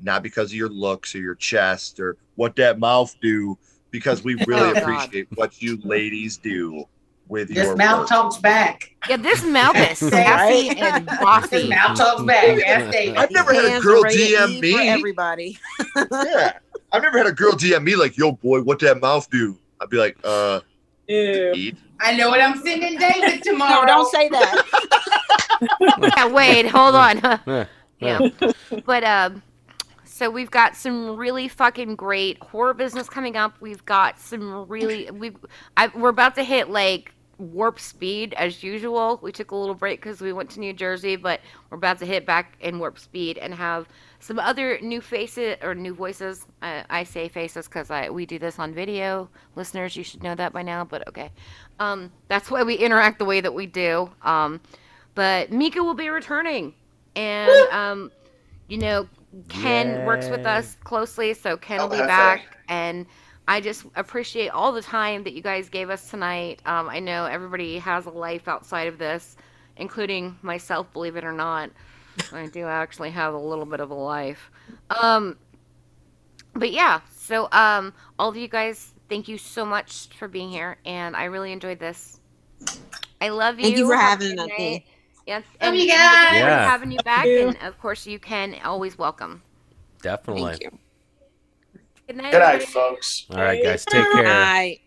not because of your looks or your chest or what that mouth do, because we really Oh, God. appreciate what you ladies do with This your mouth work. talks back. yeah this mouth is Right? sassy and This mouth talks back. I've never had a girl are ready to DM me. everybody. yeah. I've never had a girl DM me like, yo, boy, what that mouth do? I'd be like, uh, Ew. eat. I know what I'm sending David tomorrow. No, don't say that. yeah wait hold on Yeah. yeah but um so we've got some really fucking great horror business coming up we've got some really we I, we're about to hit like warp speed as usual we took a little break because we went to new jersey but we're about to hit back in warp speed and have some other new faces or new voices. Uh, i say faces because i we do this on video. Listeners you should know that by now but okay. Um that's why we interact the way that we do. Um but Mika will be returning, and um, you know Ken works with us closely, so Ken will Oh, be back, right. and I just appreciate all the time that you guys gave us tonight. Um, I know everybody has a life outside of this, including myself, believe it or not. I do actually have a little bit of a life. Um, but yeah, so um, all of you guys, thank you so much for being here, and I really enjoyed this. I love you. Thank you for Have having me. Yes, Love and you we look guys. forward to Yeah. having you back, you. and of course you can always welcome. Definitely. Thank you. Good night. Good night, everybody. folks. All right, guys. Take care. Bye.